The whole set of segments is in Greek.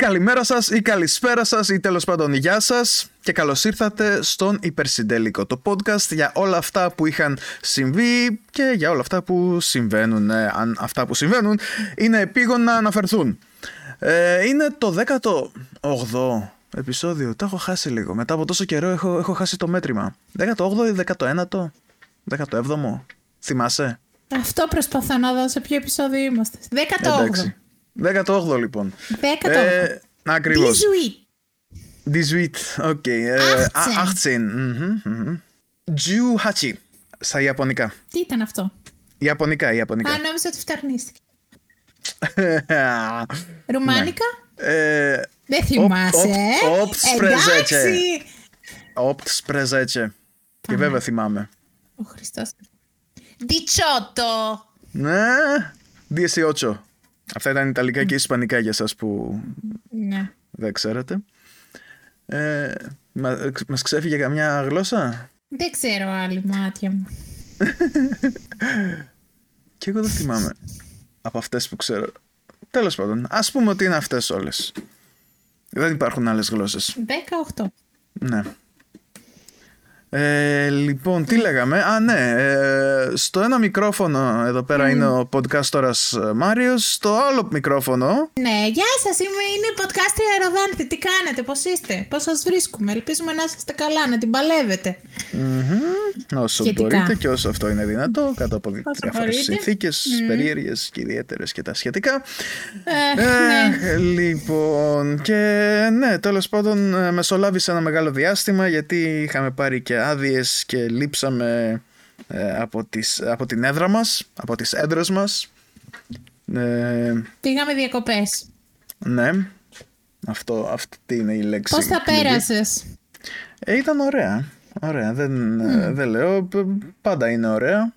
Ba-da-ba-ba-ba. Καλημέρα σας ή καλησπέρα σας ή τέλος πάντων γεια σας και καλώς ήρθατε στον Υπερσυντέλικο, το podcast για όλα αυτά που είχαν συμβεί και για όλα αυτά που συμβαίνουν, ε, αν αυτά που συμβαίνουν είναι επίγον να αναφερθούν. Ε, είναι το 18ο επεισόδιο, το έχω χάσει λίγο, μετά από τόσο καιρό έχω, έχω χάσει το μέτρημα. 18ο ή 19ο, 17ο, θυμάσαι; Αυτό προσπαθώ να δω σε ποιο επεισόδιο είμαστε. 18. Εντάξει. 18ο λοιπόν. 18. Ε, ακριβώς. 18. 18, οκ. Ε, 18. 18. μμμ, μμμ. 18 στα Ιαπωνικά. Τι ήταν αυτό; Ιαπωνικά, Ιαπωνικά. Α, νόμιζα ότι φταρνίστηκε. Ρουμάνικα; Ε, Δεν θυμάσαι. ε; opt, opt, sprezece. Εντάξει. Optsprezece. Και βέβαια θυμάμαι. Ο Χριστός. Διτσότο. Ναι, 18. Αυτά ήταν Ιταλικά και Ισπανικά για σας που Ναι. δεν ξέρετε. Ε, μα, μας ξέφυγε καμιά γλώσσα; Δεν ξέρω άλλη μάτια μου. Και εγώ δεν θυμάμαι από αυτές που ξέρω. Τέλος πάντων, ας πούμε ότι είναι αυτές όλες. Δεν υπάρχουν άλλες γλώσσες. 18. Ναι. Ε, λοιπόν, τι λέγαμε; Α, ναι. ε, στο ένα μικρόφωνο εδώ πέρα είναι ο podcastορας ε, Μάριος. Στο άλλο μικρόφωνο. Ναι, γεια σας, είμαι, είναι η podcast Αεροδάντη. Τι κάνετε, πώς είστε, πώς σας βρίσκουμε; Ελπίζουμε να είστε καλά, να την παλεύετε. Όσο Σχετικά. μπορείτε και όσο αυτό είναι δυνατό, κάτω από διάφορες μπορείτε. συνθήκες, περίεργες και ιδιαίτερες και τα σχετικά. Ε, ναι. Ε, λοιπόν, και ναι, τέλος πάντων ε, μεσολάβησε ένα μεγάλο διάστημα γιατί είχαμε πάρει και άδειες και λείψαμε ε, από, τις, από την έδρα μας, από τις έδρες μας. Ε, Πήγαμε διακοπές. ναι, αυτό, αυτή είναι η λέξη. Πώς τα κλειδί. πέρασες; Ε, ήταν ωραία. Ωραία, δεν, ε, δεν λέω. Π- Πάντα είναι ωραία.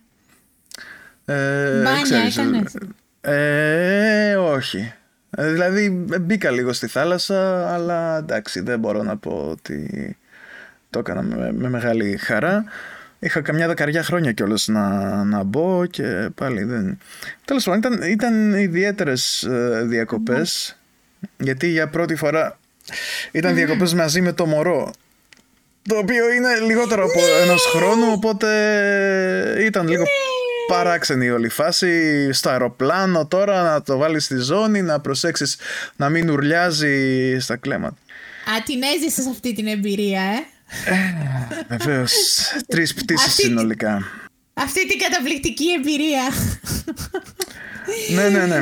Ε, Μπάνια ξέρεις, έκανες; Ε, όχι. Ε, δηλαδή ε, μπήκα λίγο στη θάλασσα, αλλά εντάξει δεν μπορώ να πω ότι το έκανα με, με μεγάλη χαρά. Είχα καμιά δεκαριά χρόνια κιόλας να, να μπω και πάλι δεν... Τέλος πάντων ήταν, ήταν ιδιαίτερες ε, διακοπές. Γιατί για πρώτη φορά ήταν διακοπές μαζί με το μωρό το οποίο είναι λιγότερο από ενός χρόνου οπότε ήταν λίγο παράξενη όλη η φάση. Στο αεροπλάνο τώρα να το βάλεις στη ζώνη να προσέξεις να μην ουρλιάζει στα κλέματα. Α, την έζησες αυτή την εμπειρία, ε; Βεβαίως. Τρεις πτήσεις Αυτή- συνολικά Αυτή την καταπληκτική εμπειρία. Ναι ναι ναι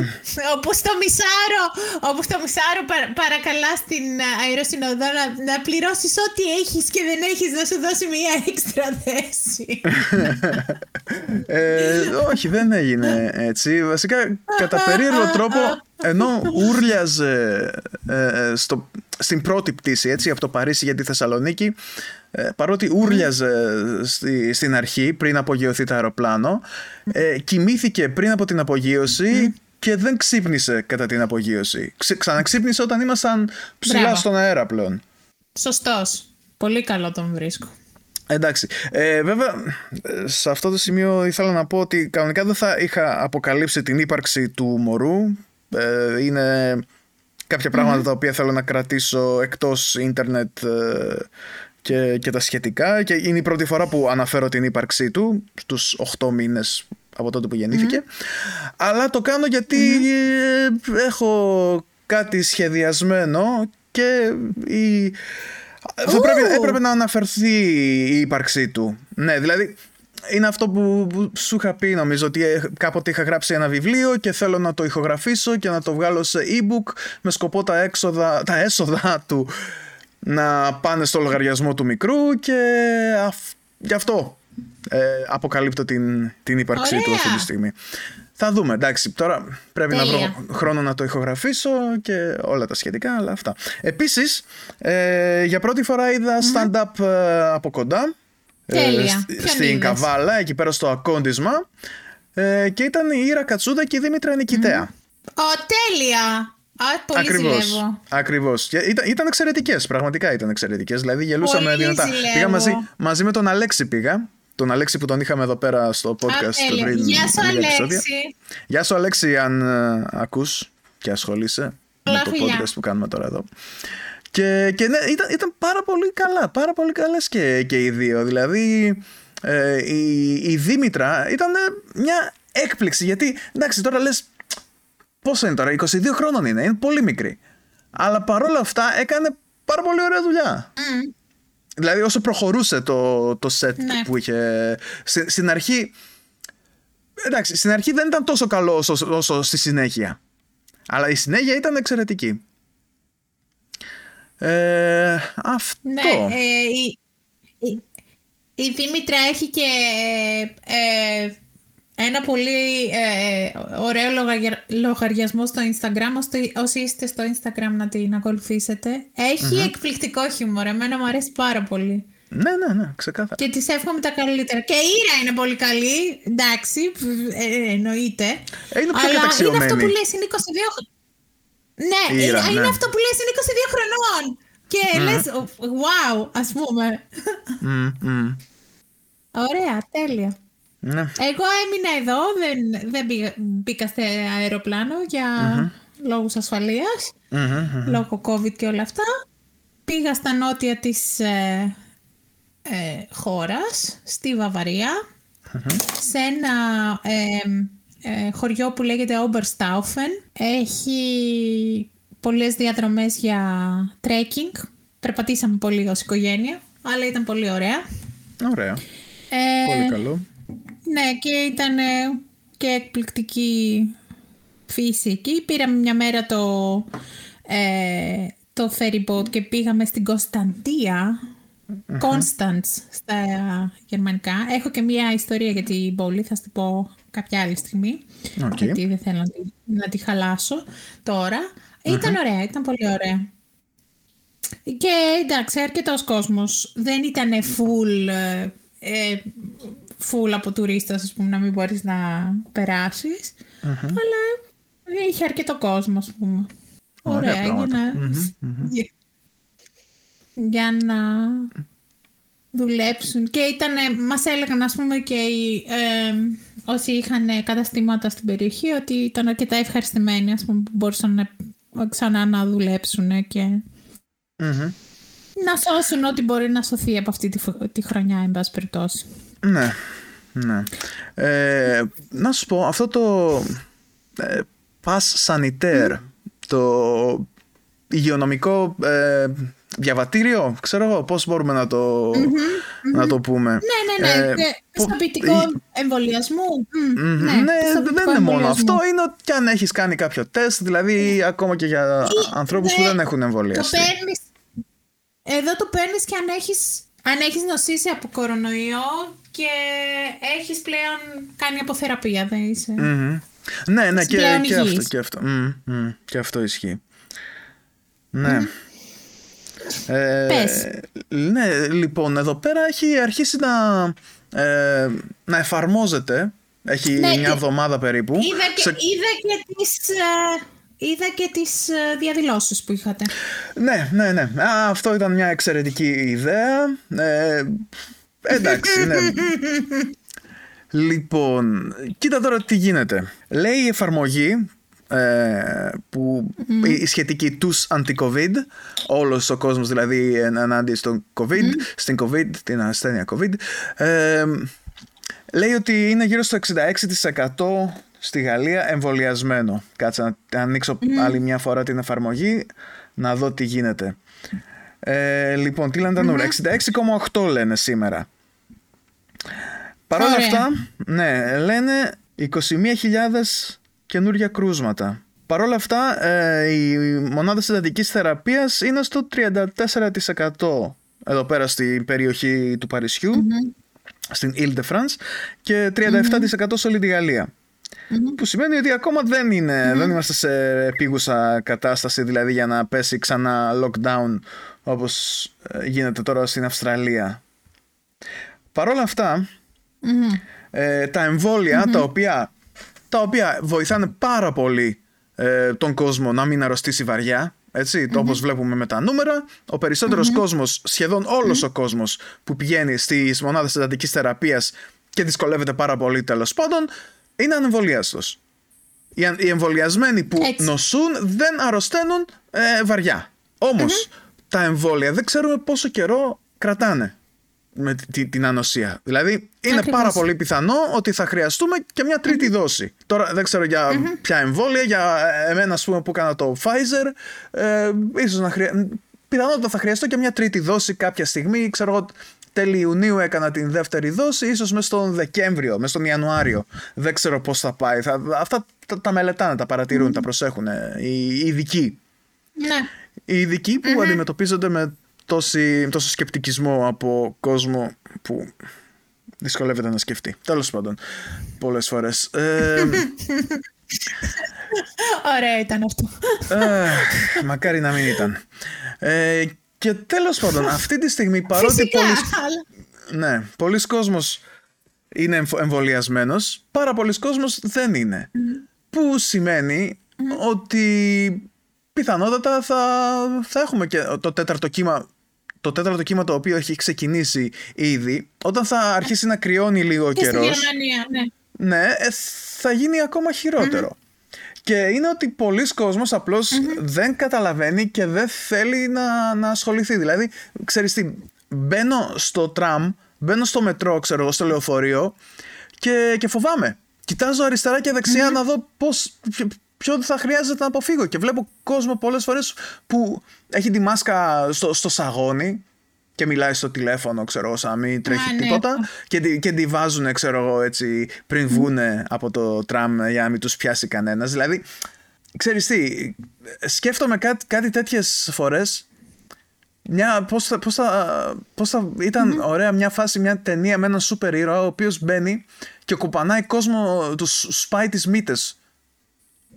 όπου στο μισάρο, όπου στο μισάρο παρα- παρακαλά στην αεροσυνοδό να, να πληρώσεις ό,τι έχεις και δεν έχεις να σου δώσει μια έξτρα θέση. Ε, όχι, δεν έγινε έτσι. Βασικά, κατά περίεργο τρόπο, ενώ ούρλιαζε ε, ε, στο, στην πρώτη πτήση, έτσι, από το Παρίσι για τη Θεσσαλονίκη, ε, παρότι ούρλιαζε στη, στην αρχή, πριν απογειωθεί το αεροπλάνο, ε, κοιμήθηκε πριν από την απογείωση και δεν ξύπνησε κατά την απογείωση. Ξε, ξαναξύπνησε όταν ήμασταν ψηλά Μπράβο. στον αέρα πλέον. Σωστός. Πολύ καλό τον βρίσκω. Εντάξει. Ε, βέβαια, ε, σε αυτό το σημείο ήθελα να πω ότι κανονικά δεν θα είχα αποκαλύψει την ύπαρξη του μωρού. Ε, είναι κάποια πράγματα τα οποία θέλω να κρατήσω εκτός ίντερνετ ε, και, και τα σχετικά. Και είναι η πρώτη φορά που αναφέρω την ύπαρξή του στους 8 μήνες από τότε που γεννήθηκε. Αλλά το κάνω γιατί ε, έχω κάτι σχεδιασμένο και η... Θα πρέπει, έπρεπε να αναφερθεί η ύπαρξή του. Ναι, δηλαδή είναι αυτό που, που σου είχα πει νομίζω ότι ε, κάποτε είχα γράψει ένα βιβλίο και θέλω να το ηχογραφήσω και να το βγάλω σε e-book με σκοπό τα, έξοδα, τα έσοδα του να πάνε στο λογαριασμό του μικρού και αυ- γι' αυτό ε, αποκαλύπτω την, την ύπαρξή του Ωραία. αυτή τη στιγμή. Θα δούμε. Εντάξει, τώρα πρέπει να Τέλεια. βρω χρόνο να το ηχογραφήσω και όλα τα σχετικά, αλλά αυτά. Επίσης, ε, για πρώτη φορά είδα stand-up ε, από κοντά. Τέλεια. σ- Ποιον στην είδες; Καβάλα, εκεί πέρα στο ακόντισμα. Ε, και ήταν η Ήρα Κατσούδα και η Δήμητρα Νικητέα. Ω, τέλεια! Α, πολύ Ακριβώς. ζηλεύω. Ακριβώς. Και Ήταν, ήταν εξαιρετικές. Πραγματικά ήταν εξαιρετικές. Δηλαδή γελούσαμε Πολύ δυνατά. ζηλεύω. Πήγα μαζί, μαζί με τον Αλέξη πήγα. Τον Αλέξη που τον είχαμε εδώ πέρα στο podcast. Α, τέλεια. πριν Γεια σου, λίγα επεισόδια. Αλέξη. Γεια σου Αλέξη αν ε, ακούς και ασχολείσαι Πολλά με το φιλιά. podcast που κάνουμε τώρα εδώ. Και, και ναι, ήταν, ήταν πάρα πολύ καλά, πάρα πολύ καλές και, και οι δύο. Δηλαδή ε, η, η Δήμητρα ήταν ε, μια έκπληξη γιατί εντάξει τώρα λες πόσο είναι τώρα, 22 χρόνων είναι, είναι πολύ μικρή. Αλλά παρόλα αυτά έκανε πάρα πολύ ωραία δουλειά. Δηλαδή όσο προχωρούσε το, το set Ναι. που είχε στη- στην αρχή εντάξει στην αρχή δεν ήταν τόσο καλό όσο, όσο στη συνέχεια αλλά η συνέχεια ήταν εξαιρετική ε, αυτό Ναι, ε, η, η, η Δήμητρα έχει και ε, ένα πολύ ε, ωραίο λογαρια- λογαριασμό στο Instagram. Ώστε- Όσοι είστε στο Instagram να την ακολουθήσετε. Έχει εκπληκτικό χιούμορ. Εμένα μου αρέσει πάρα πολύ. ναι ναι ναι ξεκάθαρα Και της εύχομαι τα καλύτερα. Και η Ήρα είναι πολύ καλή. Εντάξει, ε, εννοείται. Ε, είναι πιο Αλλά είναι καταξιωμένη. αυτό που λες, είναι 22 χρονών. Ναι, Η Ήρα, είναι, είναι ναι. αυτό που λες, είναι 22 χρονών. Και λες, wow, ας πούμε. Μμ, μμ. Ωραία, τέλεια. ναι. Εγώ έμεινα εδώ, δεν, δεν πήγα, μπήκα στο αεροπλάνο για λόγους ασφαλείας, λόγω COVID και όλα αυτά. Πήγα στα νότια της ε, ε, χώρας, στη βαβαρια σε ένα ε, ε, χωριό που λέγεται Oberstaufen. Έχει πολλές διαδρομές για trekking. Περπατήσαμε πολύ ως οικογένεια, αλλά ήταν πολύ ωραία. ωραία Ε, πολύ καλό ναι, και ήταν ε, και εκπληκτική φύση εκεί. Πήραμε μια μέρα το, ε, το ferry boat και πήγαμε στην Κωνσταντία. Constance στα γερμανικά. Έχω και μια ιστορία για την πόλη, θα σου την πω κάποια άλλη στιγμή. Οκ. Γιατί δεν θέλω να τη, να τη χαλάσω τώρα. Ήταν ωραία, ήταν πολύ ωραία. Και εντάξει, αρκετός κόσμος. Δεν ήταν full, ε, ε, full από τουρίστες, ας πούμε, να μην μπορείς να περάσεις Αλλά είχε αρκετό κόσμο, ας πούμε. Ωραία Ωραία, για πράγματα. να, για, για να δουλέψουν. Και ήταν, μας έλεγαν, ας πούμε, και οι, ε, όσοι είχαν καταστήματα στην περιοχή, ότι ήταν αρκετά ευχαριστημένοι, ας πούμε, που μπορούσαν να, ξανά να δουλέψουν και Μμμ. να σώσουν ό,τι μπορεί να σωθεί από αυτή τη, φ- τη χρονιά, εν πάση περιπτώσει. Ναι, ναι. Ε, να σου πω, αυτό το ε, pass sanitaire, το υγειονομικό ε, διαβατήριο, ξέρω εγώ, πώς μπορούμε να το, να το πούμε. Ναι, ναι, ναι. Ε, και που- πιστοποιητικό εμβολιασμού. Μμ, Μμμ, ναι, ναι, πιστοποιητικό δεν είναι μόνο εμβολιασμού. αυτό, είναι ότι και αν έχεις κάνει κάποιο τεστ, δηλαδή ακόμα και για Ή- ανθρώπους που ναι, δεν έχουν Το εμβολιαστεί. παίρνεις, εδώ το παίρνεις και αν έχεις, αν έχεις νοσήσει από κορονοϊό και έχεις πλέον κάνει αποθεραπεία, δεν είσαι. Μμμ. Ναι, ναι, και, πλέον και υγιής. αυτό, και αυτό. Μμ, μμ, και αυτό ισχύει. Ναι. Ε, Πες. Ναι, λοιπόν, εδώ πέρα έχει αρχίσει να, ε, να εφαρμόζεται. Έχει Ναι, μια και- εβδομάδα περίπου. Είδα και, Σε- είδα και τις, ε, είδα και τις ε, διαδηλώσεις που είχατε. Ναι, ναι, ναι. Α, αυτό ήταν μια εξαιρετική ιδέα. Ε, εντάξει, ναι. Λοιπόν, κοίτα τώρα τι γίνεται. Λέει η εφαρμογή ε, που η σχετική τους anti-COVID, όλος ο κόσμος δηλαδή εν- ενάντια στον COVID, στην COVID, την ασθένεια COVID, ε, λέει ότι είναι γύρω στο 66% στη Γαλλία εμβολιασμένο. Κάτσε να ανοίξω άλλη μια φορά την εφαρμογή να δω τι γίνεται. Ε, λοιπόν, τι λένε τα νούμερα; 66,8 λένε σήμερα. Παρ' όλα Ωραία. αυτά, ναι, λένε 21.000 καινούργια κρούσματα. Παρ' όλα αυτά, ε, οι μονάδες εντατικής θεραπείας είναι στο 34% εδώ πέρα στην περιοχή του παρισιου στην Ile de France και 37% σε όλη τη Γαλλία. Που σημαίνει ότι ακόμα δεν, ειναι δεν είμαστε σε επίγουσα κατάσταση, δηλαδή για να πέσει ξανά lockdown όπως ε, γίνεται τώρα στην Αυστραλία. Παρ' όλα ε, τα εμβολια τα, οποία, τα οποία βοηθάνε πάρα πολύ ε, τον κόσμο να μην αρρωστήσει βαριά, έτσι, mm-hmm. όπως βλέπουμε με τα νούμερα, ο περισσότερος κόσμος, σχεδόν όλος ο κόσμος που πηγαίνει στις μονάδες εντατικής θεραπείας και δυσκολεύεται πάρα πολύ τέλος πάντων, είναι ανεμβολίαστος. Οι εμβολιασμένοι που νοσούν δεν αρρωσταίνουν ε, βαριά. Όμως, τα εμβόλια δεν ξέρουμε πόσο καιρό κρατάνε με την ανοσία. Δηλαδή είναι πάρα πολύ πιθανό ότι θα χρειαστούμε και μια τριτη δόση. Τώρα δεν ξέρω για ποια εμβόλια, για εμένα ας πούμε που έκανα το Pfizer, ε, ίσως να χρεια... πιθανότατα θα χρειαστώ και μια τρίτη δόση κάποια στιγμή, ξέρω εγώ τέλη Ιουνίου έκανα την δεύτερη δόση, ίσως μέσα στον Δεκέμβριο, μέσα στον Ιανουάριο. Δεν ξέρω πώς θα πάει. Θα, αυτά τα, τα μελετάνε, τα παρατηρούν, τα προσέχουν οι, οι ειδικοί. Ναι. Οι ειδικοί που αντιμετωπίζονται με τόση, τόσο σκεπτικισμό από κόσμο που δυσκολεύεται να σκεφτεί. Τέλος πάντων, πολλές φορές. Ε, Ωραία ήταν αυτό. Ε, μακάρι να μην ήταν. Ε, και τέλος πάντων, αυτή τη στιγμή παρότι πολλοί, ναι, πολλοί κόσμος είναι εμβολιασμένος, πάρα πολλοί κόσμος δεν είναι. Που σημαίνει ότι πιθανότατα θα, θα έχουμε και το τέταρτο κύμα το τέταρτο κύμα το οποίο έχει ξεκινήσει ήδη, όταν θα αρχίσει να κρυώνει λίγο ο καιρός. ναι. Ναι, ε, θα γίνει ακόμα Και είναι ότι πολλοί κόσμος δεν καταλαβαίνει και δεν θέλει να, να ασχοληθεί. Δηλαδή, ξέρεις τι, μπαίνω στο τραμ, μπαίνω στο μετρό, ξέρω εγώ, στο λεωφορείο και, και φοβάμαι. Κοιτάζω αριστερά και δεξια να δω πώς, ποιο θα χρειάζεται να αποφύγω. Και βλέπω κόσμο πολλές φορές που έχει τη μάσκα στο, στο σαγόνι και μιλάει στο τηλέφωνο, ξέρω εγώ, σαν μην τρέχει ναι. τίποτα. Και, και τη βάζουν, ξέρω εγώ, έτσι, πριν βγούνε από το τραμ για να μην τους πιάσει κανένας. Δηλαδή, ξέρεις τι, σκέφτομαι κάτι, κάτι τέτοιες φορές μια, πώς, θα, πώς, θα, πώς θα ηταν ωραία μια φάση, μια ταινία με έναν σούπερ ήρωα ο οποίος μπαίνει και κουπανάει κόσμο, τους σπάει τις μύτες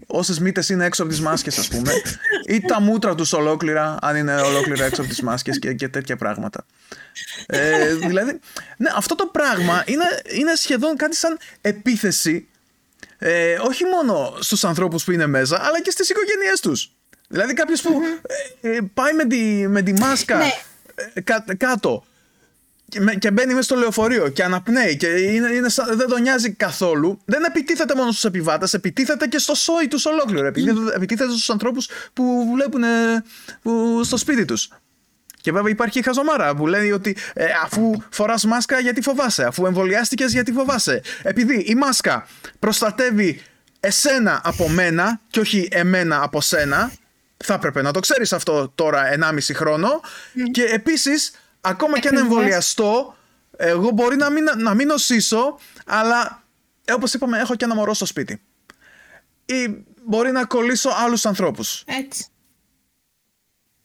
όσες μύτες είναι έξω από τις μάσκες, ας πούμε, ή τα μούτρα τους ολόκληρα, αν είναι ολόκληρα έξω από τις μάσκες και, και τέτοια πράγματα. Ε, δηλαδή, ναι, αυτό το πράγμα είναι, είναι σχεδόν κάτι σαν επίθεση ε, όχι μόνο στους ανθρώπους που είναι μέσα, αλλά και στις οικογένειές τους. Δηλαδή κάποιος που ε, ε, πάει με τη, με τη μάσκα ναι. ε, κάτω και μπαίνει μέσα στο λεωφορείο και αναπνέει και είναι, είναι, δεν τον νοιάζει καθόλου, δεν επιτίθεται μόνο στους επιβάτες, επιτίθεται και στο σόι τους ολόκληρο. Επιτίθεται, επιτίθεται στους ανθρώπους που βλέπουν που, στο σπίτι τους. Και βέβαια υπάρχει η χαζομάρα που λέει ότι ε, αφού φοράς μάσκα γιατί φοβάσαι, αφού εμβολιάστηκες γιατί φοβάσαι. Επειδή η μάσκα προστατεύει εσένα από μένα και όχι εμένα από σένα, θα έπρεπε να το ξέρεις αυτό τώρα 1,5 χρόνο και επίσης ακόμα και αν εμβολιαστώ, εγώ μπορεί να μην, να μην νοσήσω, αλλά ε, όπως είπαμε έχω και ένα μωρό στο σπίτι. Ή μπορεί να κολλήσω άλλους ανθρώπους. Έτσι.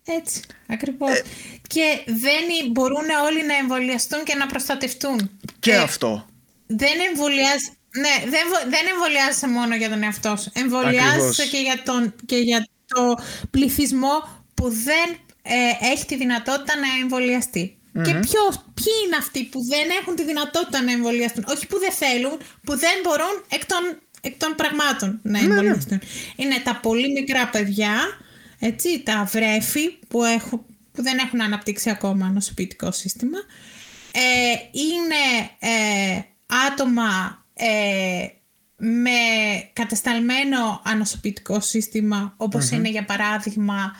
Έτσι, ακριβώς. Ε, και δεν μπορούν όλοι να εμβολιαστούν και να προστατευτούν. Και ε, αυτό. Δεν εμβολιάζει, ναι, δεν, δεν εμβολιάζεσαι μόνο για τον εαυτό σου. Εμβολιάζεσαι και για, τον, και για το πληθυσμό που δεν ε, έχει τη δυνατότητα να εμβολιαστει Και ποιος, ποιοι είναι αυτοί που δεν έχουν τη δυνατότητα να εμβολιαστούν; Όχι που δεν θέλουν, που δεν μπορούν εκ των, εκ των πραγμάτων να ναι, ναι. εμβολιαστούν. Είναι τα πολύ μικρά παιδιά, έτσι, τα βρέφη που, έχουν, που δεν έχουν αναπτύξει ακόμα νοσοποιητικό σύστημα. Ε, είναι ε, άτομα ε, με κατασταλμένο ανοσοποιητικό σύστημα, είναι για παράδειγμα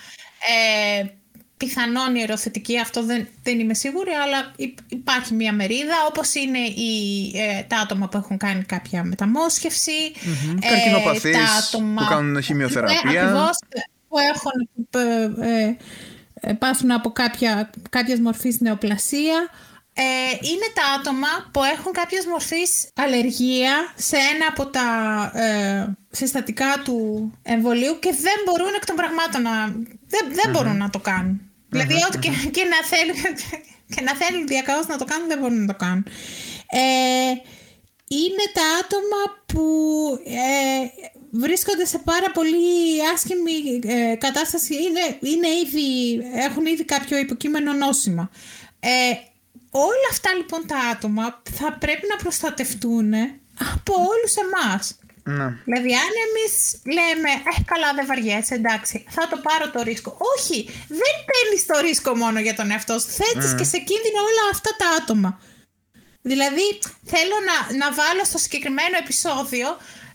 ε, πιθανόν ιεροθετική, αυτό δεν, δεν είμαι σίγουρη, αλλά υπάρχει μια μερίδα, όπως είναι οι, ε, τα άτομα που έχουν κάνει κάποια μεταμόσχευση, mm-hmm. ε, τα άτομα, που κάνουν χημειοθεραπεία. Ναι, που έχουν, ε, ε, πάσουν από κάποια, κάποιες μορφής νεοπλασία. Ε, είναι τα άτομα που έχουν κάποιες μορφής αλλεργία σε ένα από τα ε, συστατικά του εμβολίου και δεν μπορούν εκ των πραγμάτων να, δεν, δεν μπορούν να το κάνουν. Δηλαδή, ό,τι και, και, να θέλουν, και να θέλουν διακαώς να το κάνουν, δεν μπορούν να το κάνουν. Ε, είναι τα άτομα που ε, βρίσκονται σε πάρα πολύ άσχημη ε, κατάσταση, είναι, είναι ήδη, έχουν ήδη κάποιο υποκείμενο νόσημα. Ε, όλα αυτά λοιπόν τα άτομα θα πρέπει να προστατευτούν από όλους εμάς. Ναι. Δηλαδή, αν εμείς λέμε, Ε, καλά, δεν βαριέσαι, εντάξει, θα το πάρω το ρίσκο. Όχι, δεν παίρνεις το ρίσκο μόνο για τον εαυτό σου. Θέτεις και σε κίνδυνο όλα αυτά τα άτομα. Δηλαδή, θέλω να, να βάλω στο συγκεκριμένο επεισόδιο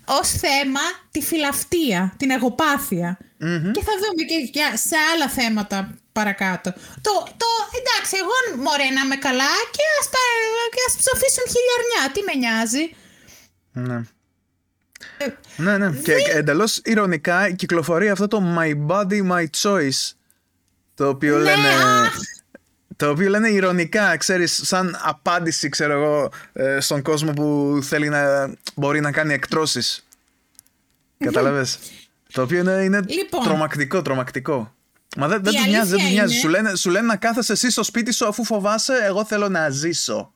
ως θέμα τη φιλαυτία, την εγωπαθεια Και θα δούμε και σε άλλα θέματα παρακάτω. Το, το εντάξει, εγώ μωρέ να είμαι καλά και ας, και ας ψοφήσουν χιλιαρνιά. Τι με νοιάζει. Ναι. Ναι, ναι. Και εντελώς ηρωνικά κυκλοφορεί αυτό το My Body, My Choice. Το οποίο Ναι, λένε. αχ. Το οποίο λένε ηρωνικά, ξέρεις, σαν απάντηση, ξέρω εγώ, ε, στον κόσμο που θέλει να μπορεί να κάνει εκτρώσεις. Κατάλαβες. Το οποίο είναι, είναι Λοιπόν. τρομακτικό, τρομακτικό. Μα δεν, δεν Η τους νοιάζει, δεν τους αλήθεια νοιάζει. είναι- Σου λένε, σου λένε να κάθεσαι εσύ στο σπίτι σου αφού φοβάσαι, εγώ θέλω να ζήσω.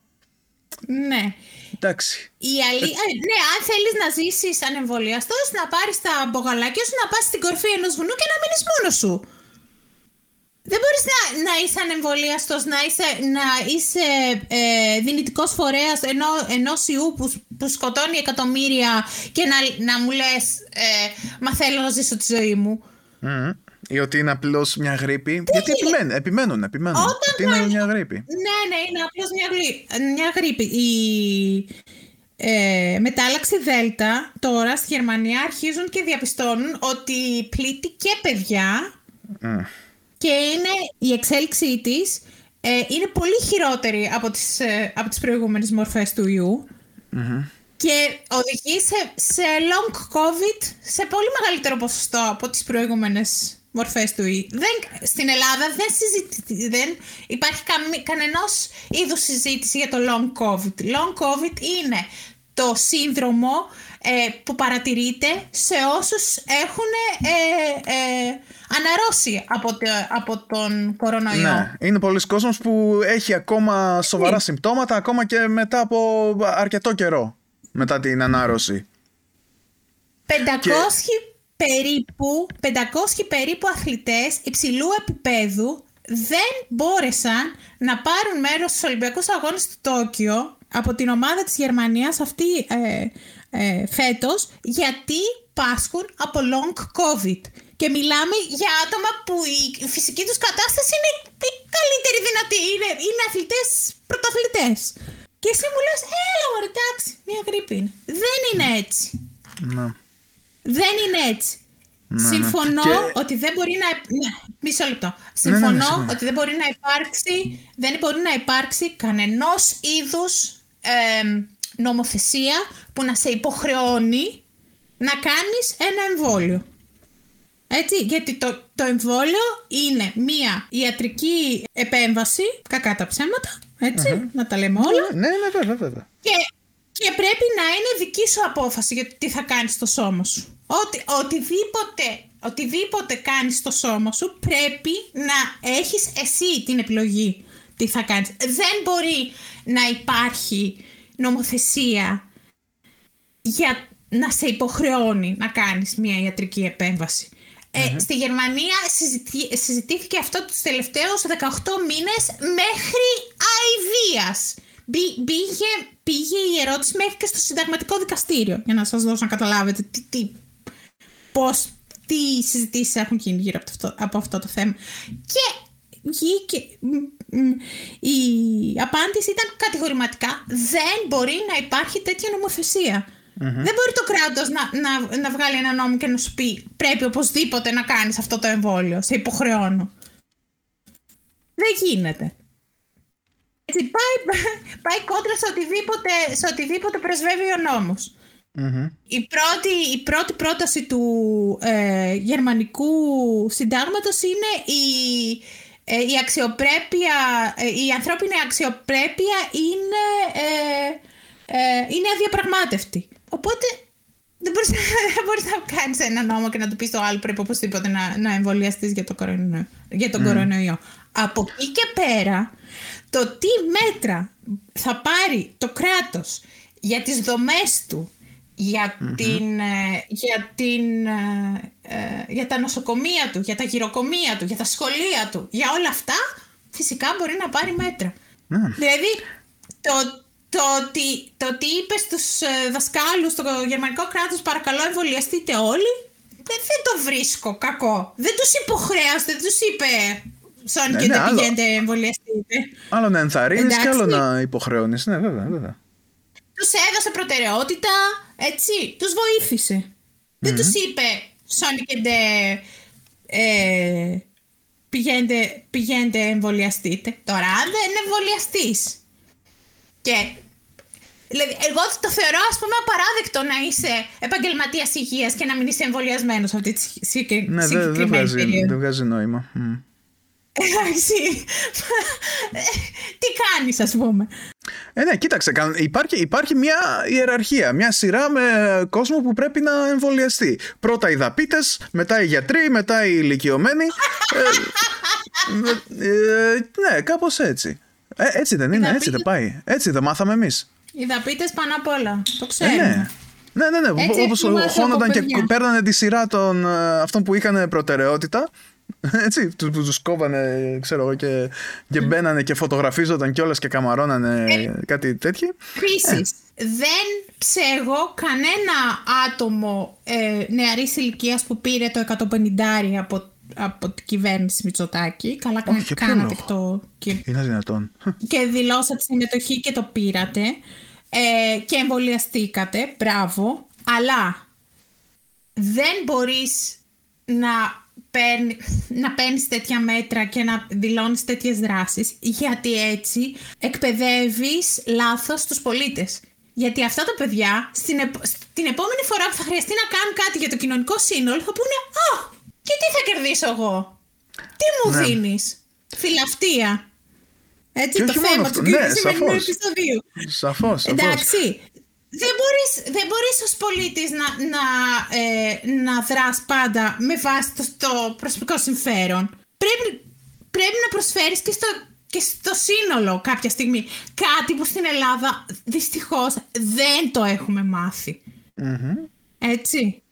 Ναι. Εντάξει. Η αλή... ε, ναι, αν θέλεις να ζήσεις ανεμβολιαστός, να πάρεις τα μπογαλάκια σου, να πας στην κορφή ενός βουνού και να μείνεις μόνος σου. Δεν μπορείς να, να είσαι ανεμβολιαστός, να είσαι, να είσαι ε, δυνητικός φορέας ενό, ενός ιού που, που σκοτώνει εκατομμύρια και να, να μου λες ε, «Μα θέλω να ζήσω τη ζωή μου». Μμμ. Ή ότι είναι απλώς μια γρήπη. Γιατί επιμένουν, επιμένουν, επιμένουν. Όταν ότι είναι κάνει- μια γρήπη. Ναι, ναι, είναι απλώς μια, γρή- μια γρήπη. Η ε, μετάλλαξη Δέλτα τώρα στη Γερμανία αρχίζουν και διαπιστώνουν ότι πλήττει και παιδιά και είναι η εξέλιξή της ε, είναι πολύ χειρότερη από τις, ε, από τις προηγούμενες μορφές του ιού και οδηγεί σε, σε long covid σε πολύ μεγαλύτερο ποσοστό από τις προηγούμενες μορφές του ιού. Δεν, στην Ελλάδα δεν, συζητη, δεν υπάρχει καμ, κανενός είδους συζήτηση για το long covid. Long covid είναι το σύνδρομο ε, που παρατηρείται σε όσους έχουν ε, ε, αναρρώσει από, το- από τον κορονοϊό. Ναι, είναι πολλοί κόσμος που έχει ακόμα σοβαρά Ναι. συμπτώματα ακόμα και μετά από αρκετό καιρό μετά την ανάρρωση. 500 περίπου, 500 περίπου αθλητές υψηλού επίπεδου δεν μπόρεσαν να πάρουν μέρος στους Ολυμπιακούς Αγώνες του Τόκιο από την ομάδα της Γερμανίας αυτή ε, ε, φέτος γιατί πάσχουν από long covid. Και μιλάμε για άτομα που η φυσική τους κατάσταση είναι η καλύτερη δυνατή. Είναι, είναι αθλητές πρωταθλητές. Και εσύ μου λες, έλα μωρέ, εντάξει, μια γρήπη είναι. Δεν είναι έτσι. Ναι. Δεν είναι έτσι. Συμφωνώ Και- ότι δεν μπορεί να. Ναι, μισό λεπτό. ναι, ναι, Συμφωνώ συγγνώμη. ότι δεν μπορεί να υπάρξει, δεν μπορεί να υπάρξει κανενός είδους εμ, νομοθεσία που να σε υποχρεώνει να κάνεις ένα εμβόλιο. Έτσι, γιατί το, το εμβόλιο είναι μία ιατρική επέμβαση, κακά τα ψέματα, έτσι, να τα λέμε όλα, Ναι, ναι, βέβαια, βέβαια. και, και πρέπει να είναι δική σου απόφαση για το τι θα κάνεις στο σώμα σου. Ότι, οτιδήποτε, οτιδήποτε κάνεις στο σώμα σου πρέπει να έχεις εσύ την επιλογή τι θα κάνεις. Δεν μπορεί να υπάρχει νομοθεσία για να σε υποχρεώνει να κάνεις μια ιατρική επέμβαση. Ε, στη Γερμανία συζητή- συζητήθηκε αυτό τους τελευταίους 18 μήνες μέχρι αηδίας. Μπή- Πήγε, πήγε η ερώτηση μέχρι και στο συνταγματικό δικαστήριο για να σας δώσω να καταλάβετε τι, τι, πώς, τι συζητήσεις έχουν γίνει γύρω από αυτό, από αυτό το θέμα. Και βγήκε, μ, μ, η απάντηση ήταν κατηγορηματικά δεν μπορεί να υπάρχει τέτοια νομοθεσία. Δεν μπορεί το κράτος να, να, να βγάλει ένα νόμο και να σου πει πρέπει οπωσδήποτε να κάνεις αυτό το εμβόλιο, σε υποχρεώνω. Δεν γίνεται. Έτσι, πάει, πάει κόντρα σε οτιδήποτε, σε οτιδήποτε πρεσβεύει ο νόμος. Η, πρώτη, η πρώτη πρόταση του ε, γερμανικού συντάγματος είναι η, ε, η αξιοπρέπεια, ε, η ανθρώπινη αξιοπρέπεια είναι, ε, ε, είναι αδιαπραγμάτευτη. Οπότε δεν μπορείς, δεν μπορείς να κάνεις ένα νόμο και να του πεις το άλλο πρέπει οπωσδήποτε να, να εμβολιαστείς για, το κορονοϊό, για τον κορονοϊό. Από εκεί και πέρα, το τι μέτρα θα πάρει το κράτος για τις δομές του, για, την, ε, για, την, ε, ε, για τα νοσοκομεία του, για τα γυροκομεία του, για τα σχολεία του, για όλα αυτά, φυσικά μπορεί να πάρει μέτρα. Δηλαδή, το, το, ότι, το ότι είπες στους ε, δασκάλους στο γερμανικό κράτος παρακαλώ εμβολιαστείτε όλοι, δεν, δεν το βρίσκω κακό. Δεν τους υποχρέωσε, δεν τους είπε Σόνι και δεν πηγαίνετε εμβολιαστείτε. Άλλο να ενθαρρύνεις και άλλο να υποχρεώνεις. Ναι, βέβαια, βέβαια. Τους έδωσε προτεραιότητα, έτσι, τους βοήθησε. Δεν τους είπε Σόνι και ε, πηγαίνετε, πηγαίνετε εμβολιαστείτε. Τώρα, αν δεν εμβολιαστείς και Δηλαδή, εγώ το θεωρώ ας πούμε απαράδεκτο να είσαι επαγγελματίας υγείας και να μην είσαι εμβολιασμένος αυτή τη συγκεκριμένη ναι, δεν, δεν βγάζει, δεν βγάζει νόημα. Εντάξει. Τι κάνεις, ας πούμε. Ε, ναι, κοίταξε, υπάρχει, υπάρχει μια ιεραρχία, μια σειρά με κόσμο που πρέπει να εμβολιαστεί. Πρώτα οι δαπίτες, μετά οι γιατροί, μετά οι ηλικιωμένοι. ε, ε, ναι, κάπως έτσι. Ε, έτσι δεν είναι, έτσι δεν πάει. Έτσι δεν μάθαμε εμείς. Οι δαπίτες πάνω απ' όλα. Το ξέρουμε. Ναι, ναι, ναι. ναι. Όπως χώνονταν και παίρνανε τη σειρά των ε, αυτών που είχαν προτεραιότητα. Έτσι, που τους κόβανε, ξέρω εγώ, και, και μπαίνανε και φωτογραφίζονταν κιόλα και καμαρώνανε ε, κάτι τέτοιο. Επίσης, ε. δεν ξέρω κανένα άτομο ε, νεαρής ηλικίας που πήρε το 150 από από την κυβέρνηση Μητσοτάκη. Καλά Όχι, κάνατε αυτό. Και... Είναι δυνατόν. Και δηλώσατε συμμετοχή και το πήρατε. Ε, και εμβολιαστήκατε. Μπράβο. Αλλά δεν μπορείς να, παίρνει, να παίρνεις τέτοια μέτρα και να δηλώνεις τέτοιες δράσεις γιατί έτσι εκπαιδεύεις λάθος τους πολίτες. Γιατί αυτά τα παιδιά στην, στην επόμενη φορά που θα χρειαστεί να κάνουν κάτι για το κοινωνικό σύνολο θα πούνε «Α, και τι θα κερδίσω εγώ; Τι μου ναι. δίνεις; Φιλαυτία. Έτσι το θέμα του ναι, σημερινού επεισοδίου. Σαφώς, Εντάξει. Δεν μπορείς, δεν μπορείς ως πολίτης να, να, ε, να δράς πάντα με βάση το, το προσωπικό συμφέρον. Πρέπει, πρέπει να προσφέρεις και στο, και στο σύνολο κάποια στιγμή. Κάτι που στην Ελλάδα δυστυχώς δεν το έχουμε Έτσι.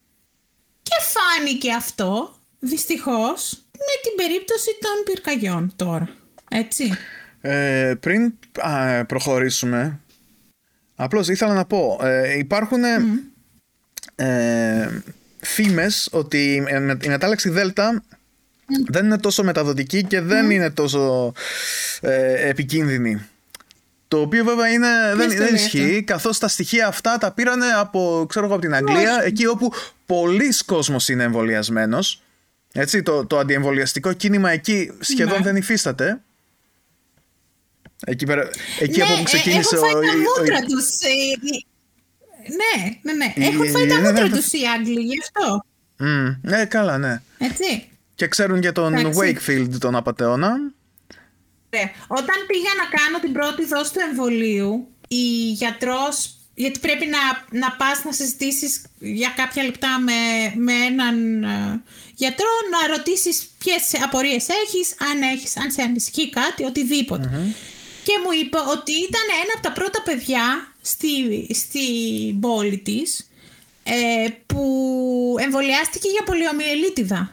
Και φάνηκε αυτό δυστυχώς με την περίπτωση των πυρκαγιών τώρα. Έτσι. Ε, πριν προχωρήσουμε, απλώς ήθελα να πω, ε, υπάρχουν ε, φήμες ότι η μετάλλαξη Δέλτα δεν είναι τόσο μεταδοτική και δεν είναι τόσο ε, επικίνδυνη. Το οποίο βέβαια είναι, δεν, δεν ισχύει, καθώς τα στοιχεία αυτά τα πήρανε από, ξέρω από την Αγγλία, εκεί όπου πολλοί κόσμος είναι εμβολιασμένος. Έτσι, το, το αντιεμβολιαστικό κίνημα εκεί σχεδόν ναι. δεν υφίσταται. Εκεί, πέρα, εκεί ναι, από που ξεκίνησε έχουν φάει τα μούτρα τους. Ναι, ναι, ναι. Έχουν φάει τα μούτρα τους οι Άγγλοι, γι' αυτό. ναι, καλά, ναι. Έτσι. Και ξέρουν για τον Wakefield τον απαταιώνα. Ναι. Όταν πήγα να κάνω την πρώτη δόση του εμβολίου, η γιατρός γιατί πρέπει να, να πας να συζητήσεις για κάποια λεπτά με, με έναν ε, γιατρό, να ρωτήσεις ποιες απορίες έχεις, αν έχεις, αν σε ανησυχεί κάτι, Και μου είπε ότι ήταν ένα από τα πρώτα παιδιά στη, στη πόλη της ε, που εμβολιάστηκε για πολιομιελίτιδα.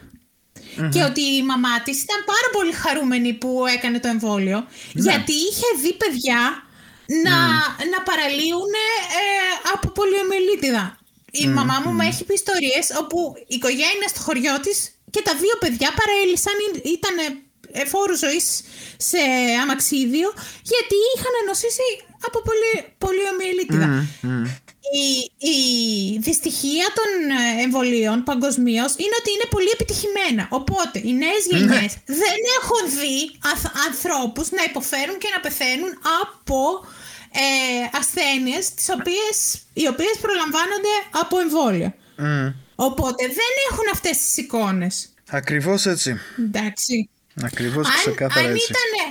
Και ότι η μαμά της ήταν πάρα πολύ χαρούμενη που έκανε το εμβόλιο, ναι. γιατί είχε δει παιδιά να, mm. να παραλύουν ε, από πολιομελίτιδα. Η μαμά μου mm. με έχει πει ιστορίες όπου η οικογένεια στο χωριό της και τα δύο παιδιά παρέλυσαν, ήταν εφόρου ζωής σε αμαξίδιο, γιατί είχαν νοσήσει από πολυ, πολιομελίτιδα. Η, η δυστυχία των εμβολίων παγκοσμίως είναι ότι είναι πολύ επιτυχημένα. Οπότε οι νέες ναι. γενιές δεν έχουν δει ανθρώπους να υποφέρουν και να πεθαίνουν από ε, ασθένειες τις οποίες, οι οποίες προλαμβάνονται από εμβόλια. Οπότε δεν έχουν αυτές τις εικόνες. Ακριβώς έτσι. Εντάξει. Ακριβώς ξεκάθαρα αν έτσι. Ήτανε,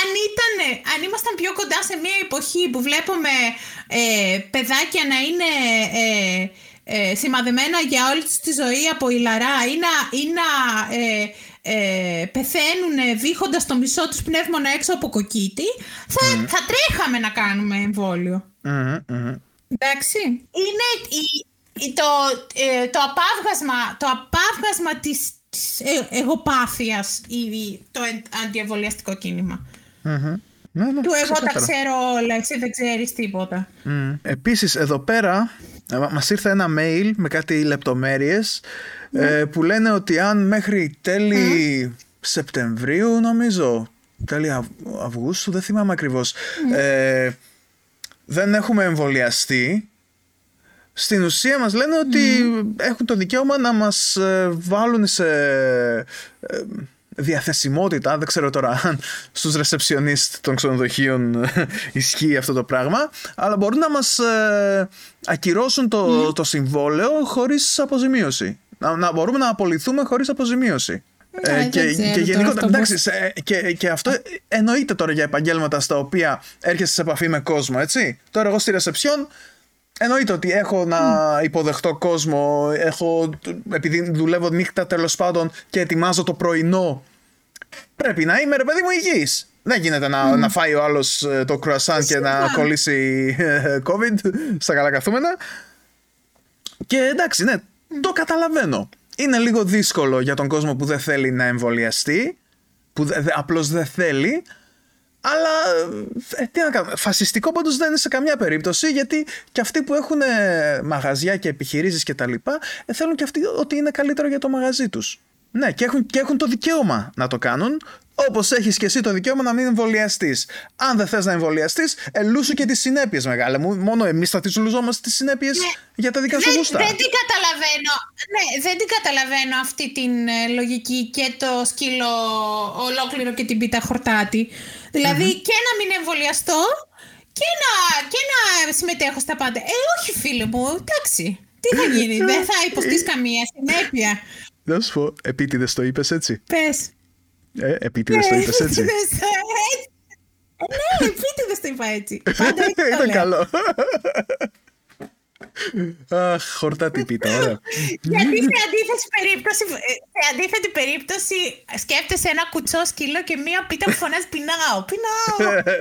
αν, ήτανε, αν ήμασταν πιο κοντά σε μια εποχή που βλέπουμε ε, παιδάκια να είναι ε, ε, σημαδεμένα για όλη τους τη ζωή από ηλαρά ή να, ή να ε, ε, πεθαίνουν βήχοντας το μισό τους πνεύμονα έξω από κοκκίτι, θα, θα τρέχαμε να κάνουμε εμβόλιο. Εντάξει. Είναι η, το, ε, το απάβγασμα, το απάβγασμα της, της ε, εγωπάθειας η, το αντιεμβολιαστικό κίνημα. Ναι, ναι, Του εγώ τα ξεκάθαρα. ξέρω όλα, εσύ δεν ξέρεις τίποτα. Mm. Επίσης εδώ πέρα ε, μας ήρθε ένα mail με κάτι λεπτομέρειες ε, που λένε ότι αν μέχρι τέλη Σεπτεμβρίου νομίζω, τέλη Αυγ- Αυγούστου, δεν θυμάμαι ακριβώς, ε, δεν έχουμε εμβολιαστεί, στην ουσία μας λένε ότι έχουν το δικαίωμα να μας ε, βάλουν σε ε, διαθεσιμότητα, δεν ξέρω τώρα αν στους ρεσεψιονίστ των ξενοδοχείων ε, ισχύει αυτό το πράγμα, αλλά μπορούν να μας ε, ακυρώσουν το, το συμβόλαιο χωρίς αποζημίωση. Να, να μπορούμε να απολυθούμε χωρίς αποζημίωση. Ε, δεν και, ξέρω και τώρα γενικότερα, αυτό εντάξει, πώς- σε- και, και αυτό εννοείται τώρα για επαγγέλματα στα οποία έρχεσαι σε επαφή με κόσμο, έτσι. Τώρα εγώ στη ρεσεψιόν εννοείται ότι έχω να υποδεχτώ κόσμο, έχω, επειδή δουλεύω νύχτα τέλος πάντων και ετοιμάζω το πρωινό, πρέπει να είμαι ρε παιδί μου υγιής. Δεν γίνεται να, να φάει ο άλλος ε, το κρουασάν και να Φυσικά. κολλήσει ε, COVID στα καλά καθούμενα. Και εντάξει, ναι, το καταλαβαίνω. Είναι λίγο δύσκολο για τον κόσμο που δεν θέλει να εμβολιαστεί, που δε, δε- απλώς δεν θέλει, αλλά ε, τι να κάνουμε. Φασιστικό πάντως δεν είναι σε καμιά περίπτωση, γιατί και αυτοί που έχουν ε, μαγαζιά και επιχειρήσεις και τα λοιπά, ε, θέλουν και αυτοί ότι είναι καλύτερο για το μαγαζί τους. Ναι, και έχουν, και έχουν το δικαίωμα να το κάνουν, όπως έχεις και εσύ το δικαίωμα να μην εμβολιαστείς. Αν δεν θες να εμβολιαστείς, ελούσου και τις συνέπειες μεγάλε μου. Μόνο εμείς θα τις λουζόμαστε τις συνέπειες Ναι. για τα δικά σου δεν, γούστα. δεν την καταλαβαίνω. Ναι, δεν την καταλαβαίνω αυτή την ε, λογική και το σκύλο ολόκληρο και την πίτα χορτάτη. Δηλαδή και να μην εμβολιαστώ και να, και να συμμετέχω στα πάντα. Ε, όχι φίλε μου, εντάξει. Τι θα γίνει, δεν θα υποστείς καμία συνέπεια. Να σου πω, επίτηδες το είπες έτσι. Πες. Ε, επίτηδες το είπες έτσι. Επίτηδες, ε, έτσι. Ναι, επίτηδες το είπα έτσι. Πάντα έτσι το Ήταν λέω. καλό. Αχ, χορτάτη πίτα, ωραία. Γιατί σε αντίθετη περίπτωση, ε, σε αντίθετη περίπτωση σκέφτεσαι ένα κουτσό σκύλο και μία πίτα που φωνάζει πεινάω, πεινάω.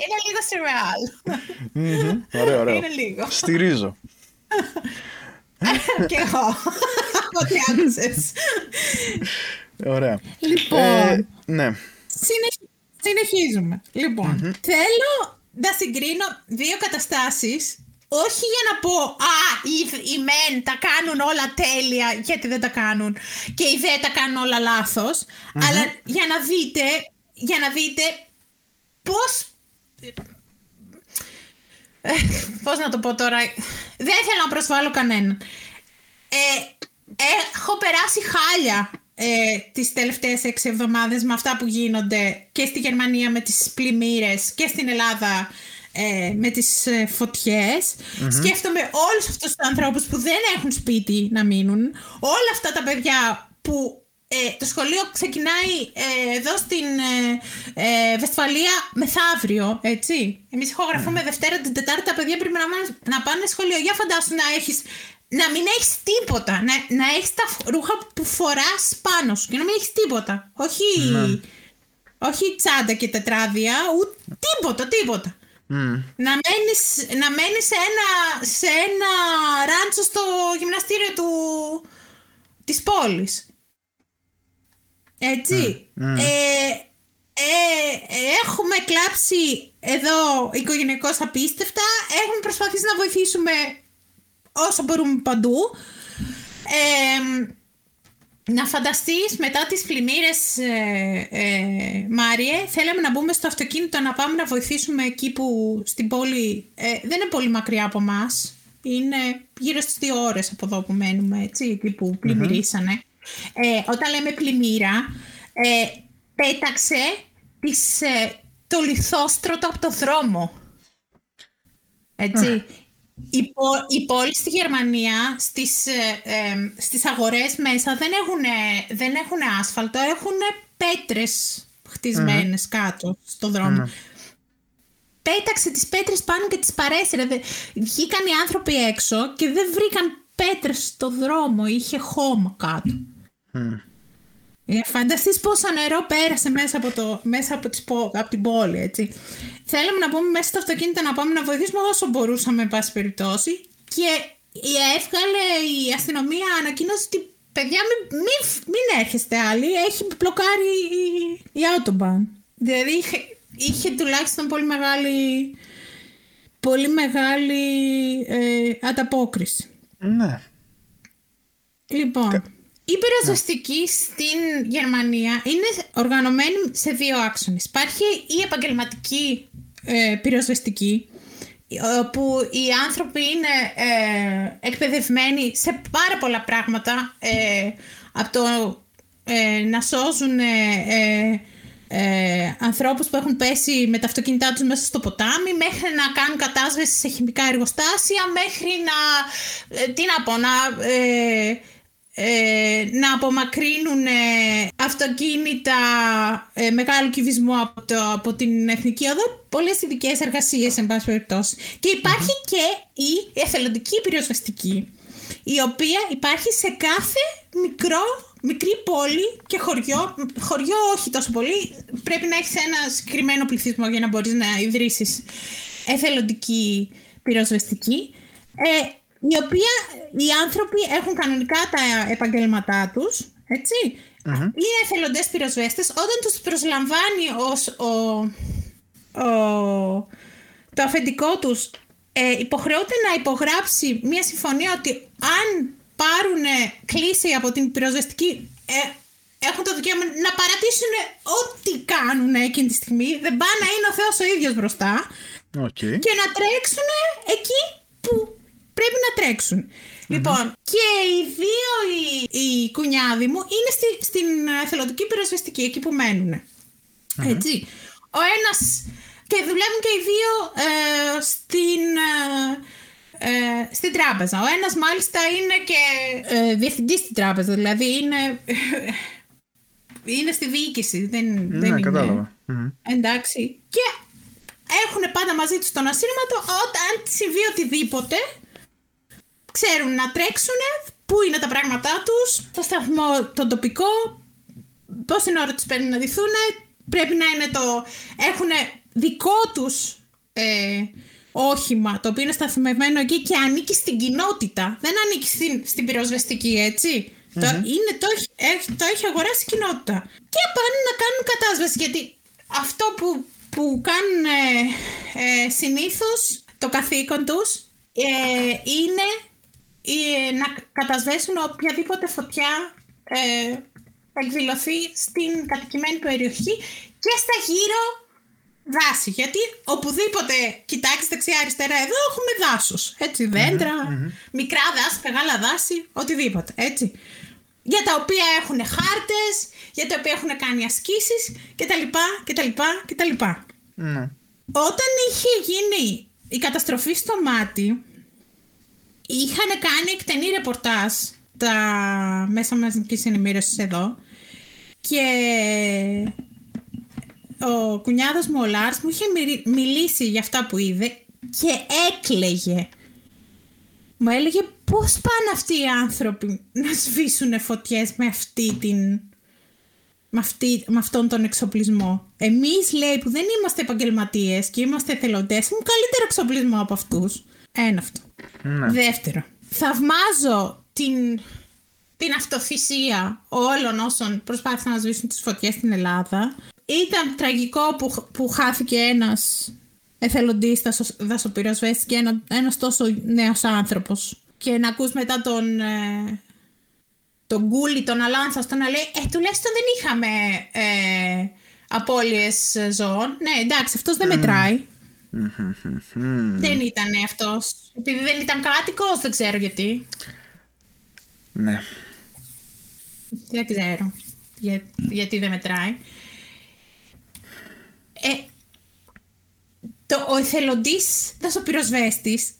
Είναι λίγο σουρεάλ. Ωραίο, ωραίο. Είναι λίγο. Στηρίζω. και εγώ. Ό,τι άκουσες. Ωραία. Λοιπόν, Ε, ναι. συνεχ- συνεχίζουμε. Λοιπόν, θέλω να συγκρίνω δύο καταστάσεις όχι για να πω «Α, οι, οι μεν τα κάνουν όλα τέλεια γιατί δεν τα κάνουν και οι δε τα κάνουν όλα λάθος», αλλά για να δείτε, για να δείτε πώς ε, πώς να το πω τώρα δεν θέλω να προσβάλλω κανέναν. Ε, έχω περάσει χάλια ε, τις τελευταίες έξι εβδομάδες με αυτά που γίνονται και στη Γερμανία με τις πλημμύρες και στην Ελλάδα ε, με τις ε, φωτιες Σκέφτομαι όλους αυτούς τους ανθρώπους που δεν έχουν σπίτι να μείνουν, όλα αυτά τα παιδιά που ε, το σχολείο ξεκινάει ε, εδώ στην ε, ε, Βεσφαλία μεθαύριο, έτσι. Εμείς ηχογραφούμε Δευτέρα την Τετάρτη, τα παιδιά πρέπει να, μάνε- να πάνε σχολείο. Για φαντάσου να έχεις να μην έχεις τίποτα, να, να έχεις τα φ- ρούχα που φοράς πάνω σου και να μην έχεις τίποτα. Όχι, όχι τσάντα και τετράδια, ούτε τίποτα, τίποτα. Να μένεις, να μένεις σε, ένα, σε ένα ράντσο στο γυμναστήριο του, της πόλης. Έτσι. Ε, ε, έχουμε κλάψει εδώ οικογενειακώς απίστευτα. Έχουμε προσπαθήσει να βοηθήσουμε όσο μπορούμε παντού. Ε, να φανταστείς μετά τις πλημμύρες ε, ε, Μάριε θέλαμε να μπούμε στο αυτοκίνητο να πάμε να βοηθήσουμε εκεί που στην πόλη ε, δεν είναι πολύ μακριά από μας είναι γύρω στις δύο ώρες από εδώ που μένουμε έτσι εκεί που πλημμυρίσανε ε, όταν λέμε πλημμύρα ε, πέταξε τις, ε, το λιθόστρωτο από το δρόμο. Έτσι. Η, πο- η πόλη στη Γερμανία στις, ε, ε, στις αγορές μέσα δεν έχουν, δεν έχουν άσφαλτο, έχουν πέτρες χτισμένες κάτω στο δρομο Πέταξε τις πέτρες πάνω και τις παρέσυρε. Δε- Βγήκαν οι άνθρωποι έξω και δεν βρήκαν πέτρες στο δρόμο, είχε χώμα κάτω. Mm. Φανταστείς πόσο νερό πέρασε μέσα από, το, μέσα από, τις, από την πόλη, έτσι. Θέλαμε να πούμε μέσα στο αυτοκίνητο να πάμε να βοηθήσουμε όσο μπορούσαμε, εν πάση περιπτώσει. Και έβγαλε η αστυνομία ανακοίνωση ότι παιδιά μην, μην, μην έρχεστε άλλοι, έχει μπλοκάρει η, η Autobahn. Δηλαδή είχε, είχε τουλάχιστον πολύ μεγάλη, πολύ μεγάλη ε, ανταπόκριση. Ναι. Λοιπόν, η πυροσβεστική στην Γερμανία είναι οργανωμένη σε δύο άξονες. Υπάρχει η επαγγελματική ε, πυροσβεστική, όπου οι άνθρωποι είναι ε, εκπαιδευμένοι σε πάρα πολλά πράγματα, ε, από το ε, να σώζουν ε, ε, ανθρώπους που έχουν πέσει με τα αυτοκίνητά τους μέσα στο ποτάμι μέχρι να κάνουν κατάσβεση σε χημικά εργοστάσια μέχρι να, τι να πω, να ε, να απομακρύνουν ε, αυτοκίνητα ε, μεγάλου κυβισμού από, το, από την Εθνική Οδό πολλές ειδικές εργασίες εν πάση περιπτώσει. Και υπαρχει και η εθελοντική πυροσβεστική η οποία υπάρχει σε κάθε μικρό, μικρή πόλη και χωριό, χωριό όχι τόσο πολύ, πρέπει να έχεις ένα συγκεκριμένο πληθυσμό για να μπορείς να ιδρύσεις εθελοντική πυροσβεστική. Ε, η οποία οι άνθρωποι έχουν κανονικά τα επαγγέλματά τους, έτσι. Mm-hmm. Είναι εθελοντές πυροσβέστες. Όταν τους προσλαμβάνει ως, ο, ο, το αφεντικό τους, ε, υποχρεώται να υπογράψει μια συμφωνία ότι αν πάρουν κλίση από την πυροσβεστική ε, έχουν το δικαίωμα να παρατήσουν ό,τι κάνουν εκείνη τη στιγμή. Δεν πάνε να είναι ο Θεός ο ίδιος μπροστά. Okay. Και να τρέξουν εκεί που πρέπει να τρεξουν Λοιπόν, και οι δύο οι, οι κουνιάδοι μου είναι στη, στην εθελοντική πυροσβεστική, εκεί που μενουν Έτσι. Ο ένας και δουλεύουν και οι δύο ε, στην, ε, ε, στην τράπεζα. Ο ένας μάλιστα είναι και ε, διευθυντής στην τράπεζα, δηλαδή είναι, είναι στη διοίκηση. Δεν, ναι, δεν είναι. κατάλαβα. Εντάξει. Και έχουν πάντα μαζί τους τον ασύρματο όταν συμβεί οτιδήποτε ξέρουν να τρέξουν, πού είναι τα πράγματά τους, στο σταθμό τον τοπικό, πόση ώρα τους παίρνει να δηθούν, πρέπει να είναι το... έχουν δικό τους ε, όχημα, το οποίο είναι σταθμευμένο εκεί και ανήκει στην κοινότητα. Δεν ανήκει στην, στην πυροσβεστική, Το, είναι, το, έχει, το έχει αγοράσει η κοινότητα. Και πάνε να κάνουν κατάσβεση, γιατί αυτό που, που κάνουν ε, ε συνήθως το καθήκον τους ε, είναι ε, να κατασβέσουν οποιαδήποτε φωτιά ε, εκδηλωθεί στην κατοικημένη περιοχή και στα γύρω δάση. Γιατί οπουδήποτε κοιτάξεις δεξιά-αριστερά, εδώ έχουμε δάσος. Έτσι, μικρά δάση, μεγάλα δάση, οτιδήποτε. Έτσι. Για τα οποία έχουν χάρτες, για τα οποία έχουν κάνει ασκήσεις κτλ. κτλ, κτλ. Mm. Όταν είχε γίνει η καταστροφή στο μάτι, είχαν κάνει εκτενή ρεπορτάζ τα μέσα μαζικής ενημέρωσης εδώ και ο κουνιάδος μου ο Λάρς μου είχε μιλήσει για αυτά που είδε και έκλαιγε. Μου έλεγε πώς πάνε αυτοί οι άνθρωποι να σβήσουν φωτιές με αυτή την... Με, αυτή, με αυτόν τον εξοπλισμό; Εμείς λέει που δεν είμαστε επαγγελματίες και είμαστε εθελοντές έχουμε καλύτερο εξοπλισμό από αυτούς. Ένα αυτό. Ναι. Δεύτερο, θαυμάζω την, την αυτοθυσία όλων όσων προσπάθησαν να σβήσουν τις φωτιές στην Ελλάδα. Ήταν τραγικό που, που χάθηκε ένας εθελοντής δασοπυροσβέστης και ένα, ένας τόσο νέος άνθρωπος. Και να ακούς μετά τον, ε, τον Γκούλι, τον Αλάνθαστο να λέει «Ε, τουλάχιστον δεν είχαμε ε, απώλειες ζώων». Ναι, εντάξει, αυτός δεν μετράει. Δεν ήταν αυτό. Επειδή δεν ήταν κάτοικο, δεν ξέρω γιατί. Ναι. Δεν ξέρω. Για, γιατί δεν μετράει. Ε, το, ο εθελοντής δασοπυροσβέστης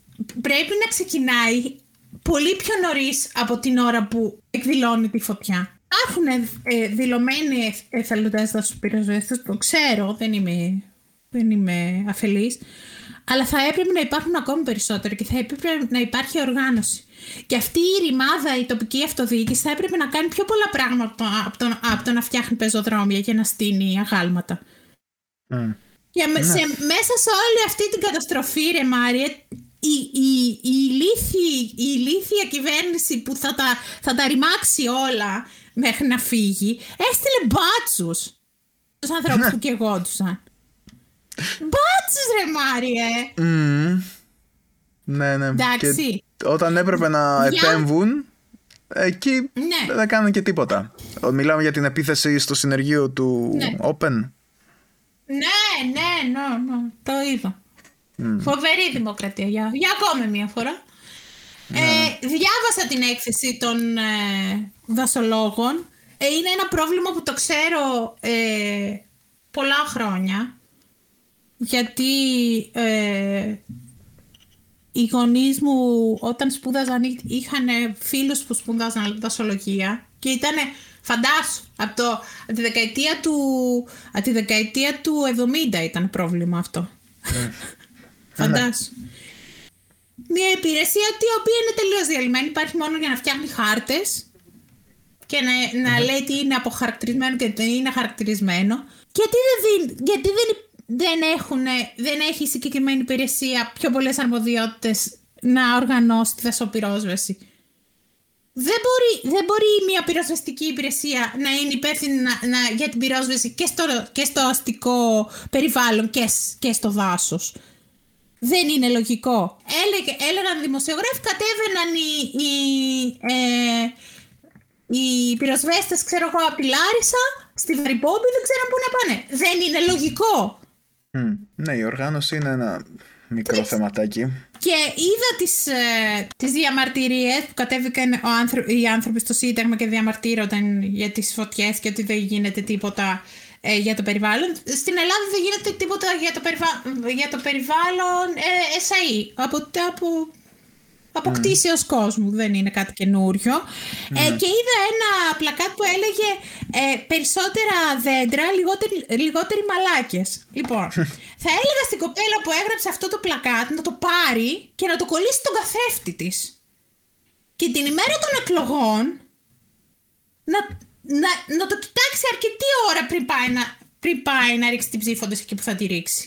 πρέπει να ξεκινάει πολύ πιο νωρίς από την ώρα που εκδηλώνει τη φωτιά. Υπάρχουν ε, δηλωμένοι εθελοντές δασοπυροσβέστες, το ξέρω, δεν είμαι δεν είμαι αφελής, αλλά θα έπρεπε να υπάρχουν ακόμη περισσότερο και θα έπρεπε να υπάρχει οργάνωση. Και αυτή η ρημάδα, η τοπική αυτοδιοίκηση, θα έπρεπε να κάνει πιο πολλά πράγματα από το, από το να φτιάχνει πεζοδρόμια και να στείνει αγάλματα. Mm. Και Ναι. σε, μέσα σε όλη αυτή την καταστροφή, ρε Μάριε, η, η, η, ηλίθιη, η ηλίθια κυβέρνηση που θα τα, θα τα ρημάξει όλα μέχρι να φύγει, έστειλε μπάτσους στους ανθρώπους Ναι. που κεγόντουσαν. Μπάτσους ρε Μάριε! Μμμ. Ναι, ναι. Εντάξει. Και όταν έπρεπε να Για- επέμβουν, εκεί Ναι. δεν κάνανε και τίποτα. Μιλάμε για την επίθεση στο συνεργείο του Ναι. Open. Ναι, ναι, ναι, ναι, το είδα. Φοβερή δημοκρατία για, για ακόμη μία φορά. Ε, διάβασα την έκθεση των ε, δασολόγων. Ε, είναι ένα πρόβλημα που το ξέρω ε, πολλά χρόνια. Γιατί ε, οι γονείς μου όταν σπούδαζαν εί- είχαν φίλους που σπούδαζαν δασολογία και ήταν φαντάσου από, το, από, τη δεκαετία του, από τη δεκαετία του 70 ήταν πρόβλημα αυτό. φαντάσου. Μια υπηρεσία τη οποία είναι τελείως διαλυμένη, υπάρχει μόνο για να φτιάχνει χάρτες και να, να λέει τι είναι αποχαρακτηρισμένο και τι είναι χαρακτηρισμένο. Γιατί δεν, δίνει- γιατί δεν, δεν, έχουν, δεν έχει η συγκεκριμένη υπηρεσία πιο πολλές αρμοδιότητες να οργανώσει τη δασοπυρόσβεση. Δεν μπορεί, δεν μπορεί μια πυροσβεστική υπηρεσία να είναι υπεύθυνη να, να- για την πυρόσβεση και στο, και στο αστικό περιβάλλον και, σ- και στο δάσος. Δεν είναι λογικό. Έλεγε, έλεγαν δημοσιογράφοι, κατέβαιναν οι, οι, ε, οι πυροσβέστες, ξέρω εγώ, από τη Λάρισα, στη Βαρυπόμπη, δεν ξέραν πού να πάνε. Δεν είναι λογικό. Μμ. Ναι, η οργάνωση είναι ένα μικρό θεματάκι. Και είδα τις, ε, τις διαμαρτυρίες που κατέβηκαν ο άνθρω- οι άνθρωποι στο Σύνταγμα και διαμαρτύρονταν για τις φωτιές και ότι δεν γίνεται τίποτα ε, για το περιβάλλον. Στην Ελλάδα δεν γίνεται τίποτα για το, περιβα- για το περιβάλλον ε, SAE. Από, από, από κτήσεως κόσμου, δεν είναι κάτι καινούριο. Ε, και είδα ένα πλακάτ που έλεγε ε, περισσότερα δέντρα, λιγότεροι, λιγότεροι μαλάκες. Λοιπόν, θα έλεγα στην κοπέλα που έγραψε αυτό το πλακάτ να το πάρει και να το κολλήσει στον καθρέφτη της. Και την ημέρα των εκλογών να, να, να το κοιτάξει αρκετή ώρα πριν πάει να, πριν πάει να ρίξει την ψήφο της εκεί που θα τη ρίξει.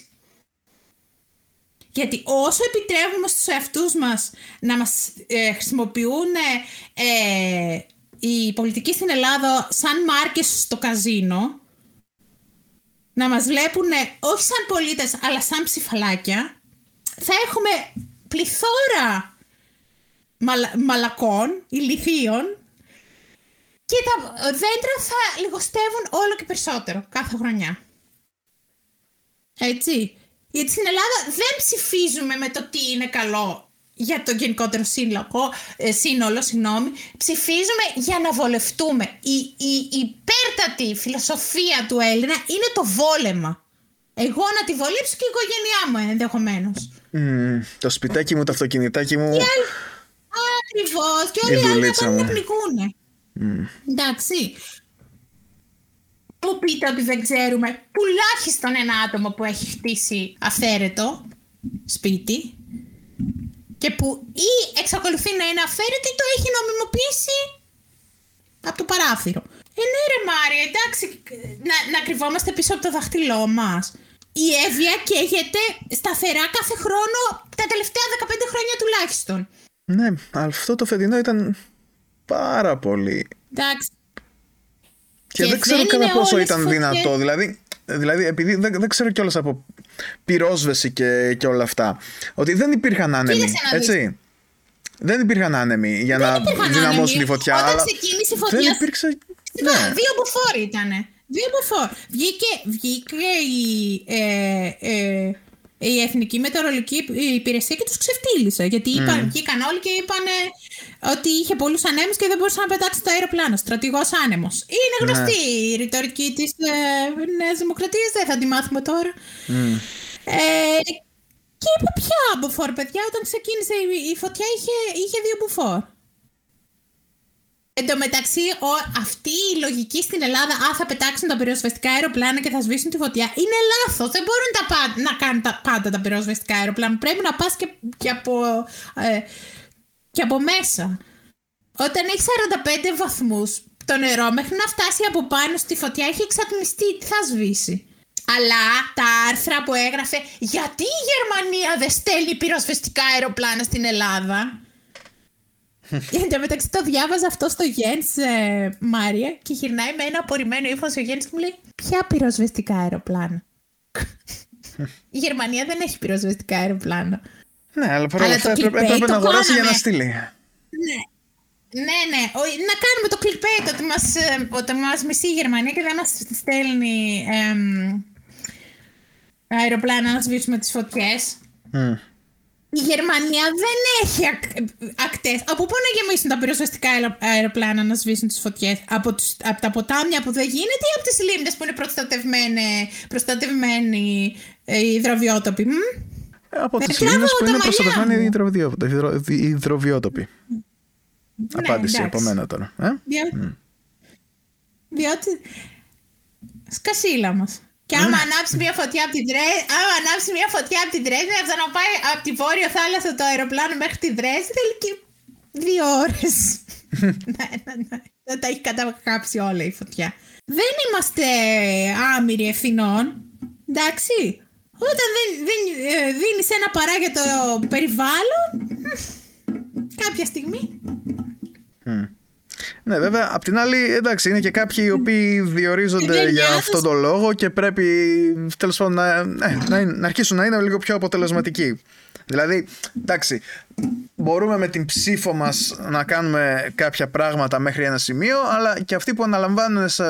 Γιατί όσο επιτρέπουμε στους εαυτούς μας να μας ε, χρησιμοποιούν ε, οι πολιτικοί στην Ελλάδα σαν μάρκες στο καζίνο, να μας βλέπουν όχι σαν πολίτες αλλά σαν ψηφαλάκια, θα έχουμε πληθώρα μαλα, μαλακών, ηλικίων και τα δέντρα θα λιγοστεύουν όλο και περισσότερο κάθε χρονιά. Έτσι. Γιατί στην Ελλάδα δεν ψηφίζουμε με το τι είναι καλό για το γενικότερο σύλλογο, ε, σύνολο, συγγνώμη. Ψηφίζουμε για να βολευτούμε. Η, η, η υπέρτατη φιλοσοφία του Έλληνα είναι το βόλεμα. Εγώ να τη βολέψω και η οικογένειά μου ενδεχομένως. Μμ, το σπιτάκι μου, το αυτοκινητάκι μου. Ακριβώς. Και Η όλοι οι άλλοι να δουλίτσα πάνε να μου. πνιγούνε. Εντάξει. Μου πείτε ότι δεν ξέρουμε τουλάχιστον ένα άτομο που έχει χτίσει αφαίρετο σπίτι και που ή εξακολουθεί να είναι αφαίρετο ή το έχει νομιμοποιήσει από το παράθυρο. Ε, ναι ρε Μάρια, εντάξει, να, να κρυβόμαστε πίσω από το δάχτυλό μας. Η Εύβοια καίγεται σταθερά κάθε χρόνο τα τελευταία 15 χρόνια τουλάχιστον. Ναι, αλλά αυτό το φετινό ήταν πάρα πολύ. Εντάξει. Και, Και δεν ξέρω δεν κατά είναι πόσο όλες ήταν οι φωτιές. δυνατό. Δηλαδή, δηλαδή επειδή δεν, δεν ξέρω κιόλας από πυρόσβεση και, και όλα αυτά. Ότι δεν υπήρχαν άνεμοι. Κοίταξε να δεις. Έτσι. Δεν υπήρχαν άνεμοι για να υπήρχαν δυναμώσουν άνεμοι. τη φωτιά. Όταν αλλά ξεκίνησε η φωτιά, Δεν υπήρξε. Ναι. Ναι. Δύο μποφόρ ήτανε. Δύο μποφόρ. Βγήκε, βγήκε η, ε, ε, η Εθνική Μετεωρολογική Υπηρεσία και τους ξεφτύλισε. Γιατί είπαν, βγήκαν όλοι και είπαν ότι είχε πολλούς ανέμους και δεν μπορούσαν να πετάξουν το αεροπλάνο. Στρατηγός άνεμος. Είναι γνωστή η ρητορική της ε, Νέας Δημοκρατίας. Δεν θα τη μάθουμε τώρα. Ε, και είπε πια μποφόρ, παιδιά, όταν ξεκίνησε η, η φωτιά είχε, είχε δύο μποφόρ. Εν τω μεταξύ, ο, αυτή η λογική στην Ελλάδα, α, θα πετάξουν τα πυροσβεστικά αεροπλάνα και θα σβήσουν τη φωτιά, είναι λάθος. Δεν μπορούν τα, πα- να κάνουν τα, πάντα τα πυροσβεστικά αεροπλάνα. Πρέπει να πας και, και από. Ε, και από μέσα. Όταν έχει 45 βαθμούς, το νερό μέχρι να φτάσει από πάνω στη φωτιά έχει εξατμιστεί. Τι θα σβήσει. Αλλά τα άρθρα που έγραφε γιατί η Γερμανία δεν στέλνει πυροσβεστικά αεροπλάνα στην Ελλάδα. Εν τω μεταξύ το διάβαζα αυτό στο Γένς ε, Μάρια και γυρνάει με ένα απορριμμένο ύφος ο Γένς και μου λέει Ποια πυροσβεστικά αεροπλάνα; η Γερμανία δεν έχει πυροσβεστικά αεροπλάνα. Ναι, αλλά παρόλα αυτά έπρεπε, έπρεπε να αγοράσει για να στείλει. Ναι. Ναι, ναι. Να κάνουμε το clickbait ότι μας, ε, ότι μας μισεί η Γερμανία και δεν μας στέλνει εμ, αεροπλάνα να σβήσουμε τις φωτιές. Mm. Η Γερμανία δεν έχει ακ, ακτές. Από πού να γεμίσουν τα πυροσβεστικά αερο- αεροπλάνα να σβήσουν τις φωτιές; Από, τους, από τα ποτάμια που δεν γίνεται ή από τις λίμνες που είναι προστατευμένοι, προστατευμένοι ε, υδροβιότοποι. Μ; Από Ε, τις τράβω λίμνες που τα είναι μαλλιά προστατευμένοι μου. οι υδροβιό- οι υδρο- οι υδροβιότοποι. Απάντηση Ναι, από εντάξει. μένα τώρα. Ε; Διο... Διότι. Σκασίλα μας. Και άμα ανάψει μια φωτιά από την Δρέσδη, άμα ανάψει μια φωτιά από την Δρέσδη, αυτό να πάει από τη βόρειο θάλασσα το αεροπλάνο μέχρι τη Δρέσδη, θέλει και δύο ώρες. ναι, ναι, ναι. Δεν τα έχει κατακάψει όλα η φωτιά. Δεν είμαστε άμυροι ευθυνών. Εντάξει. Όταν δεν, δεν ε, δίνεις ένα παρά για το περιβάλλον, κάποια στιγμή Ναι, βέβαια, απ' την άλλη, εντάξει, είναι και κάποιοι οι οποίοι διορίζονται δεν για νοιάζει. αυτόν τον λόγο και πρέπει τέλος πάντων να, ναι, να, είναι- να αρχίσουν να είναι λίγο πιο αποτελεσματικοί. Δηλαδή, εντάξει, μπορούμε με την ψήφο μας να κάνουμε κάποια πράγματα μέχρι ένα σημείο, αλλά και αυτοί που αναλαμβάνουν σε,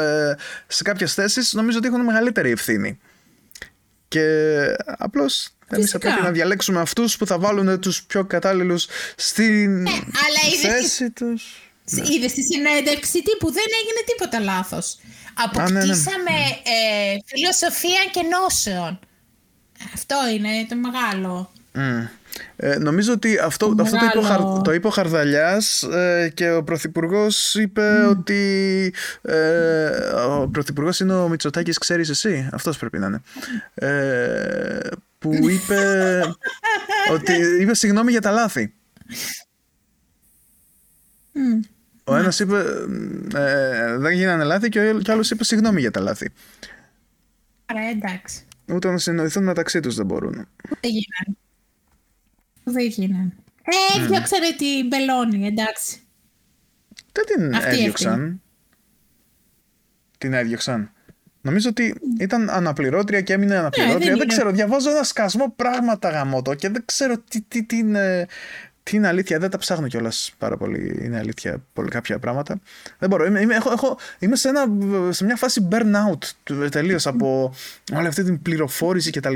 σε κάποιες θέσεις νομίζω ότι έχουν μεγαλύτερη ευθύνη. Και απλώς εμείς θα Φυσικά. πρέπει να διαλέξουμε αυτούς που θα βάλουν τους πιο κατάλληλους στην αλλά είδες τι- θέση τους. Είδες στη συνέντευξη τύπου δεν έγινε τίποτα λάθος. ναι, ναι. Αποκτήσαμε ε, φιλοσοφία και νόσεων. Αυτό είναι το μεγάλο. Μμ. Ε, νομίζω ότι αυτό, αυτό το, είπε ο Μεγάλο. Χαρ- το είπε ο Χαρδαλιάς ε, και ο Πρωθυπουργός είπε ότι ε, ο Πρωθυπουργός είναι ο Μητσοτάκης ξέρεις εσύ; Αυτός πρέπει να είναι ε, που είπε ότι είπε συγγνώμη για τα λάθη ο ένας είπε ε, δεν γίνανε λάθη και ο κι άλλος είπε συγγνώμη για τα λάθη Άρα εντάξει. ούτε να συνοηθούν μεταξύ τους δεν μπορούν Δεν γίνανε. Δεν γίνανε. Ε, διώξανε την Μπελόνη, εντάξει. Δεν την Αυτή έδιωξαν. Την έδιωξαν. Νομίζω ότι ήταν αναπληρώτρια και έμεινε αναπληρώτρια. δεν δεν, είναι. ξέρω, διαβάζω ένα σκασμό πράγματα γαμώτο και δεν ξέρω τι, τι, τι, είναι, τι είναι αλήθεια. Δεν τα ψάχνω κιόλας πάρα πολύ. Είναι αλήθεια πολύ κάποια πράγματα. Δεν μπορώ. Είμαι, είμαι, έχω, έχω, είμαι σε, ένα, σε μια φάση burnout τελείως από όλη αυτή την πληροφόρηση κτλ.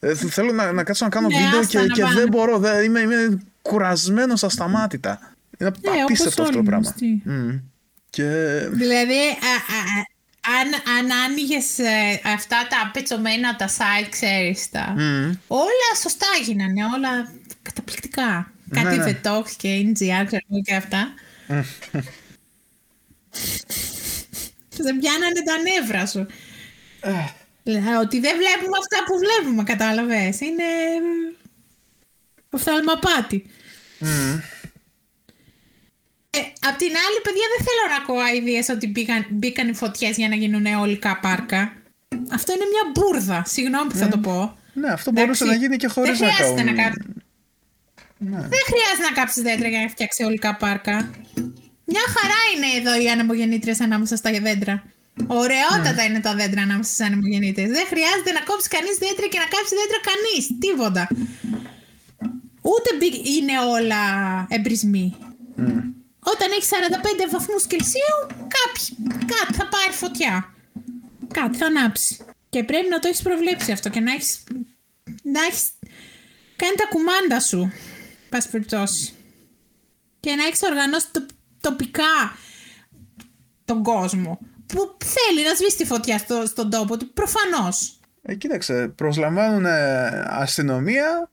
Ε, θέλω να, να κάτσω να κάνω Ναι, βίντεο άστα και, να και πάνε. δεν μπορώ. Δεν, είμαι, είμαι κουρασμένος ασταμάτητα. Είναι Ναι, απίστευτο όπως αυτό το όλοι πράγμα. μας, τι. Μμ. Και Δηλαδή, α, α, α, αν, αν άνοιγες αυτά τα πετσομένα τα site, ξέρεις τα. Όλα σωστά γίνανε, όλα καταπληκτικά. Κάτι ναι. The Talks και NGR, ξέρω εγώ και αυτά. Δεν πιάνανε τα νεύρα σου. Δηλαδή, ότι δεν βλέπουμε αυτά που βλέπουμε, κατάλαβες. Είναι οφθαλμαπάτι. Ε, απ' την άλλη, παιδιά, δεν θέλω να ακούω ideas ότι μπήκαν, μπήκαν οι φωτιές για να γίνουν αιωλικά πάρκα. Αυτό είναι μια μπουρδα. Συγγνώμη που θα το πω. ναι, αυτό μπορούσε Εντάξει, να γίνει και χωρίς δεν να χρειάζεται κάνουν. Να κάψει. Δεν χρειάζεται να κάψεις δέντρα για να φτιάξει αιωλικά πάρκα. Μια χαρά είναι εδώ οι ανεμογεννήτριες ανάμεσα στα δέντρα. Ωραιότατα είναι τα δέντρα ανάμεσα στις ανεμογεννήτριες. Δεν χρειάζεται να κόψεις κανείς δέντρα και να κάψει δέντρα κανείς. Τίποτα. Ούτε μπη- είναι όλα εμπρισμοί. Όταν έχεις 45 βαθμούς Κελσίου, κάποιοι, κάτι θα πάρει φωτιά. Κάτι θα ανάψει. Και πρέπει να το έχεις προβλέψει αυτό και να έχεις, να έχεις κάνει τα κουμάντα σου. Πάση περιπτώσει. Και να έχεις οργανώσει το- τοπικά τον κόσμο. Που θέλει να σβήσει τη φωτιά στο, στον τόπο του, προφανώς. Ε, κοίταξε, προσλαμβάνουν αστυνομία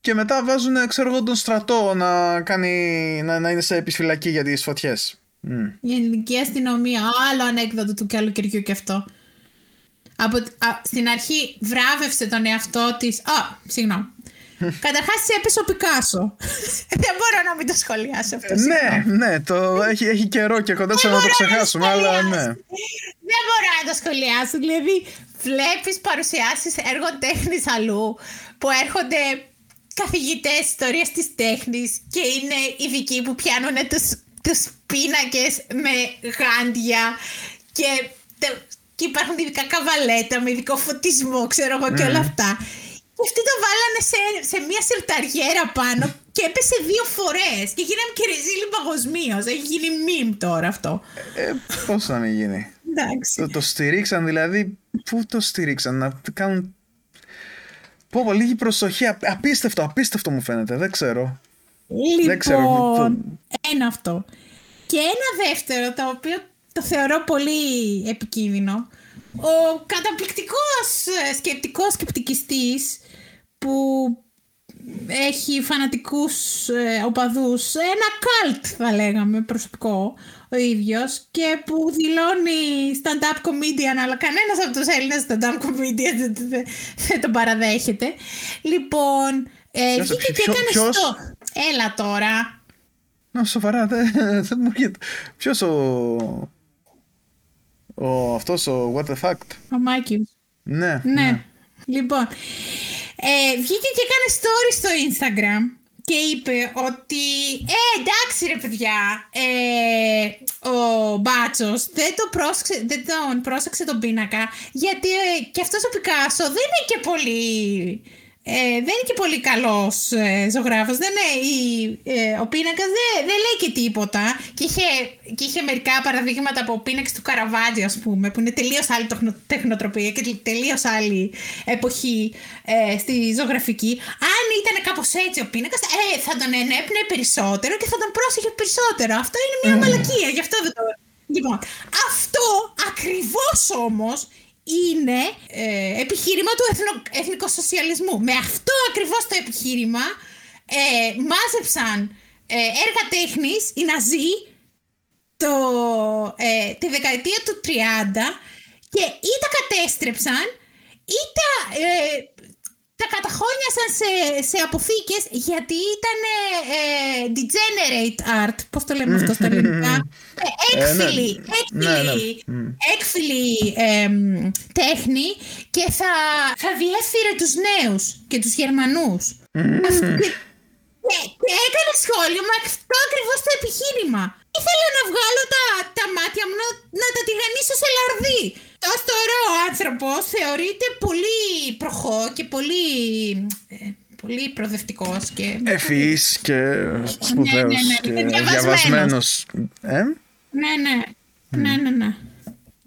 και μετά βάζουν, ξέρω εγώ, τον στρατό να, κάνει, να, να είναι σε επιφυλακή για τις φωτιές. Μμ. Η ελληνική αστυνομία. Άλλο ανέκδοτο του καλοκαιριού και αυτό. Από, α, στην αρχή βράβευσε τον εαυτό της... Α, συγγνώμη. Καταρχάς, έπεσε ο Πικάσο. Δεν μπορώ να μην το σχολιάσω αυτό. ναι, ναι, το έχει, έχει καιρό και κοντά να το ξεχάσουμε, αλλά ναι. Δεν μπορώ να το σχολιάσω. Δηλαδή, βλέπεις παρουσιάσεις έργων τέχνης αλλού που έρχονται καθηγητές ιστορίας της τέχνης και είναι ειδικοί που πιάνουν τους τους πίνακες με γάντια και, και υπάρχουν ειδικά καβαλέτα με ειδικό φωτισμό, ξέρω εγώ, και όλα αυτά. Και αυτοί το βάλανε σε, σε μια σιρταριέρα πάνω και έπεσε δύο φορές. Και γίναμε και ρεζίλι παγκοσμίως. Έχει γίνει meme τώρα αυτό. Ε, Πώς να μην γίνει; Εντάξει. Το, το στηρίξαν δηλαδή. Πού το στηρίξαν, να κάνουν; Πω, πω λίγη προσοχή. Απίστευτο, απίστευτο μου φαίνεται. Δεν ξέρω. Λοιπόν, Δεν ξέρω. ένα αυτό. Και ένα δεύτερο, το οποίο το θεωρώ πολύ επικίνδυνο. Ο καταπληκτικός ε, σκεπτικός σκεπτικιστής που έχει φανατικούς ε, οπαδούς, ένα καλτ θα λέγαμε προσωπικό ο ίδιος και που δηλώνει stand-up comedian αλλά κανένας από τους Έλληνες stand-up comedian δεν, δεν τον παραδέχεται. Λοιπόν, ε, βγήκε και έκανε ποιος... στο... Έλα τώρα. Να, σοβαρά, δεν, δεν μου έρχεται. Ποιος ο... Ο, αυτός ο What the Fact. Ο Mikeius. Ναι, ναι. ναι. Λοιπόν, ε, βγήκε και έκανε story στο Instagram και είπε ότι ε, εντάξει ρε παιδιά, ε, ο μπάτσος δεν, το πρόσεξε, δεν τον πρόσεξε τον πίνακα γιατί ε, και αυτός ο Πικάσο δεν είναι και πολύ ε, δεν είναι και πολύ καλός ε, ζωγράφος. Ε, ο πίνακας δεν, δεν λέει και τίποτα. Και είχε, και είχε μερικά παραδείγματα από πίναξ του Καραβάτζη, ας πούμε, που είναι τελείως άλλη τεχνοτροπία και τελείως άλλη εποχή ε, στη ζωγραφική. Αν ήταν κάπως έτσι ο πίνακας, ε, θα τον ενέπνε περισσότερο και θα τον πρόσεχε περισσότερο. Αυτό είναι μια μαλακία, γι' αυτό δεν το. Λοιπόν, αυτό ακριβώς όμως είναι ε, επιχείρημα του εθνο, εθνικοσοσιαλισμού. Με αυτό ακριβώς το επιχείρημα ε, μάζεψαν ε, έργα τέχνης οι Ναζί το, ε, τη δεκαετία του 30 και ή τα κατέστρεψαν ή τα, τα καταχώνιασαν σε, σε αποθήκες γιατί ήταν ε, degenerate art, πώς το λέμε αυτό στα ελληνικά, ε, έκφυλη, ναι. έκφυλη, ναι, ναι. έκφυλη τέχνη και θα, θα διέφυρε τους νέους και τους Γερμανούς. και, και, έκανε σχόλιο με αυτό ακριβώς το επιχείρημα. Ήθελα να βγάλω τα, τα μάτια μου να, να τα τηγανίσω σε λαρδί. Τόσο τώρα ο άνθρωπος θεωρείται πολύ προχώ και πολύ, ε, πολύ προοδευτικός και... Ευφυής και σπουδαίος ναι, ναι, ναι, και διαβασμένος. Ε; Ναι, ναι. Ναι, ναι, ναι.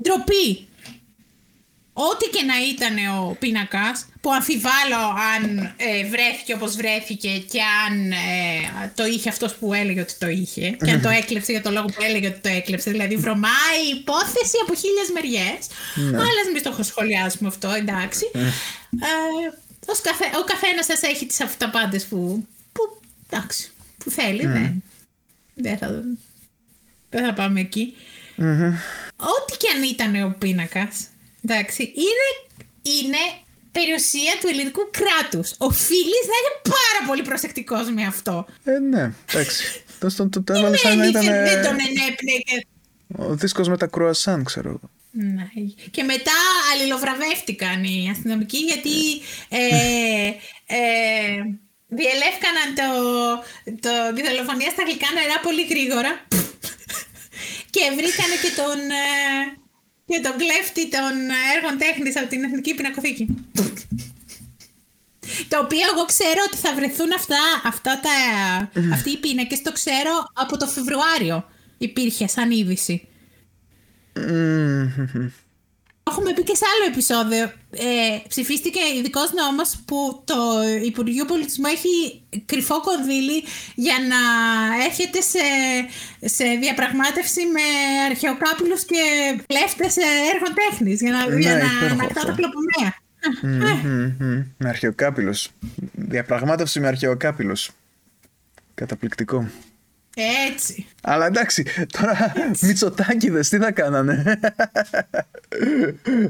Ντροπή. Ό,τι και να ήταν ο πίνακας, που αμφιβάλλω αν ε, βρέθηκε όπως βρέθηκε και αν ε, το είχε αυτός που έλεγε ότι το είχε και αν το έκλεψε για το λόγο που έλεγε ότι το έκλεψε. Δηλαδή βρωμάει υπόθεση από χίλιες μεριές. Ναι. Αλλά μην το σχολιάσουμε αυτό, εντάξει. Ε, ο, καθέ, ο καθένας σας έχει τις αυταπάντες που, που, εντάξει, που θέλει. Δεν, δεν, θα, δεν θα πάμε εκεί. Ό,τι και αν ήταν ο πίνακας, εντάξει, είναι, είναι περιουσία του ελληνικού κράτους. Οφείλει να είναι πάρα πολύ προσεκτικός με αυτό. Ε, ναι, εντάξει. το, το, το, το έβαλες σαν να ήταν. Δεν τον ενέπνε. Ο δίσκος με τα κρουασάν, ξέρω εγώ. Ναι. Και μετά αλληλοβραβεύτηκαν οι αστυνομικοί γιατί ε, ε, διελεύκαναν το, το, τη δολοφονία στα γλυκά νερά πολύ γρήγορα και βρήκανε και τον, ε, και τον κλέφτη των έργων τέχνης από την Εθνική Πινακοθήκη. Το οποίο εγώ ξέρω ότι θα βρεθούν αυτά, αυτά τα, αυτοί οι πίνακες, το ξέρω από το Φεβρουάριο υπήρχε σαν είδηση. Έχουμε πει και σε άλλο επεισόδιο. Ε, ψηφίστηκε ειδικός νόμος που το Υπουργείο Πολιτισμού έχει κρυφό κονδύλι για να έρχεται σε, σε διαπραγμάτευση με αρχαιοκάπηλους και πλέφτες έργων τέχνης για να, ναι, για να ανακτά τα κλοπομεία. Με αρχαιοκάπηλους. Διαπραγμάτευση με αρχαιοκάπηλους. Καταπληκτικό. Έτσι. Αλλά εντάξει, τώρα Μητσοτάκηδες τι θα κάνανε;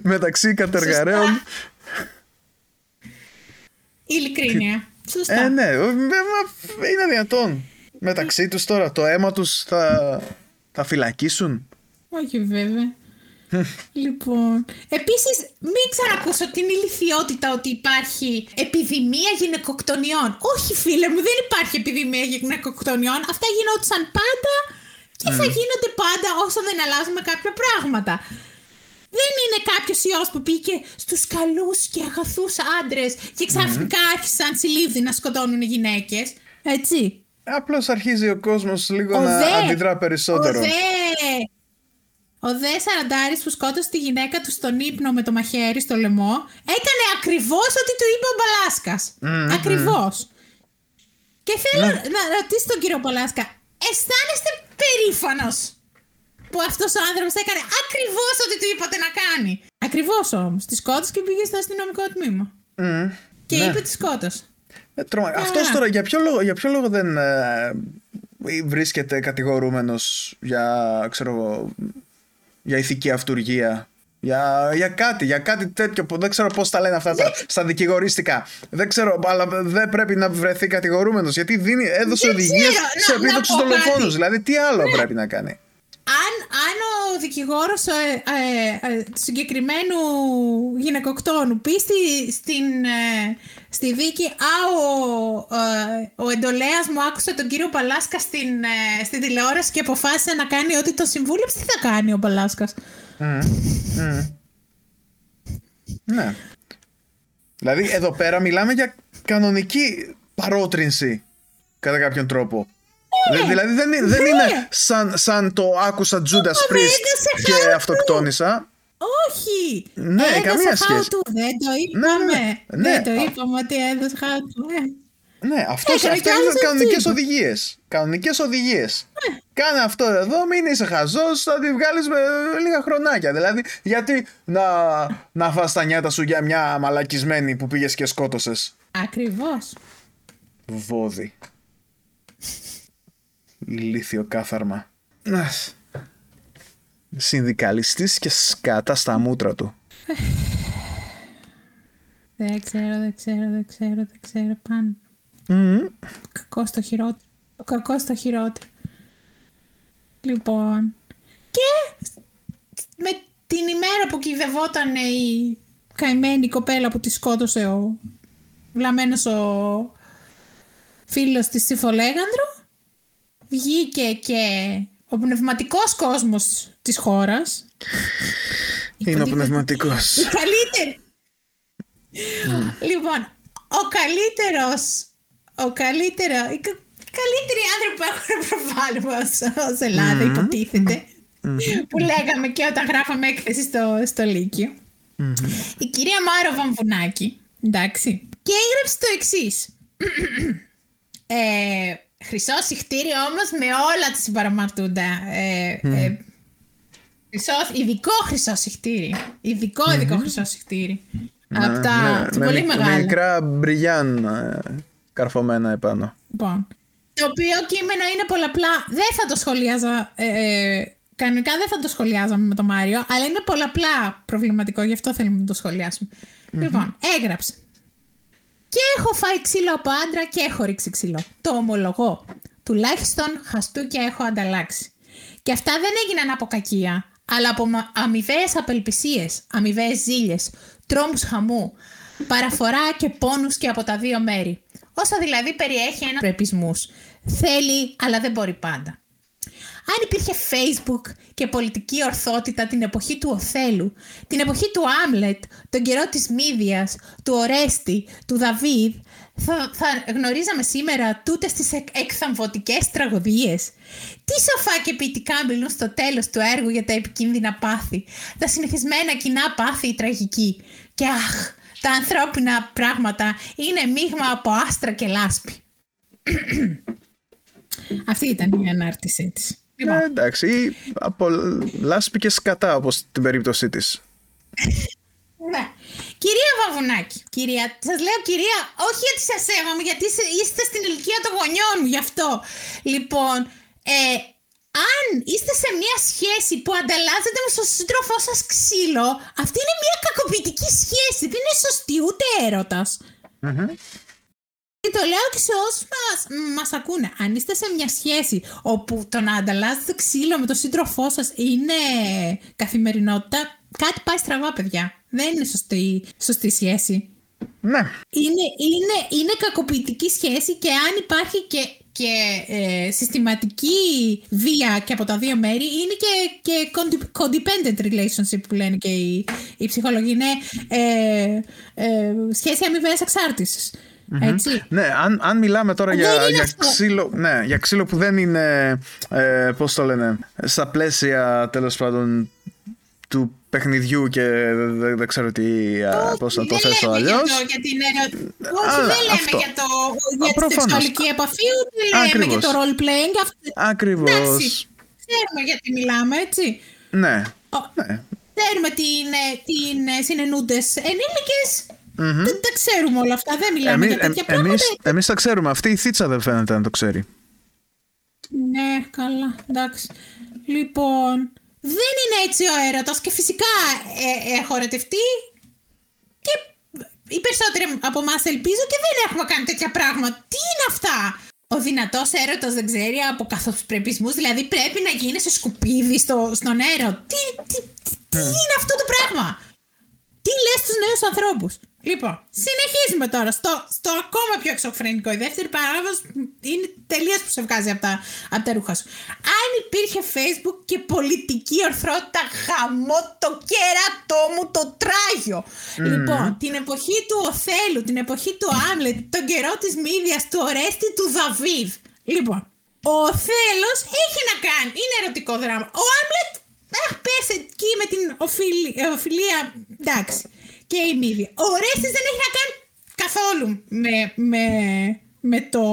Μεταξύ κατεργαρέων. Ειλικρίνεια. Σωστά. Ε, ναι, ε, μα είναι δυνατόν. Μεταξύ τους τώρα το αίμα τους θα, θα φυλακίσουν; Όχι βέβαια. Λοιπόν, επίσης μην ξανακούσω την ηλικιότητα ότι υπάρχει επιδημία γυναικοκτονιών. Όχι φίλε μου, δεν υπάρχει επιδημία γυναικοκτονιών. Αυτά γινόντουσαν πάντα και θα γίνονται πάντα όσο δεν αλλάζουμε κάποια πράγματα. Δεν είναι κάποιος ιός που πήγε στους καλούς και αγαθούς άντρες και ξαφνικά άρχισαν συλλήβδη να σκοτώνουν γυναίκες. Έτσι. Απλώς αρχίζει ο κόσμος λίγο Ο να δε- αντιδρά περισσότερο. Ο δε, ο δε Σαραντάρης που σκότωσε τη γυναίκα του στον ύπνο με το μαχαίρι στο λαιμό έκανε ακριβώς ό,τι του είπε ο Μπαλάσκας. Ακριβώς. Και θέλω Ναι. να ρωτήσω τον κύριο Μπαλάσκα, αισθάνεστε περήφανος που αυτός ο άνθρωπος έκανε ακριβώς ό,τι του είπατε να κάνει; Ακριβώς όμως. Τη σκότωσε και πήγε στο αστυνομικό τμήμα. Μμμ. Και Ναι. είπε τη σκότωσε. Ε, τρομα- Αυτός τώρα για ποιο λόγο, για ποιο λόγο δεν ε, βρίσκεται κατηγορούμενος για, ξέρω εγώ, για ηθική αυτουργία. Για, για κάτι, για κάτι τέτοιο που δεν ξέρω πώς τα λένε αυτά τα, στα δικηγορίστικα. Δεν ξέρω, αλλά δεν πρέπει να βρεθεί κατηγορούμενος γιατί δίνει, έδωσε Δεν οδηγίες ξέρω. σε Να- να επίδοξους πω κάτι. δολοφόνους. Δηλαδή τι άλλο πρέπει να κάνει; Αν, αν ο δικηγόρος ε, ε, ε, του συγκεκριμένου γυναικοκτόνου πει στη, στην, ε, στη δίκη «Α, ο, ε, ο εντολέας μου άκουσε τον κύριο Παλάσκα στην, ε, στην τηλεόραση και αποφάσισε να κάνει ό,τι το συμβούλεψε», τι θα κάνει ο Παλάσκας; Ναι. Δηλαδή εδώ πέρα μιλάμε για κανονική παρότρινση κατά κάποιον τρόπο. Δε- δηλαδή δεν, είναι- δεν ναι. είναι σαν, σαν το άκουσα Judas Ω, Priest έδωσε και χάρη του. αυτοκτόνησα. Όχι! Ναι, έδωσε καμία how σχέση. to. Δεν το Ναι, είπαμε. ναι, ναι. Δεν το Α. είπαμε ότι έδωσε how to. Ε. Ναι, αυτός, Έκανε αυτό κι άλλος είναι κανονικές έτσι. οδηγίες. Κανονικές οδηγίες. Ναι. Κάνε αυτό εδώ, μην είσαι χαζός, θα τη βγάλεις με λίγα χρονάκια. Δηλαδή, γιατί να, να φας τα νιάτα σου για μια μαλακισμένη που πήγες και σκότωσες; Ακριβώς. Βόδι. Ηλίθιο κάθαρμα. Αχ. Συνδικαλιστής και σκάτα στα μούτρα του. Δεν ξέρω, δεν ξέρω, δεν ξέρω, δεν ξέρω. Πάνω. Κακό στο χειρότερο. Ο κακό στο χειρότερο. Λοιπόν. Και με την ημέρα που κυδευόταν η καημένη κοπέλα που τη σκότωσε ο βλαμμένος ο φίλος της Συφολέγανδρο βγήκε και ο πνευματικός κόσμος της χώρας Είναι ο πνευματικός; η καλύτερη. Λοιπόν, ο καλύτερος, ο καλύτερο, οι κα- καλύτεροι άνθρωποι που έχουν προβάλλει ως, ως Ελλάδα υποτίθεται, που λέγαμε και όταν γράφαμε έκθεση στο, στο Λύκειο. Η κυρία Μάρο Βαμβουνάκη, εντάξει, και έγραψε το εξής. ε, χρυσό συχτήριο όμως με όλα τα συμπαραμαρτούντα. Ε, ε, χρυσό, ειδικό χρυσό συχτήρι. Ειδικό, ειδικό χρυσό συχτήρι. Από τα με, τα με πολύ μικ- μεγάλα. με μικρά μπριγιάν ε, καρφωμένα επάνω. Λοιπόν, το οποίο κείμενο είναι πολλαπλά. Δεν θα το σχολιάζα. Ε, ε, κανονικά δεν θα το σχολιάζαμε με τον Μάριο, αλλά είναι πολλαπλά προβληματικό, γι' αυτό θέλουμε να το σχολιάσουμε. Λοιπόν, έγραψε. Και έχω φάει ξύλο από άντρα και έχω ρίξει ξύλο. Το ομολογώ. Τουλάχιστον χαστούκια έχω ανταλλάξει. Και αυτά δεν έγιναν από κακία, αλλά από αμοιβαίες απελπισίες, αμοιβαίες ζήλιες, τρόμους χαμού, παραφορά και πόνους και από τα δύο μέρη. Όσα δηλαδή περιέχει ένα πρεπισμούς. Θέλει, αλλά δεν μπορεί πάντα. Αν υπήρχε Facebook και πολιτική ορθότητα την εποχή του Οθέλου, την εποχή του Άμλετ, τον καιρό της Μύδιας, του Ορέστη, του Δαβίδ, θα, θα γνωρίζαμε σήμερα τούτες τις εκ, εκθαμβωτικές τραγωδίες. Τι σοφά και ποιητικά μιλούν στο τέλος του έργου για τα επικίνδυνα πάθη, τα συνηθισμένα κοινά πάθη η τραγική. Και αχ, τα ανθρώπινα πράγματα είναι μείγμα από άστρα και λάσπη. Αυτή ήταν η ανάρτησή της. Λοιπόν, Ε, εντάξει, ή από λάσπη και σκατά όπως στην περίπτωσή της. Ναι. Κυρία Βαβουνάκη, κυρία, σας λέω κυρία, όχι γιατί σας σέβομαι, γιατί είστε- είστε στην ηλικία των γονιών μου γι' αυτό. Λοιπόν, ε, αν είστε σε μια σχέση που ανταλλάσσετε με τον σύντροφό σας ξύλο, αυτή είναι μια κακοποιητική σχέση, δεν είναι σωστή ούτε έρωτας. Και το λέω και σε όσους μας μας ακούνε. Αν είστε σε μια σχέση όπου το να ανταλλάσσετε ξύλο με τον σύντροφό σας είναι καθημερινότητα, κάτι πάει στραβά, παιδιά. Δεν είναι σωστή, σωστή σχέση. Ναι. Είναι, είναι, είναι κακοποιητική σχέση και αν υπάρχει και, και ε, συστηματική βία και από τα δύο μέρη είναι και, και codependent relationship που λένε και οι, οι ψυχολογοί. Είναι ε, ε, σχέση αμοιβαίας εξάρτησης. Έτσι. Ναι, αν, αν μιλάμε τώρα Δεν για, είναι για, αυτό. ξύλο, ναι, για ξύλο που δεν είναι, ε, πώς το λένε, στα πλαίσια τέλος πάντων του παιχνιδιού και δεν, δεν ξέρω τι, α, πώς να το δεν θέσω λέμε αλλιώς. Για, το, για την ερω... Όχι, Α, δεν λέμε αυτό. για, το, Α, για τη προφανώς. σεξουαλική επαφή, ούτε λέμε Ακριβώς. για το role playing. Αυτό... Ακριβώς. Εντάξει, ξέρουμε γιατί μιλάμε, έτσι. Ναι, Ο, ναι. Ξέρουμε τι είναι, τι είναι συνενούντες ενήλικες. Δεν τα ξέρουμε όλα αυτά, δεν μιλάμε Εμείς, για τέτοια εμ- πράγματα. εμείς, εμείς τα ξέρουμε. Αυτή η θίτσα δεν φαίνεται να το ξέρει. Ναι, καλά, εντάξει. Λοιπόν, δεν είναι έτσι ο έρωτας και φυσικά ε, έχω ερωτευτεί και οι περισσότεροι από εμάς ελπίζω και δεν έχουμε κάνει τέτοια πράγματα. Τι είναι αυτά! Ο δυνατός έρωτας δεν ξέρει από καθοσπρεπισμού, δηλαδή πρέπει να γίνει σε σκουπίδι στο, στον αέρο. Τι, τι, τι, τι είναι αυτό το πράγμα! Τι λες στους νέους ανθρώπους; Λοιπόν, συνεχίζουμε τώρα στο, στο ακόμα πιο εξωφρενικό. Η δεύτερη παράγραφο είναι τελείως που σε βγάζει από τα, από τα ρούχα σου. Αν υπήρχε Facebook και πολιτική ορθότητα, χαμό το κέρατό μου το τράγιο. Λοιπόν, την εποχή του Οθέλου, την εποχή του Άμλετ, τον καιρό της Μύδια, του Ορέστη, του Δαβίδ. Λοιπόν, ο Οθέλος έχει να κάνει, είναι ερωτικό δράμα. Ο Άμλετ, αχ, πες εκεί με την οφειλ- ε, οφειλία, εντάξει. Και η Μύδια. Ο Ορέστης δεν έχει να κάνει καθόλου με, με, με το...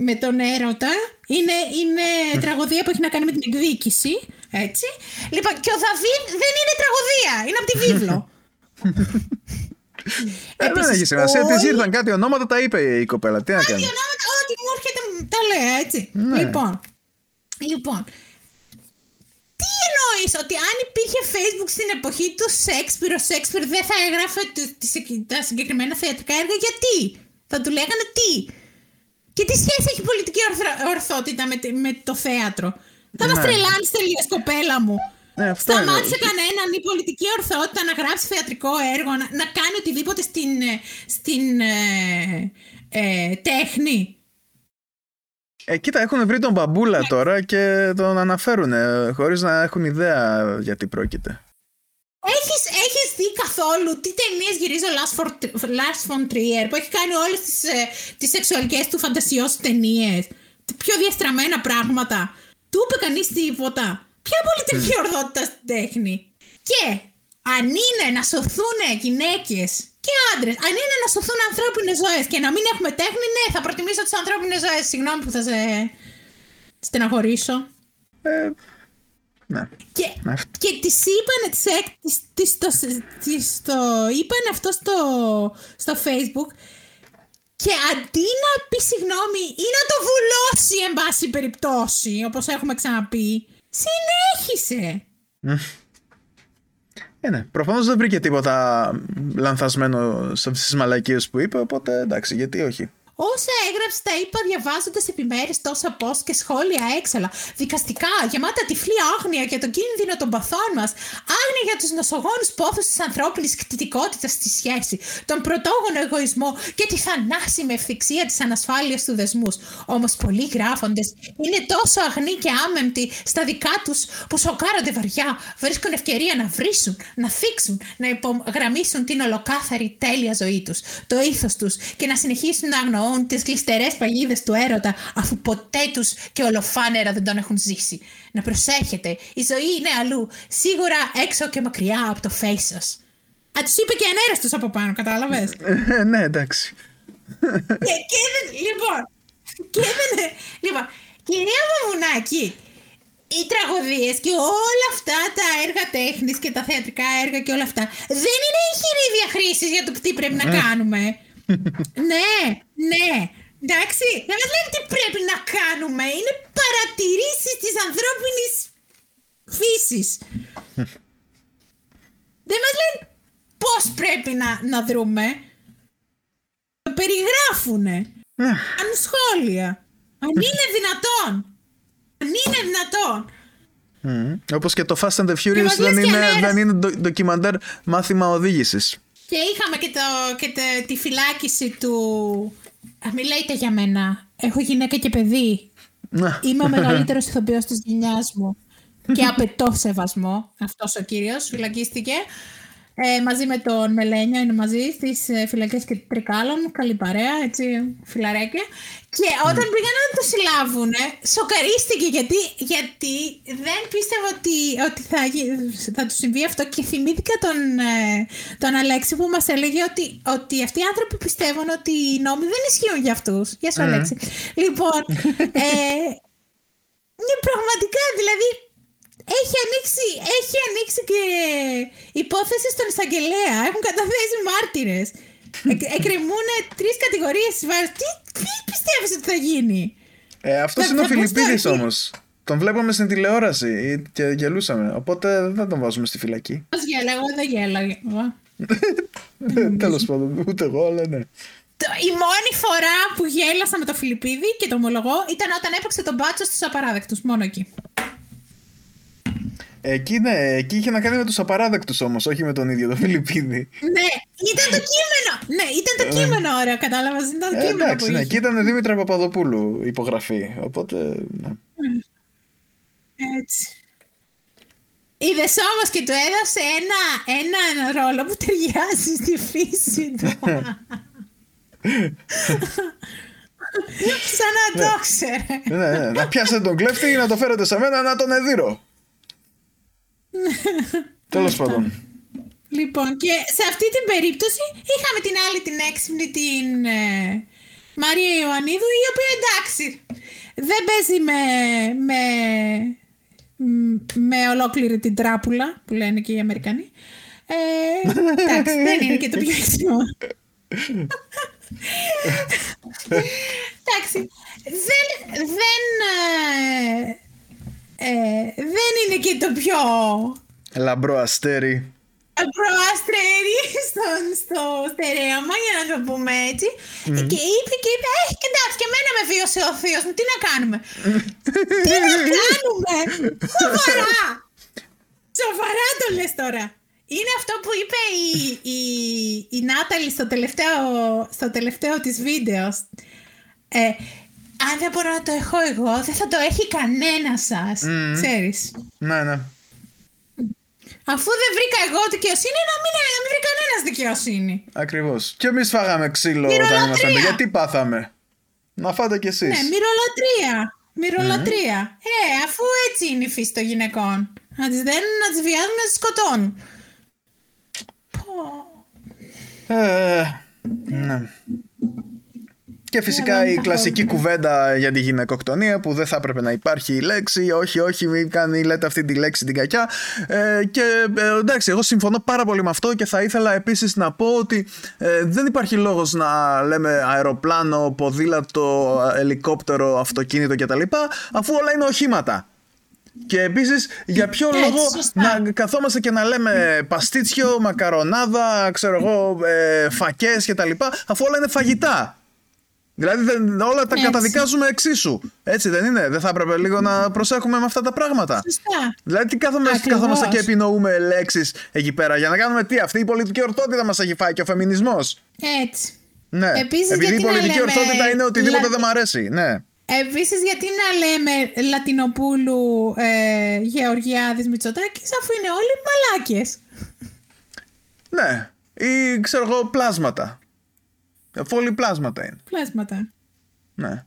Με τον έρωτα. Είναι, είναι τραγωδία που έχει να κάνει με την εκδίκηση. Έτσι. Λοιπόν, και ο Δαβίδ δεν είναι τραγωδία. Είναι από τη βίβλο. Ε, δεν Επίσης, έχει σημασία. Της όλοι- ήρθαν κάτι ονόματα, τα είπε η κοπέλα. Τι να Κάτι κάνει; ονόματα, ό,τι μου έρχεται τα λέω έτσι. Ναι. Λοιπόν, λοιπόν, τι εννοείς ότι αν υπήρχε facebook στην εποχή του Σέξπιρ, ο Σέξπιρ δεν θα έγραφε το- τις- τα συγκεκριμένα θεατρικά έργα γιατί; Θα του λέγανε τι; Και τι σχέση έχει η πολιτική ορθρα- ορθότητα με, τη- με το θέατρο; Θα μας Ναι. τρελάνεις τελείως κοπέλα μου. Ναι, αυτό Σταμάτησε είναι. κανέναν η πολιτική ορθότητα να γράψει θεατρικό έργο, να, να κάνει οτιδήποτε στην, ε, στην ε, ε, τέχνη. Ε, κοίτα, έχουν βρει τον μπαμπούλα τώρα και τον αναφέρουν χωρίς να έχουν ιδέα γιατί πρόκειται. Έχεις, έχεις δει καθόλου τι ταινίες γυρίζει ο Lars von- Lars von Trier που έχει κάνει όλες τις, ε, τις σεξουαλικές του φαντασιώσεις ταινίες; Τι πιο διαστραμμένα πράγματα. Του είπε κανείς τίποτα. Ποια πολιτική ορθότητα στην τέχνη. Και αν είναι να σωθούν γυναίκες και άντρες, αν είναι να σωθούν ανθρώπινες ζωές και να μην έχουμε τέχνη, ναι, θα προτιμήσω τις ανθρώπινες ζωές. Συγγνώμη που θα σε στεναχωρήσω. Ε, ναι. Και, Αυτό. και τη είπανε, τις, έκ- τις, τις, το, τις το είπαν αυτό στο, στο facebook και αντί να πει συγγνώμη ή να το βουλώσει εν πάση περιπτώσει όπως έχουμε ξαναπεί συνέχισε Ε, ναι. Προφανώς δεν βρήκε τίποτα λανθασμένο σε αυτές τις μαλακίες που είπε, οπότε εντάξει, γιατί όχι. Όσα έγραψε τα είπα διαβάζοντας επιμέρου τόσα post και σχόλια έξαλα. Δικαστικά, γεμάτα τυφλή άγνοια για τον κίνδυνο των παθών μας. Άγνοια για τους νοσογόνους πόθου τη ανθρώπινη κτητικότητα στη σχέση. Τον πρωτόγονο εγωισμό και τη θανάσιμη ευθυξία της ανασφάλειας του δεσμούς. Όμως πολλοί γράφοντες είναι τόσο αγνοί και άμεμπτοι στα δικά τους που σοκάρονται βαριά. Βρίσκουν ευκαιρία να βρίσουν, να θίξουν, να υπογραμμίσουν την ολοκάθαρη τέλεια ζωή τους, το ήθος τους και να συνεχίσουν να αγνοούν τις γλιστερέ παγίδες του έρωτα αφού ποτέ τους και ολοφάνερα δεν τον έχουν ζήσει. Να προσέχετε, η ζωή είναι αλλού, σίγουρα έξω και μακριά από το face σας. Α, τους είπε και ανέραστος από πάνω, κατάλαβες; Ε, ναι, εντάξει. και, και δεν, λοιπόν, και δεν, λοιπόν, κυρία Μαμουνάκη, οι τραγωδίες και όλα αυτά τα έργα τέχνης και τα θεατρικά έργα και όλα αυτά δεν είναι εγχειρίδια χρήσης για το τι πρέπει να κάνουμε. Ναι, ναι. Εντάξει, δεν μας λένε τι πρέπει να κάνουμε. Είναι παρατηρήσεις της ανθρώπινης φύσης. δεν μας λένε πώς πρέπει να, να δρούμε. περιγράφουνε. Ναι. Αν σχόλια. Αν είναι δυνατόν. Αν είναι δυνατόν. Mm. Όπως και το Fast and the Furious μας δεν λες και είναι, ανέρας. δεν είναι ντο- ντοκιμαντέρ μάθημα οδήγησης. Και είχαμε και, το, και το- τη φυλάκιση του... Α, μην λέτε για μένα. Έχω γυναίκα και παιδί. Να. Είμαι ο μεγαλύτερος ηθοποιός της γενιάς μου. Και απαιτώ σεβασμό. Αυτός ο κύριος φυλακίστηκε. Ε, μαζί με τον Μελένιο είναι μαζί στις ε, φυλακές και Τρικάλων. Καλή παρέα, έτσι, φιλαρέκια. Και όταν πήγαν να το συλλάβουν, σοκαρίστηκε γιατί, γιατί δεν πίστευα ότι, ότι θα, γι- θα του συμβεί αυτό και θυμήθηκα τον, ε, τον Αλέξη που μας έλεγε ότι, ότι αυτοί οι άνθρωποι πιστεύουν ότι οι νόμοι δεν ισχύουν για αυτούς. Γεια σου Αλέξη. Λοιπόν, ε, ναι, πραγματικά, δηλαδή έχει ανοίξει, έχει ανοίξει και υπόθεση στον εισαγγελέα. Έχουν καταθέσει μάρτυρες. Εκ, εκκρεμούν τρεις κατηγορίες. Τι, τι πιστεύεις ότι θα γίνει; Ε, αυτός Θα- είναι ο θα πώς θα Φιλιππίδης έρθει. όμως. Τον βλέπαμε στην τηλεόραση και γελούσαμε. Οπότε δεν τον βάζουμε στη φυλακή. Πώς γέλαγα, εγώ δεν γέλαγα. Τέλος πάντων, ούτε εγώ, αλλά ναι. Το- Η μόνη φορά που γέλασα με το Φιλιππίδη και το ομολογώ ήταν όταν έπαιξε τον μπάτσο στους απαράδεκτους. Μόνο εκεί. Εκεί, ναι, εκεί είχε να κάνει με τους απαράδεκτους όμως, όχι με τον ίδιο τον Φιλιππίδη. Ναι, ήταν το κείμενο. Ναι, ήταν το κείμενο ωραίο, κατάλαβα. Ήταν το Ε, κείμενο εντάξει, που ναι, είχε. εκεί ήταν Δήμητρα Παπαδοπούλου υπογραφή. Οπότε, ναι. Έτσι. Είδες όμως και του έδωσε ένα, ένα ρόλο που ταιριάζει στη φύση του. Σαν να το ξέρε. ναι, ναι, να πιάσετε τον κλέφτη να το φέρετε σε μένα να τον εδείρω. Τέλος πάντων. Λοιπόν, και σε αυτή την περίπτωση είχαμε την άλλη την έξυπνη την ε, Μαρία Ιωαννίδου, η οποία εντάξει, δεν παίζει με, με, μ, με ολόκληρη την τράπουλα, που λένε και οι Αμερικανοί. Ε, εντάξει, δεν είναι και το πιο έξυπνο. εντάξει, δεν, δεν, ε, ε, δεν είναι και το πιο Λαμπρό αστέρι. προαστρέρι στο, στο στερέωμα, για να το πούμε έτσι. Και είπε και είπε, Ε, και εντάξει, και εμένα με βίωσε ο θείος μου, τι να κάνουμε; τι να κάνουμε, σοβαρά. Σοβαρά το λες τώρα. Είναι αυτό που είπε η, η, η Νάταλη στο τελευταίο, στο τελευταίο της βίντεος. Ε, αν δεν μπορώ να το έχω εγώ, δεν θα το έχει κανένα σας. Ξέρεις. Ναι, ναι. Αφού δεν βρήκα εγώ δικαιοσύνη, να μην, να μην βρει κανένας δικαιοσύνη. Ακριβώς. Και εμείς φάγαμε ξύλο Μυρολατρία. όταν ήμασταν. παιδιά. Γιατί πάθαμε; Να φάτε κι εσείς. Ναι, μυρολατρία. Μυρολατρία. Ε, αφού έτσι είναι η φύση των γυναικών. Να τις δένουν, να τις βιάζουν, να τις σκοτώνουν. Πω. Ε, ναι. Και φυσικά η κλασική κουβέντα για τη γυναικοκτονία που δεν θα έπρεπε να υπάρχει η λέξη. Όχι, όχι, μην κάνει, λέτε αυτή τη λέξη την κακιά. Ε, και ε, εντάξει, εγώ συμφωνώ πάρα πολύ με αυτό και θα ήθελα επίσης να πω ότι ε, δεν υπάρχει λόγος να λέμε αεροπλάνο, ποδήλατο, ελικόπτερο, αυτοκίνητο κτλ. αφού όλα είναι οχήματα. Και επίσης, για ποιο Έτσι, λόγο σωστά. να καθόμαστε και να λέμε παστίτσιο, μακαρονάδα, ξέρω εγώ, ε, φακές κτλ. Αφού όλα είναι φαγητά. Δηλαδή δεν, όλα τα Έτσι. καταδικάζουμε εξίσου. Έτσι δεν είναι. Δεν θα έπρεπε λίγο να προσέχουμε με αυτά τα πράγματα. Σωστά. Δηλαδή τι κάθομαι, Ακριβώς. καθόμαστε και επινοούμε λέξεις εκεί πέρα για να κάνουμε τι. Αυτή η πολιτική ορθότητα μας έχει φάει και ο φεμινισμός. Έτσι. Ναι. Επίσης, Επειδή η γιατί να πολιτική λέμε ορθότητα είναι οτιδήποτε λα- δεν μ' αρέσει. Ναι. Επίσης, γιατί να λέμε Λατινοπούλου ε, Γεωργιάδης Μητσοτάκης αφού είναι όλοι μαλάκες; Ναι. Ή ξέρω εγώ πλάσματα. Αφού όλοι πλάσματα είναι. Πλάσματα. Ναι.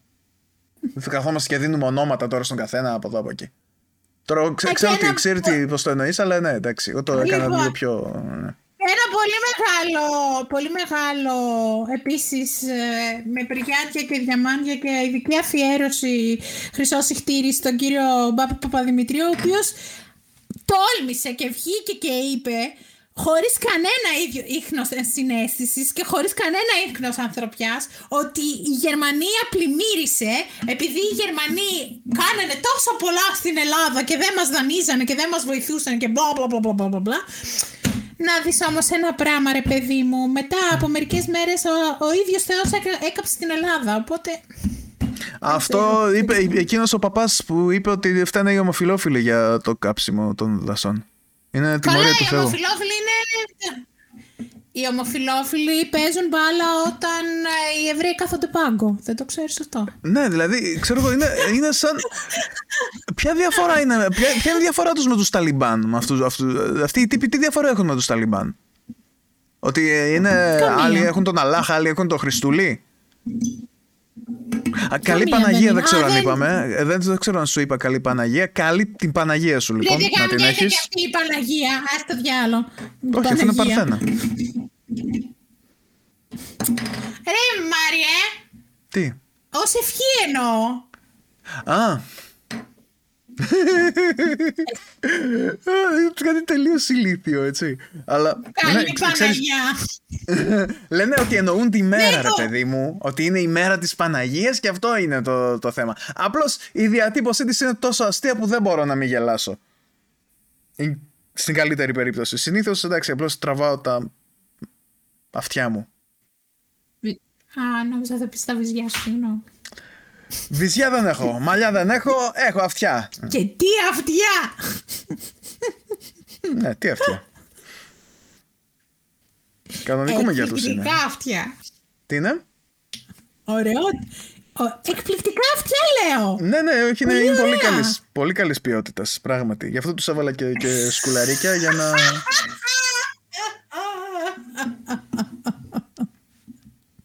Δεν θα καθόμαστε και δίνουμε ονόματα τώρα στον καθένα από εδώ από εκεί. Τώρα ξέ, Ε, ξέρω, και τι, ένα- ξέρω τι, πώς το εννοείς, αλλά ναι, εντάξει. Εγώ το έκανα Λοιπόν. λίγο πιο... ναι. Ένα πολύ μεγάλο, πολύ μεγάλο επίσης ε, με πριγιάτια και διαμάντια και ειδική αφιέρωση χρυσός συχτήρι στον κύριο Μπάπη Παπαδημητρίου ο οποίος τόλμησε και βγήκε και είπε χωρίς κανένα ίδιο ίχνος συνέστησης και χωρίς κανένα ίχνος ανθρωπιάς ότι η Γερμανία πλημμύρισε επειδή οι Γερμανοί κάνανε τόσο πολλά στην Ελλάδα και δεν μας δανείζανε και δεν μας βοηθούσαν και μπλα μπλα μπλα μπλα μπλα μπλα Να δεις όμως ένα πράγμα ρε παιδί μου, μετά από μερικές μέρες ο, ο ίδιος Θεός έκαψε την Ελλάδα, οπότε... Αυτό είπε εκείνος ο παπάς που είπε ότι φτάνε οι ομοφιλόφιλοι για το κάψιμο των δασών. Είναι τιμωρία του Θεού. οι ομοφιλόφιλοι είναι... Οι ομοφιλόφιλοι παίζουν μπάλα όταν ε, οι Εβραίοι κάθονται πάγκο. Δεν το ξέρεις αυτό. Ναι, δηλαδή, ξέρω εγώ, είναι, είναι σαν... ποια διαφορά είναι, ποια, ποια είναι η διαφορά τους με τους Ταλιμπάν, με αυτούς, αυτούς, αυτοί οι τύποι τι διαφορά έχουν με τους Ταλιμπάν; Ότι είναι, άλλοι έχουν τον Αλάχ, άλλοι έχουν τον Χριστούλη; Α, καλή Παναγία δεν ξέρω αν είπαμε. Ε, δεν, ξέρω αν σου είπα καλή Παναγία. Καλή την Παναγία σου λοιπόν. Δεν να την έχεις. αυτή η Παναγία. Α το διάλο. Όχι, αυτό είναι Παρθένα. Ρε Μάριε. Τι; Ω ευχή εννοώ. Α, Κάτι τελείως ηλίθιο, έτσι. Αλλά. Καλή ναι, Παναγία. Λένε ότι εννοούν τη μέρα, ναι, ρε παιδί μου. Ότι είναι η μέρα της Παναγίας και αυτό είναι το, το θέμα. Απλώς η διατύπωσή της είναι τόσο αστεία που δεν μπορώ να μην γελάσω. Στην καλύτερη περίπτωση. Συνήθως εντάξει, απλώς τραβάω τα αυτιά μου. Α, νόμιζα θα πει τα βυζιά σου, Βυζιά δεν έχω, μαλλιά δεν έχω, έχω αυτιά. Και τι αυτιά! ναι, τι αυτιά. Κανονικού μεγέθου είναι. Εκπληκτικά αυτιά. Τι είναι; Ωραίο. Εκπληκτικά αυτιά λέω. Ναι, ναι, όχι, είναι, είναι πολύ καλής πολύ καλής ποιότητας, πράγματι. Γι' αυτό τους έβαλα και, και σκουλαρίκια για να...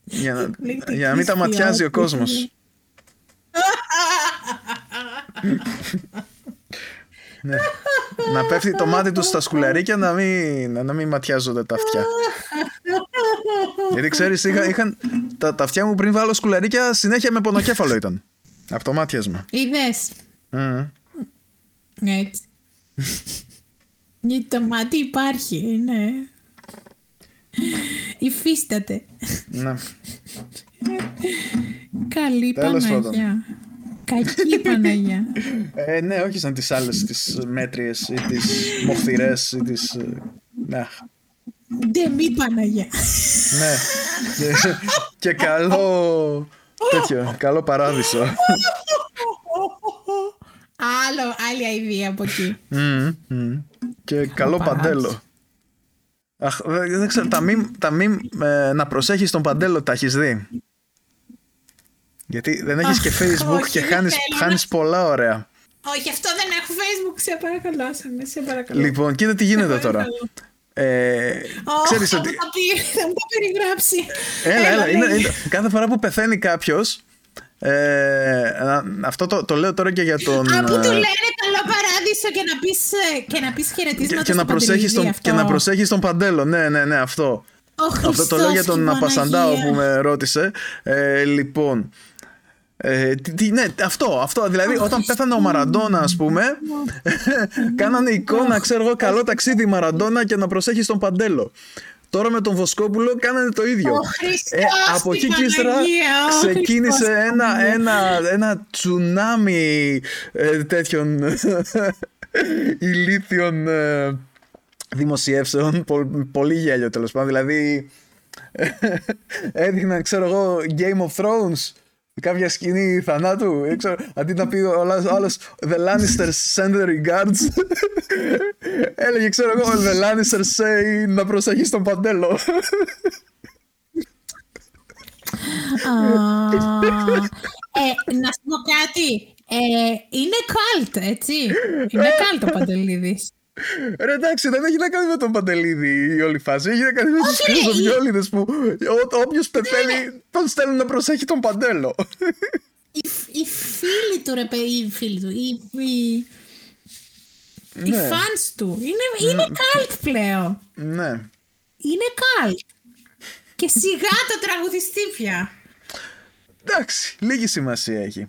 για να, για να μην τα ματιάζει ο κόσμος. Ναι. Να πέφτει το μάτι του στα σκουλαρίκια να μην, να μην ματιάζονται τα αυτιά. Γιατί ξέρεις είχα, είχαν, τα, τα αυτιά μου πριν βάλω σκουλαρίκια συνέχεια με πονοκέφαλο ήταν. Από το μάτιασμα. Είδες; Mm. Έτσι. Γιατί το μάτι υπάρχει, ναι. Υφίσταται. Ναι. Καλή Παναγιά. Κακή Παναγιά. Ε, ναι, όχι σαν τις άλλες τις μέτριες ή τις μοχθηρές ή τις... Ε, ναι. Ντεμή Παναγιά. Ναι. Και, καλό... τέτοιο, καλό παράδεισο. Άλλο, άλλη αηδία από εκεί. Και καλό παντέλο. Αχ, δεν ξέρω, τα μιμ, τα μιμ ε, να προσέχεις τον παντέλο τα έχεις δει; Γιατί δεν έχεις και facebook και χάνεις, χάνεις πολλά ωραία. Όχι, αυτό δεν έχω facebook, σε παρακαλώ, σε παρακαλώ. Λοιπόν, κοίτα τι γίνεται τώρα. Ε, oh, ξέρεις ότι... Θα, θα μου το περιγράψει. Έλα, έλα. Είναι, είναι, κάθε φορά που πεθαίνει κάποιος ε, αυτό το, το λέω τώρα και για τον. Α, που του λένε καλό παράδεισο και να πεις και να πεις χαιρετίσματα και, και, να προσέχεις τον, και να προσέχεις τον Παντέλο. Ναι, ναι, ναι, αυτό. αυτό το λέω για τον Απασαντάο που με ρώτησε. Ε, λοιπόν. Ε, τι, ναι, αυτό, αυτό. Δηλαδή, όταν πέθανε ο Μαραντόνα, ας πούμε, κάνανε εικόνα, ξέρω εγώ, καλό ταξίδι Μαραντόνα και να προσέχεις τον Παντέλο. Τώρα με τον Βοσκόπουλο κάνανε το ίδιο. ε, από εκεί και ύστερα ξεκίνησε ένα, ένα, ένα τσουνάμι ε, τέτοιων ηλίθιων ε, δημοσιεύσεων. πολύ γέλιο τέλος πάντων. Δηλαδή έδειχναν, ξέρω εγώ, Game of Thrones κάποια σκηνή θανάτου. Έξω, αντί να πει ο άλλος The Lannisters send the regards, έλεγε ξέρω εγώ The Lannisters say να προσέχει τον παντέλο. ε, να σου πω κάτι. Ε, είναι καλτ, έτσι. Είναι καλτ ο Παντελίδης. Ρε εντάξει, δεν έχει να κάνει με τον Παντελίδη η όλη φάση. Έχει να κάνει με τους κρυζοβιόλιδε που όποιος πεθαίνει τον στέλνουν να προσέχει τον Παντέλο. Οι, φίλοι του, ρε παιδί, οι φίλοι του. Οι, οι, οι ναι. fans του. Είναι, είναι καλτ πλέον. Ναι. Είναι καλτ. Και σιγά το τραγουδιστή πια. Εντάξει, λίγη σημασία έχει.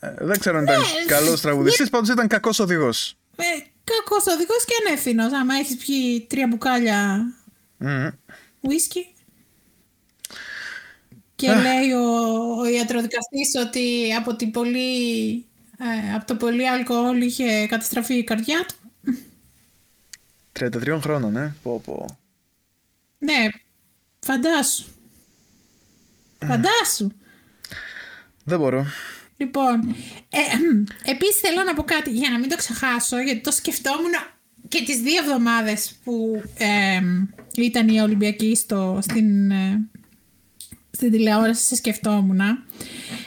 Ε, δεν ξέρω αν ήταν ναι, καλός τραγουδιστής, ναι. πάντως ήταν κακός οδηγός. Ε, κακός οδηγός και ανεύθυνο. Άμα έχεις πιει τρία μπουκάλια mm. Και λέει ο, ο ιατροδικαστής ότι από, την πολύ, ε, από το πολύ αλκοόλ είχε καταστραφεί η καρδιά του. 33 χρόνων, ε. Πω, πω. Ναι, φαντάσου. Φαντάσου. Δεν μπορώ. Λοιπόν, ε, επίσης θέλω να πω κάτι για να μην το ξεχάσω, γιατί το σκεφτόμουν και τις δύο εβδομάδες που ε, ήταν η Ολυμπιακή στο, στην, ε, στην τηλεόραση, σε σκεφτόμουν.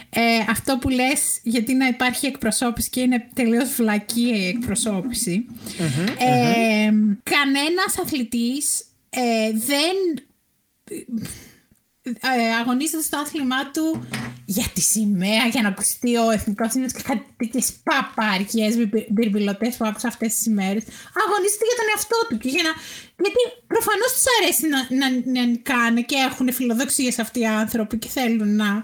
Ε, αυτό που λες γιατί να υπάρχει εκπροσώπηση και είναι τελείως βλακή η εκπροσωπηση ε, Κανένας αθλητής ε, δεν ε, αγωνίζεται στο άθλημά του για τη σημαία, για να ακουστεί ο εθνικός είναι και κάτι τέτοιες παπαριές μπυρμπιλωτέ που άκουσα αυτές τις ημέρες. Αγωνίζεται για τον εαυτό του. Και για να... Γιατί προφανώς τους αρέσει να, να, να νικάνε και έχουν φιλοδοξίες αυτοί οι άνθρωποι και θέλουν να,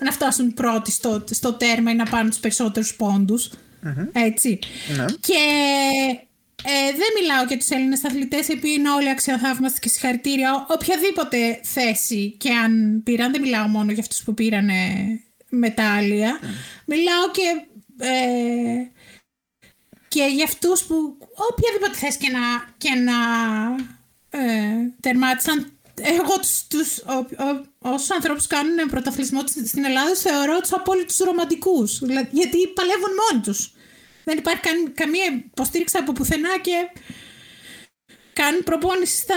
να φτάσουν πρώτοι στο, στο τέρμα ή να πάρουν τους περισσότερους Έτσι. Ναι. Και ε, δεν μιλάω για τους Έλληνες αθλητές, επειδή είναι όλοι αξιοθαύμαστοι και συγχαρητήρια. Οποιαδήποτε θέση και αν πήραν, δεν μιλάω μόνο για αυτούς που πήραν μετάλλια. Μιλάω και, ε, και για αυτούς που οποιαδήποτε θέση και να, και να ε, τερμάτισαν εγώ τους, τους ο, ο, όσους ανθρώπους κάνουν πρωταθλησμό στην Ελλάδα θεωρώ τους απόλυτους ρομαντικούς γιατί παλεύουν μόνοι τους δεν υπάρχει καμία υποστήριξη από πουθενά και κάνουν προπόνηση στα,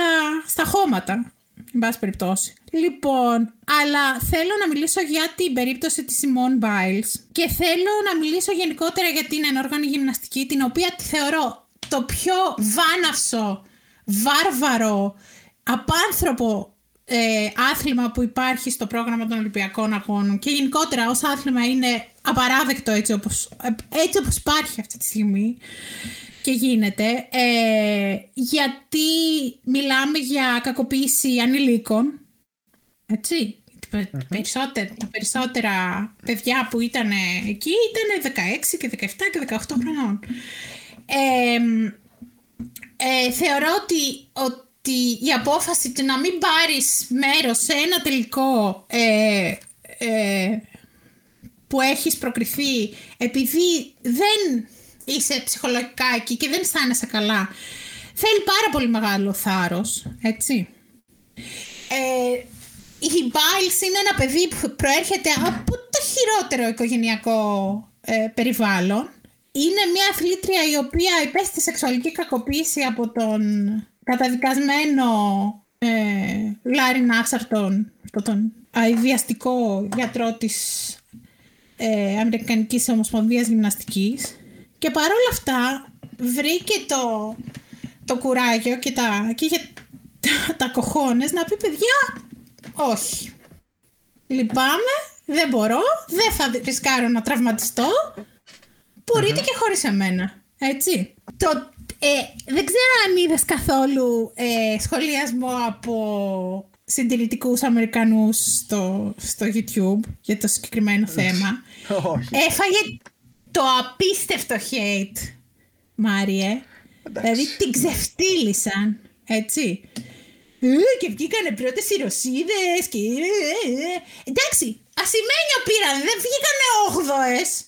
στα χώματα. Εν πάση περιπτώσει. Λοιπόν, αλλά θέλω να μιλήσω για την περίπτωση της Simone Biles και θέλω να μιλήσω γενικότερα για την ενόργανη γυμναστική, την οποία τη θεωρώ το πιο βάναυσο, βάρβαρο, απάνθρωπο ε, άθλημα που υπάρχει στο πρόγραμμα των Ολυμπιακών Αγώνων και γενικότερα ως άθλημα είναι απαράδεκτο έτσι όπως, έτσι όπως υπάρχει αυτή τη στιγμή και γίνεται ε, γιατί μιλάμε για κακοποίηση ανηλίκων έτσι Περισσότερα, τα περισσότερα παιδιά που ήταν εκεί ήταν 16 και 17 και 18 χρονών. Ε, ε, θεωρώ ότι, ότι η απόφαση του να μην πάρεις μέρος σε ένα τελικό ε, ε, που έχεις προκριθεί επειδή δεν είσαι ψυχολογικά εκεί και δεν αισθάνεσαι καλά θέλει πάρα πολύ μεγάλο θάρρος, έτσι. Ε, η Biles είναι ένα παιδί που προέρχεται από το χειρότερο οικογενειακό ε, περιβάλλον. Είναι μια αθλήτρια η οποία υπέστη σεξουαλική κακοποίηση από τον καταδικασμένο ε, Λάρι Νάσαρτον, από τον αειδιαστικό γιατρό της ε, Αμερικανικής Ομοσπονδίας Γυμναστικής και παρόλα αυτά βρήκε το, το κουράγιο και τα, και είχε τα, τα κοχώνες να πει παιδιά όχι. Λυπάμαι, δεν μπορώ, δεν θα ρισκάρω να τραυματιστώ. και χωρίς εμένα. Έτσι. Το, ε, δεν ξέρω αν είδες καθόλου ε, σχολιασμό από συντηρητικούς Αμερικανούς στο, στο YouTube για το συγκεκριμένο θέμα. Έφαγε το απίστευτο hate, Μάριε. Δηλαδή την ξεφτύλισαν, έτσι. Ε, και βγήκανε πρώτες οι Ρωσίδες και. Ε, εντάξει, ασημένια πήραν, δεν βγήκανε όγδοες.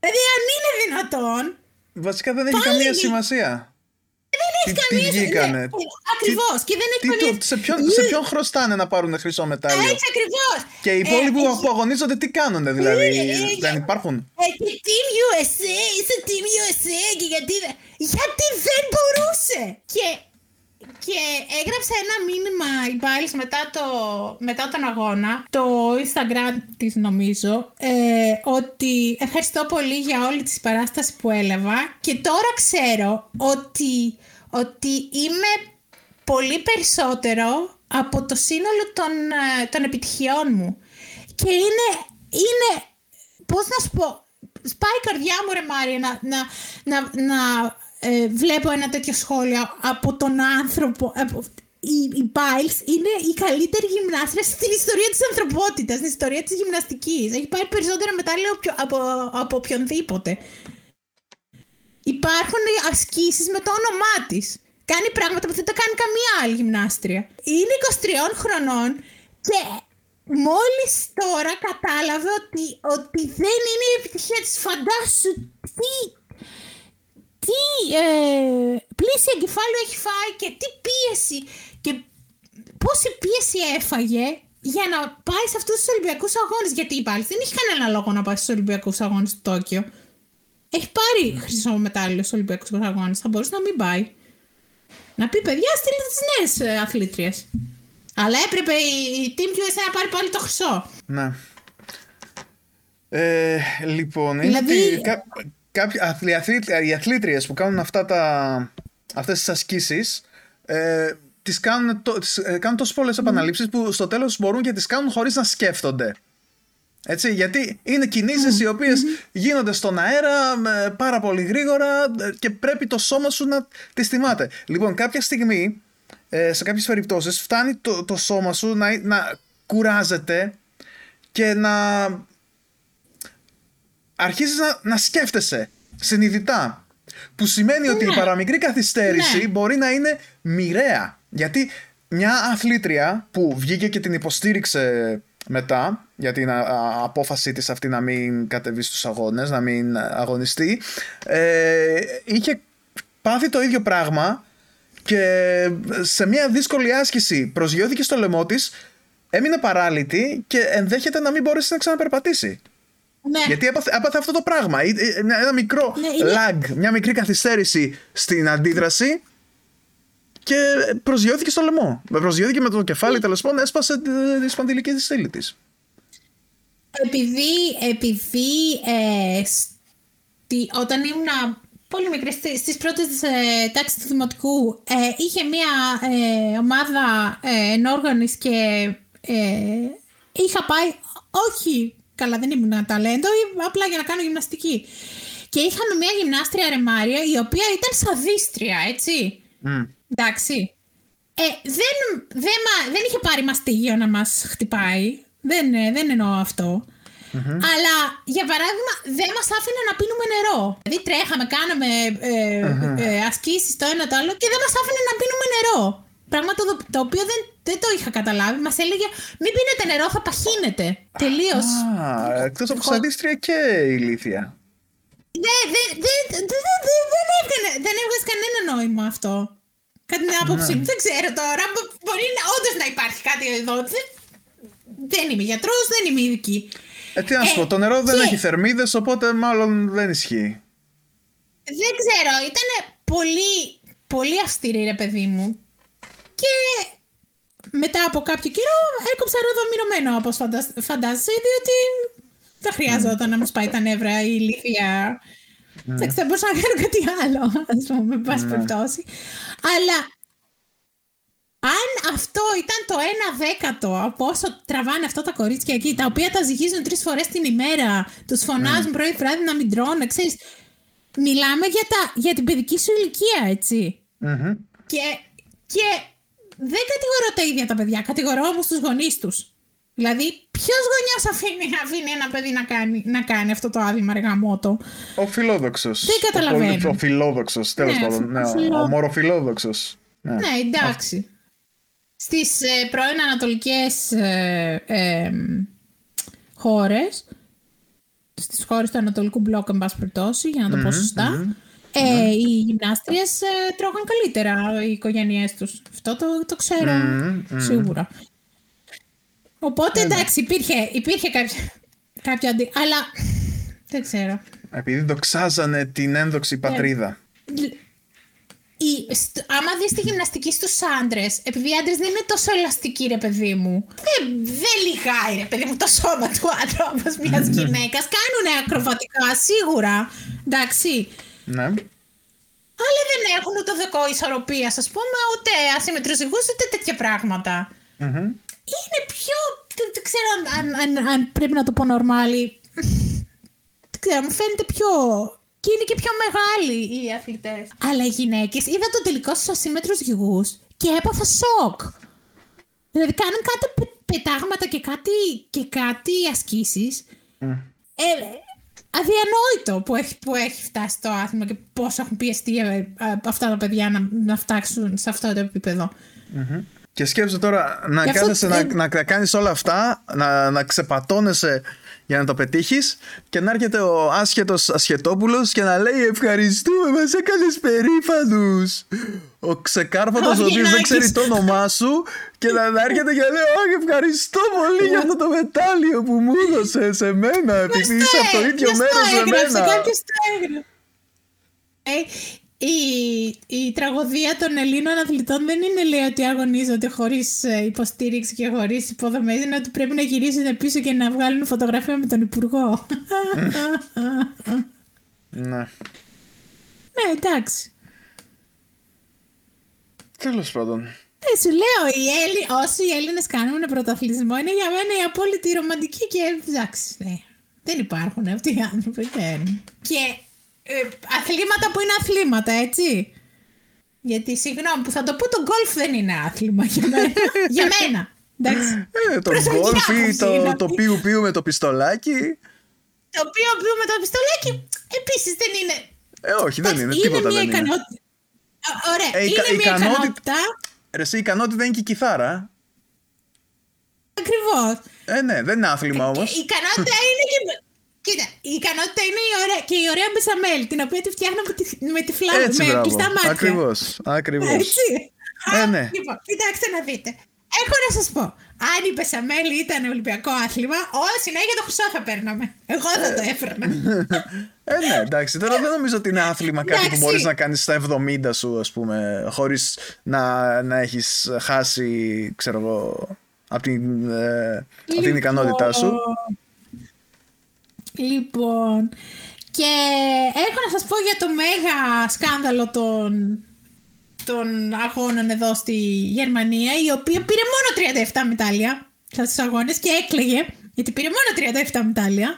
Δηλαδή, αν είναι δυνατόν. Βασικά δεν έχει καμία σημασία. Δεν έχει καμία σημασία. Ναι, Ακριβώς. Και δεν έχει καμία σε, ποιον, σε ποιον χρωστάνε να πάρουν χρυσό μετάλλιο; Έτσι ακριβώς. Και οι υπόλοιποι ε, που αγωνίζονται τι κάνουν, δηλαδή; Ε, δεν υπάρχουν; Ε, και Team USA, είσαι Team USA και γιατί. Γιατί δεν μπορούσε; Και και έγραψε ένα μήνυμα η Biles μετά, το, μετά τον αγώνα, το Instagram της νομίζω, ε, ότι ευχαριστώ πολύ για όλη τη παράσταση που έλαβα και τώρα ξέρω ότι, ότι είμαι πολύ περισσότερο από το σύνολο των, ε, των επιτυχιών μου. Και είναι, είναι, πώς να σου πω, σπάει η καρδιά μου ρε Μάρια να, να, να, να ε, βλέπω ένα τέτοιο σχόλιο από τον άνθρωπο. Από, η, η Biles είναι η καλύτερη γυμνάστρια στην ιστορία της ανθρωπότητας, στην ιστορία της γυμναστικής. Έχει πάρει περισσότερα μετάλλια από, από, από οποιονδήποτε. Υπάρχουν ασκήσεις με το όνομά της. Κάνει πράγματα που δεν τα κάνει καμία άλλη γυμνάστρια. Είναι 23 χρονών και μόλις τώρα κατάλαβε ότι, ότι δεν είναι η επιτυχία της. Φαντάσου τι τι, ε, πλήση εγκεφάλου έχει φάει και τι πίεση και πόση πίεση έφαγε για να πάει σε αυτούς τους Ολυμπιακούς Αγώνες. Γιατί η δεν είχε κανένα λόγο να πάει στους Ολυμπιακούς Αγώνες του Τόκιο. Έχει πάρει χρυσό μετάλλιο στου Ολυμπιακού Αγώνε. Θα μπορούσε να μην πάει. Να πει παιδιά, στείλτε τις νέες αθλήτριες. Αλλά έπρεπε η Team USA να πάρει πάλι το χρυσό. Ναι. Ε, λοιπόν, δηλαδή... κα, κάποια, οι αθλήτριες που κάνουν αυτά τα, αυτές τις ασκήσεις ε, τις κάνουν, το, τις, ε, κάνουν τόσο πολλές επαναλήψεις που στο τέλος μπορούν και τις κάνουν χωρίς να σκέφτονται. Έτσι, γιατί είναι κινήσεις οι οποίες γίνονται στον αέρα πάρα πολύ γρήγορα ε, και πρέπει το σώμα σου να τις θυμάται. Λοιπόν, κάποια στιγμή, ε, σε κάποιες περιπτώσεις, φτάνει το, το σώμα σου να, να κουράζεται και να αρχίζεις να, να σκέφτεσαι συνειδητά. Που σημαίνει ότι η ναι. παραμικρή καθυστέρηση ναι. μπορεί να είναι μοιραία. Γιατί μια αθλήτρια που βγήκε και την υποστήριξε μετά για την απόφασή της αυτή να μην κατεβεί στους αγώνες, να μην αγωνιστεί ε, είχε πάθει το ίδιο πράγμα και σε μια δύσκολη άσκηση προσγειώθηκε στο λαιμό της έμεινε παράλυτη και ενδέχεται να μην μπορέσει να ξαναπερπατήσει. Ναι. Γιατί έπαθε, έπαθε αυτό το πράγμα. Ε, ε, ένα μικρό ναι, lag, μια μικρή καθυστέρηση στην αντίδραση και προσγειώθηκε στο λαιμό. Προσγειώθηκε με το κεφάλι, τέλος πάντων, έσπασε τη σπανδυλική της στήλη της. Επειδή, επειδή ε, όταν ήμουν πολύ μικρή, στις πρώτες ε, τάξεις του δημοτικού, ε, είχε μία ε, ομάδα ε, ενόργανης και ε, είχα πάει, όχι καλά δεν ήμουν ένα ταλέντο, απλά για να κάνω γυμναστική. Και είχαμε μία γυμνάστρια ρεμάρια η οποία ήταν σαδίστρια, έτσι. Εντάξει. Ε, δεν, δεν, δεν είχε πάρει μαστίγιο να μας χτυπάει. Δεν, ε, δεν εννοώ Αλλά για παράδειγμα δεν μας άφηνε να πίνουμε νερό. Δηλαδή τρέχαμε, κάναμε ε, ε, ασκήσεις το ένα το άλλο και δεν μας άφηνε να πίνουμε νερό. Πράγμα το, το οποίο δεν, δεν το είχα καταλάβει. Μας έλεγε μην πίνετε νερό θα παχύνετε. Τελείως. Α, εκτός από σαντίστρια και ηλίθια. Ναι, δεν, δεν, δεν, δεν, δεν έβγαζε κανένα νόημα αυτό. Κατά την άποψή ναι. μου. Δεν ξέρω τώρα. Μπορεί όντως να υπάρχει κάτι εδώ. Δεν, δεν είμαι γιατρός, δεν είμαι ειδική. Ε, τι να σου πω, το νερό δεν έχει θερμίδες, οπότε μάλλον δεν ισχύει. Δεν ξέρω, ήταν πολύ, πολύ αυστηρή ρε παιδί μου. Και μετά από κάποιο καιρό έκοψα ροδομυρωμένο όπως φαντάζεσαι, διότι δεν χρειαζόταν να μου σπάει τα νεύρα η ηλικία δεν ξέρω, μπορούσα να κάνω κάτι άλλο, ας πούμε, με πάση ναι. περιπτώσει. Αλλά αν αυτό ήταν το ένα δέκατο από όσο τραβάνε αυτά τα κορίτσια εκεί, τα οποία τα ζυγίζουν τρεις φορές την ημέρα, τους φωνάζουν mm. πρωί βράδυ να μην τρώνε, ξέρεις. Μιλάμε για, τα, για την παιδική σου ηλικία, Και, και δεν κατηγορώ τα ίδια τα παιδιά, κατηγορώ όμως τους γονείς τους. Δηλαδή, ποιος γονιό αφήνει, αφήνει ένα παιδί να κάνει, να κάνει αυτό το άδειγμα εργαμότο. Ο φιλόδοξος. Δεν καταλαβαίνω. Ο, ο φιλόδοξος, τέλος ναι, πάντων. Ναι, ο μοροφιλόδοξο. Ναι. ναι, εντάξει. Στις ε, πρώην Ανατολικέ ε, ε, χώρες, στις χώρες του Ανατολικού Μπλοκ, εν πάση περιπτώσει, για να το πω σωστα ε, ναι. οι γυμνάστριες ε, τρώγαν καλύτερα οι οικογένειές τους. Αυτό το, το ξέρω σίγουρα. Οπότε ε, ναι. εντάξει, υπήρχε, υπήρχε κάποια, κάποια αντι... Αλλά δεν ξέρω. Επειδή δοξάζανε την ένδοξη πατρίδα. Η, άμα δεις τη γυμναστική στους άντρες, επειδή οι άντρες δεν είναι τόσο ελαστικοί, ρε παιδί μου, δεν, δεν λιγάει, ρε παιδί μου, το σώμα του άντρα όπως μιας γυναίκας. Κάνουν ακροβατικά, σίγουρα. Εντάξει. Ναι. Αλλά δεν έχουν ούτε δεκό ισορροπία, ας πούμε, ούτε ασύμμετρους ούτε τέτοια είναι πιο. Δεν, ξέρω αν, αν, αν, πρέπει να το πω νορμάλι. Δεν ξέρω, μου φαίνεται πιο. Και είναι και πιο μεγάλοι οι αθλητές. Αλλά οι γυναίκες είδα το τελικό στους ασύμμετρους γηγού και έπαθα σοκ. Δηλαδή κάνουν κάτι πετάγματα και κάτι, και κάτι ασκήσεις ε, αδιανόητο που έχει, που έχει φτάσει το άθλημα και πόσο έχουν πιεστεί ε, ε, αυτά τα παιδιά να, να φτάξουν σε αυτό το επίπεδο. Και σκέψου τώρα να, κάθεσαι, να, να κάνεις όλα αυτά, να, να ξεπατώνεσαι για να το πετύχεις και να έρχεται ο άσχετος Ασχετόπουλος και να λέει Ευχαριστούμε, μας έκανες περήφανους. Ο ξεκάρφατο, ο οποίος δεν ξέρει το όνομά σου και να, να έρχεται και να λέει Όχι, ευχαριστώ πολύ για αυτό το μετάλλιο που μου έδωσες σε μένα, επειδή είσαι από το ίδιο μέρος με μένα. Ε, η, η τραγωδία των Ελλήνων αθλητών δεν είναι λέει ότι αγωνίζονται χωρίς ε, υποστήριξη και χωρίς υποδομέ. Είναι ότι πρέπει να γυρίσουν πίσω και να βγάλουν φωτογραφία με τον Υπουργό. ναι. Ναι, εντάξει. Τέλος πάντων. Ε, σου λέω, οι Έλλη, όσοι οι Έλληνες κάνουν πρωταθλητισμό είναι για μένα η απόλυτη ρομαντική και εντάξει. Ναι. Δεν υπάρχουν αυτοί οι άνθρωποι. Και ε, αθλήματα που είναι αθλήματα, έτσι. Γιατί, συγγνώμη που θα το πω, το γκολφ δεν είναι άθλημα για μένα. για μένα. Ε, το γκολφ ή το, το πιου πιου με το πιστολάκι. Το πιου πιου με το πιστολάκι επίσης δεν είναι. Ε, όχι, δεν είναι. Τίποτα μια δεν ικανότητα. είναι. Ωραία, ε, είναι μια ικανότητα. Ρε, εσύ, η ικανότητα είναι και η κιθάρα. Ακριβώς. Ε, ναι, δεν είναι άθλημα όμως. Η ικανότητα είναι και Κοίτα, η ικανότητα είναι η ωραία, και η ωραία μπεσαμέλ, την οποία τη φτιάχνω με τη, με τη φλάμα, με μπράβο. κλειστά μάτια. Ακριβώς, ακριβώς. Έτσι. Ε, ναι. Λοιπόν, κοιτάξτε να δείτε. Έχω να σας πω, αν η μπεσαμέλ ήταν ολυμπιακό άθλημα, όλα συνέχεια το χρυσό θα παίρναμε. Εγώ θα το έφερνα. ε, ναι, εντάξει. Τώρα δεν νομίζω ότι είναι άθλημα κάτι που μπορείς να κάνεις στα 70 σου, ας πούμε, χωρίς να, να έχεις χάσει, ξέρω εγώ, από την, ε, από την ικανότητά σου. Λοιπόν, Λοιπόν, και έχω να σας πω για το μέγα σκάνδαλο των, των αγώνων εδώ στη Γερμανία, η οποία πήρε μόνο 37 μετάλλια στους αγώνες και έκλαιγε, γιατί πήρε μόνο 37 μετάλλια.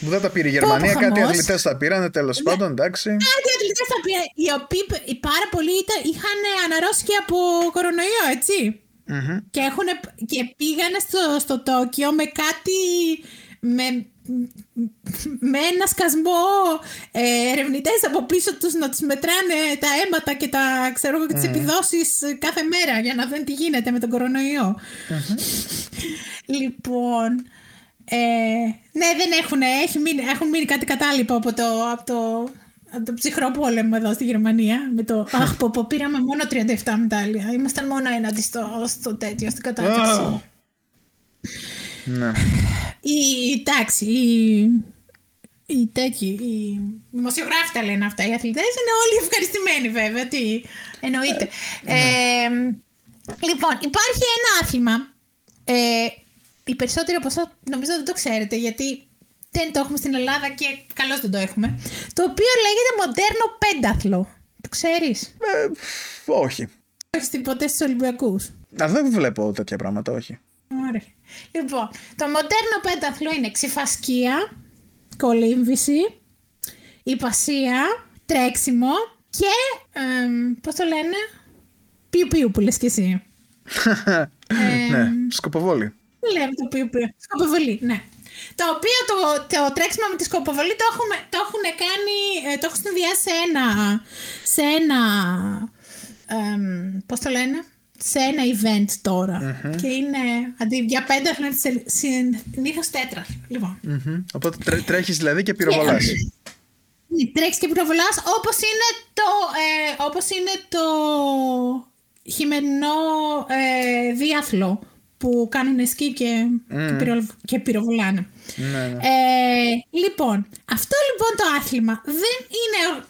Που δεν τα πήρε η Γερμανία, κάτι αθλητές τα πήραν, τέλος ναι. πάντων, εντάξει. Κάτι αθλητές τα πήραν. Οι οποίοι πάρα πολλοί ήταν, είχαν αναρρώσει και από κορονοϊό, Και, έχουν, και πήγανε στο, στο Τόκιο με κάτι. με με ένα σκασμό ε, ερευνητές από πίσω τους να τους μετράνε τα αίματα και τα ξέρω mm. τις επιδόσεις κάθε μέρα για να δουν τι γίνεται με τον κορονοιο λοιπόν ε, ναι δεν έχουν έχει μείνει, έχουν μείνει κάτι κατάλοιπο από το, από το, από το ψυχρό πόλεμο εδώ στη Γερμανία με το αχ πω, πω πήραμε μόνο 37 μετάλλια. Ήμασταν μόνο έναντι στο, στο τέτοιο στην κατάσταση ναι η, εντάξει, η, οι τέτοιοι, οι δημοσιογράφοι τα λένε αυτά, οι αθλητές είναι όλοι ευχαριστημένοι βέβαια, τι εννοείται. Ναι. Ε, λοιπόν, υπάρχει ένα άθλημα, ε, οι περισσότεροι από εσάς νομίζω δεν το ξέρετε, γιατί δεν το έχουμε στην Ελλάδα και καλώς δεν το έχουμε, το οποίο λέγεται μοντέρνο πένταθλο. Το ξέρεις; Ε, όχι. Έχεις τίποτε στους Ολυμπιακούς. Α, δεν βλέπω τέτοια πράγματα, όχι. Ωραία. Λοιπόν, το μοντέρνο πένταθλο είναι ξυφασκία, κολύμβηση, υπασία, τρέξιμο και, ε, πώς το λένε, πιου πιου που λες και εσύ. ναι, σκοποβόλη. Λέμε το πιου πιου. Σκοποβολή, ναι. Το οποίο το, το τρέξιμο με τη σκοποβολή το, έχουμε, το έχουν κάνει, ε, το έχουν συνδυάσει σε ένα, σε ένα, ε, πώς το λένε, σε ένα event τωρα Και είναι αντί για πέντε αθλητέ συνήθως τέτρα. Λοιπόν. Mm-hmm. Οπότε τρέ, τρέχεις δηλαδή και πυροβολάς. Ναι, τρέχεις και πυροβολάς όπως είναι το, ε, όπως είναι το χειμερινό ε, διάθλο που κάνουν σκι και, mm. και, πυροβολάνε. Ναι, ναι. Ε, λοιπόν, αυτό λοιπόν το άθλημα δεν είναι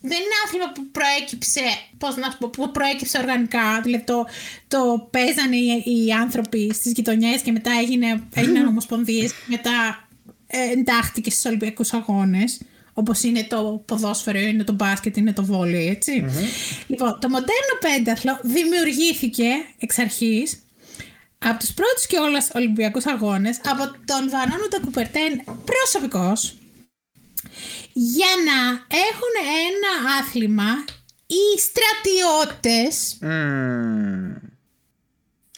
δεν είναι άθλημα που προέκυψε, πώς να πω, που προέκυψε οργανικά. Δηλαδή το, το παίζανε οι, οι άνθρωποι στις γειτονιές και μετά έγινε, έγιναν ομοσπονδίες και μετά ε, εντάχθηκε στους Ολυμπιακούς Αγώνες όπως είναι το ποδόσφαιρο, είναι το μπάσκετ, είναι το βόλιο, Λοιπόν, το μοντέρνο πένταθλο δημιουργήθηκε εξ αρχής από τους πρώτους και όλους Ολυμπιακούς Αγώνες από τον Βανόνου Κουπερτέν προσωπικός για να έχουν ένα άθλημα οι στρατιώτες mm.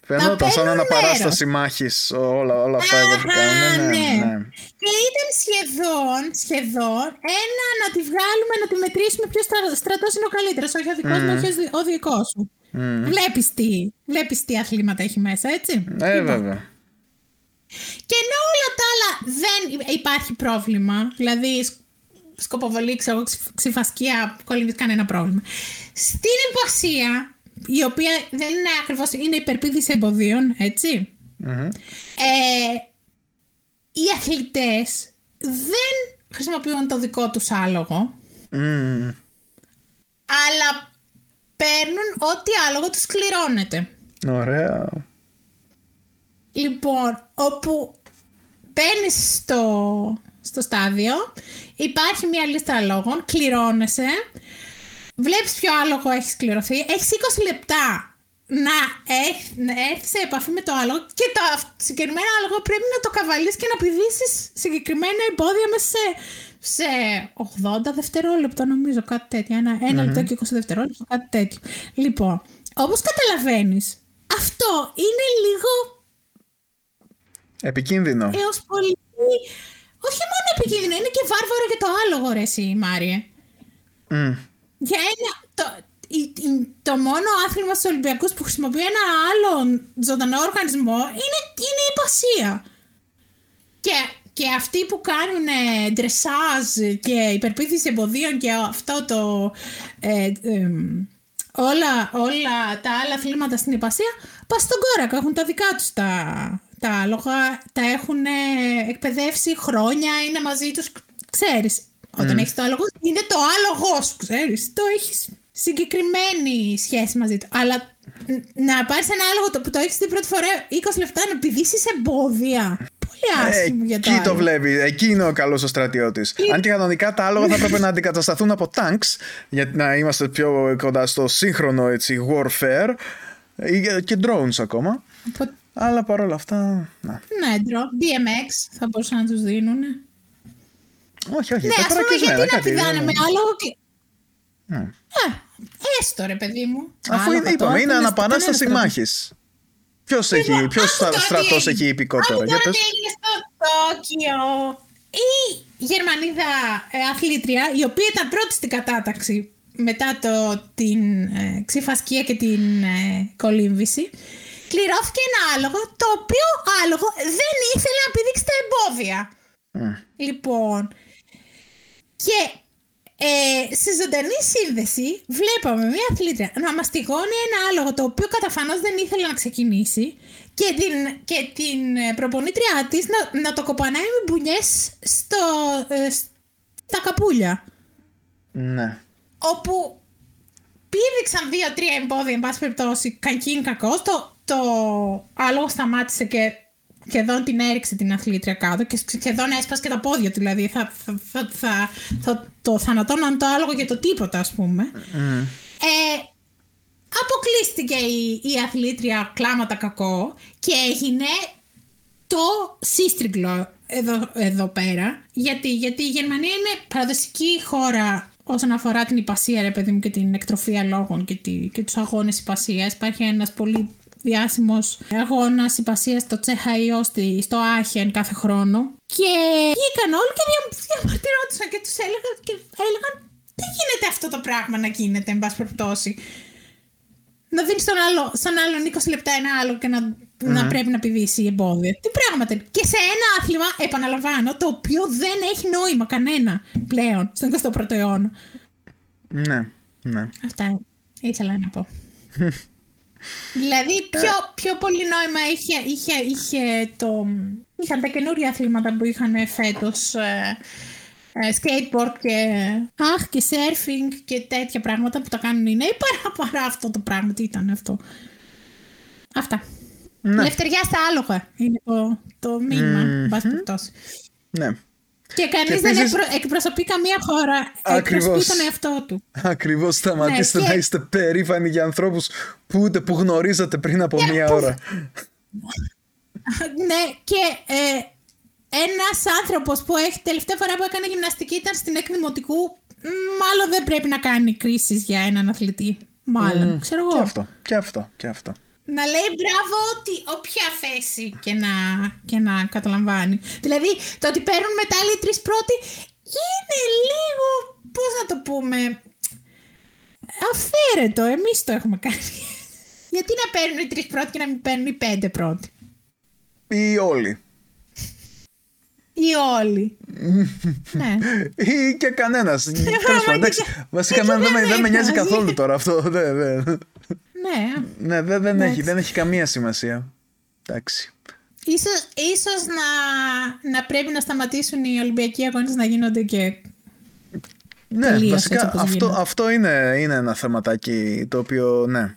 Φαινόταν σαν αναπαράσταση μάχης όλα, όλα αυτά εδώ που κάνουν. Ναι, ναι, ναι, ναι. Και ήταν σχεδόν, σχεδόν ένα να τη βγάλουμε, να τη μετρήσουμε ποιος στρατός είναι ο καλύτερος. Όχι ο δικός mm. μου, όχι ο δικός σου. Mm. Βλέπεις τι, βλέπεις τι αθλήματα έχει μέσα, έτσι. Ε, λοιπόν. βέβαια. Και ενώ όλα τα άλλα δεν υπάρχει πρόβλημα. Δηλαδή, σκοποβολή, ξέρω, ξυφασκία, κολλήνει κανένα πρόβλημα. Στην υποσία, η οποία δεν είναι ακριβώς, είναι υπερπίδηση εμποδίων, έτσι. Ε, οι αθλητές δεν χρησιμοποιούν το δικό τους άλογο, αλλά παίρνουν ό,τι άλογο τους κληρώνεται. Ωραία. Λοιπόν, όπου μπαίνεις στο, στο στάδιο, υπάρχει μια λίστα αλόγων, κληρώνεσαι, βλέπεις ποιο άλογο έχει κληρωθεί, έχεις 20 λεπτά να, έχ, να έρθεις σε επαφή με το άλογο και το συγκεκριμένο άλογο πρέπει να το καβαλείς και να πηδήσεις συγκεκριμένα εμπόδια μέσα σε, σε 80 δευτερόλεπτα νομίζω κάτι τέτοιο. Ένα, ένα λεπτό και 20 δευτερόλεπτα κάτι τέτοιο. Λοιπόν, όπως καταλαβαίνεις, αυτό είναι λίγο Επικίνδυνο. έως πολύ... Όχι μόνο επικίνδυνο, είναι και βάρβαρο για το άλογο ρε εσύ Μάριε. Μμ. Για ένα, το, η- η- το μόνο άθλημα στους Ολυμπιακούς που χρησιμοποιεί ένα άλλο ζωντανό οργανισμό είναι, είναι η πασία. Και, και αυτοί που κάνουν ε, ντρεσάζ και υπερπίθηση εμποδίων και αυτό το... ε, εμ, όλα, όλα τα άλλα αθλήματα στην υπασία πας στον κόρακα, έχουν τα δικά τους τα, τα άλογα, τα έχουν ε, εκπαιδεύσει χρόνια, είναι μαζί τους, ξέρεις. Όταν έχεις το άλογο, είναι το άλογος σου, ξέρεις. Το έχεις συγκεκριμένη σχέση μαζί του. Αλλά ν- να πάρεις ένα άλογο το- που το έχεις την πρώτη φορά 20 λεπτά να πηδήσεις εμπόδια. Πολύ άσχημο για το Εκεί το άλογο. βλέπει. Εκεί είναι ο καλός ο στρατιώτης. Αν και κανονικά τα άλογα θα έπρεπε να αντικατασταθούν από tanks για να είμαστε πιο κοντά στο σύγχρονο έτσι, warfare ή και drones ακόμα. Οπότε, Αλλά παρόλα αυτά. Να. Ναι, ντρο, BMX θα μπορούσαν να τους δίνουν. Όχι, όχι. Ναι, τα ας πούμε παρακισμένα, γιατί να κάτι, πηδάνε ναι. με άλογο και... Ναι. Α, έστω ρε παιδί μου. Αφού Άλογα είναι, είπαμε, τώρα είναι δεν αναπανάσταση κανένα μάχης. Ποιος έχει, Λοιπόν, ποιος άκου τώρα τι στρατό έγινε. έχει υπηκότερα, Άκου για τώρα πες. τι έγινε στο Τόκιο. Η Γερμανίδα ε, αθλήτρια, η οποία ήταν πρώτη στην κατάταξη μετά το, την ε, ξυφασκία και την ε, κολύμβηση, κληρώθηκε ένα άλογο, το οποίο άλογο δεν ήθελε να πηδήξει τα εμπόδια. Λοιπόν, και ε, στη ζωντανή σύνδεση βλέπαμε μια αθλήτρια να μαστιγώνει ένα άλογο το οποίο καταφανώς δεν ήθελε να ξεκινήσει και την, και την ε, προπονήτριά της να, να το κοπανάει με μπουνιές στο, ε, στα καπούλια. Ναι. Όπου πήδηξαν δύο-τρία εμπόδια, εν πάση περιπτώσει, κακήν κακός. Το, το άλογο σταμάτησε και σχεδόν την έριξε την αθλήτρια κάτω και σχεδόν έσπασε και τα πόδια του. Δηλαδή θα, θα, θα, θα, θα το θανατώναν το άλογο για το τίποτα, ας πούμε. Ε, αποκλείστηκε η, η αθλήτρια κλάματα κακό και έγινε το σύστριγγλο εδώ, εδώ πέρα. Γιατί, γιατί η Γερμανία είναι παραδοσική χώρα όσον αφορά την υπασία, ρε παιδί μου, και την εκτροφή αλόγων και, τη, και τους αγώνες υπασίας. Υπάρχει ένας πολύ διάσημος αγώνας υπασίας στο Τσεχαϊό στη, στο Άχεν κάθε χρόνο. Και βγήκαν όλοι και δια, διαμαρτυρόντουσαν και τους έλεγαν, και έλεγαν δεν γίνεται αυτό το πράγμα να γίνεται, εν πάση περιπτώσει; Να δίνεις στον, άλλο, στον άλλον 20 λεπτά ένα άλλο και να, να πρέπει να πηδήσει εμπόδια. Τι πράγματα είναι. Και σε ένα άθλημα, επαναλαμβάνω, το οποίο δεν έχει νόημα κανένα πλέον στον 21ο αιώνα. Ναι. Ναι. Αυτά ήθελα να πω. δηλαδή, πιο, πιο πολύ νόημα είχε, είχε, είχε το... Είχαν τα καινούργια αθλήματα που είχαν φέτος ε, ε, skateboard και, αχ, και surfing και τέτοια πράγματα που τα κάνουν οι νέοι παρά, παρά αυτό το πράγμα. Τι ήταν αυτό; Αυτά. Ναι. Λευτεριά στα άλογα είναι το, το μήνυμα, εν πάση περιπτώσει. ναι. Και κανείς Και δεν επίσης- εκπρο- εκπροσωπεί καμία χώρα. Ακριβώς. Εκπροσωπεί τον εαυτό του. Ακριβώς σταματήστε Ναι, και- να είστε περήφανοι για ανθρώπους που ούτε που γνωρίζατε πριν από μία ώρα. ναι, και ε, ένας άνθρωπος που έχει τελευταία φορά που έκανε γυμναστική ήταν στην εκδημοτικού, μ, μάλλον δεν πρέπει να κάνει κρίσεις για έναν αθλητή. Μάλλον, ξέρω εγώ. Και αυτό, και αυτό, και αυτό. Να λέει μπράβο ότι όποια θέση και να, και να καταλαμβάνει. Δηλαδή, το ότι παίρνουν μετά άλλοι τρεις πρώτοι είναι λίγο, πώς να το πούμε, αυθαίρετο. Εμείς το έχουμε κάνει. Γιατί να παίρνουν οι τρεις πρώτοι και να μην παίρνουν οι πέντε πρώτοι; Ή όλοι. ή όλοι. ναι. Ή και κανένας. Βασικά δεν με νοιάζει καθόλου τώρα αυτό. Ναι. Ναι, δεν, δεν, έχει, δεν έχει καμία σημασία. Εντάξει. Ίσως, ίσως να, να πρέπει να σταματήσουν οι Ολυμπιακοί αγώνες να γίνονται και ναι, βασικά αυτό, αυτό είναι, είναι ένα θεματάκι το οποίο ναι.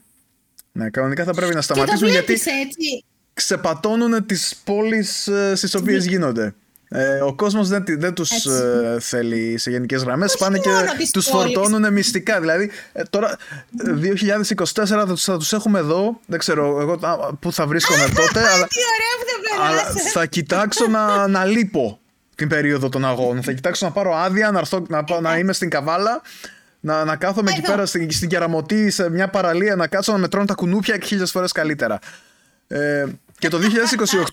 Ναι, κανονικά θα πρέπει να σταματήσουν γιατί έτσι. ξεπατώνουν τις πόλεις ε, στις οποίες γίνονται. Ε, ο κόσμος δεν, δεν τους ε, θέλει σε γενικές γραμμές Πάνε και τους φορτώνουν μυστικά. Δηλαδή ε, τώρα 2024 θα τους, θα τους έχουμε εδώ. Δεν ξέρω εγώ που θα βρίσκομαι τότε αλλά, αλλά θα κοιτάξω να, να λείπω την περίοδο των αγώνων. Θα κοιτάξω να πάρω άδεια Να, να, να είμαι στην Καβάλα να, να κάθομαι εκεί πέρα στην, στην Κεραμωτή σε μια παραλία να κάτσω να μετρώνω τα κουνούπια και χίλιες φορές καλύτερα. Ε, και το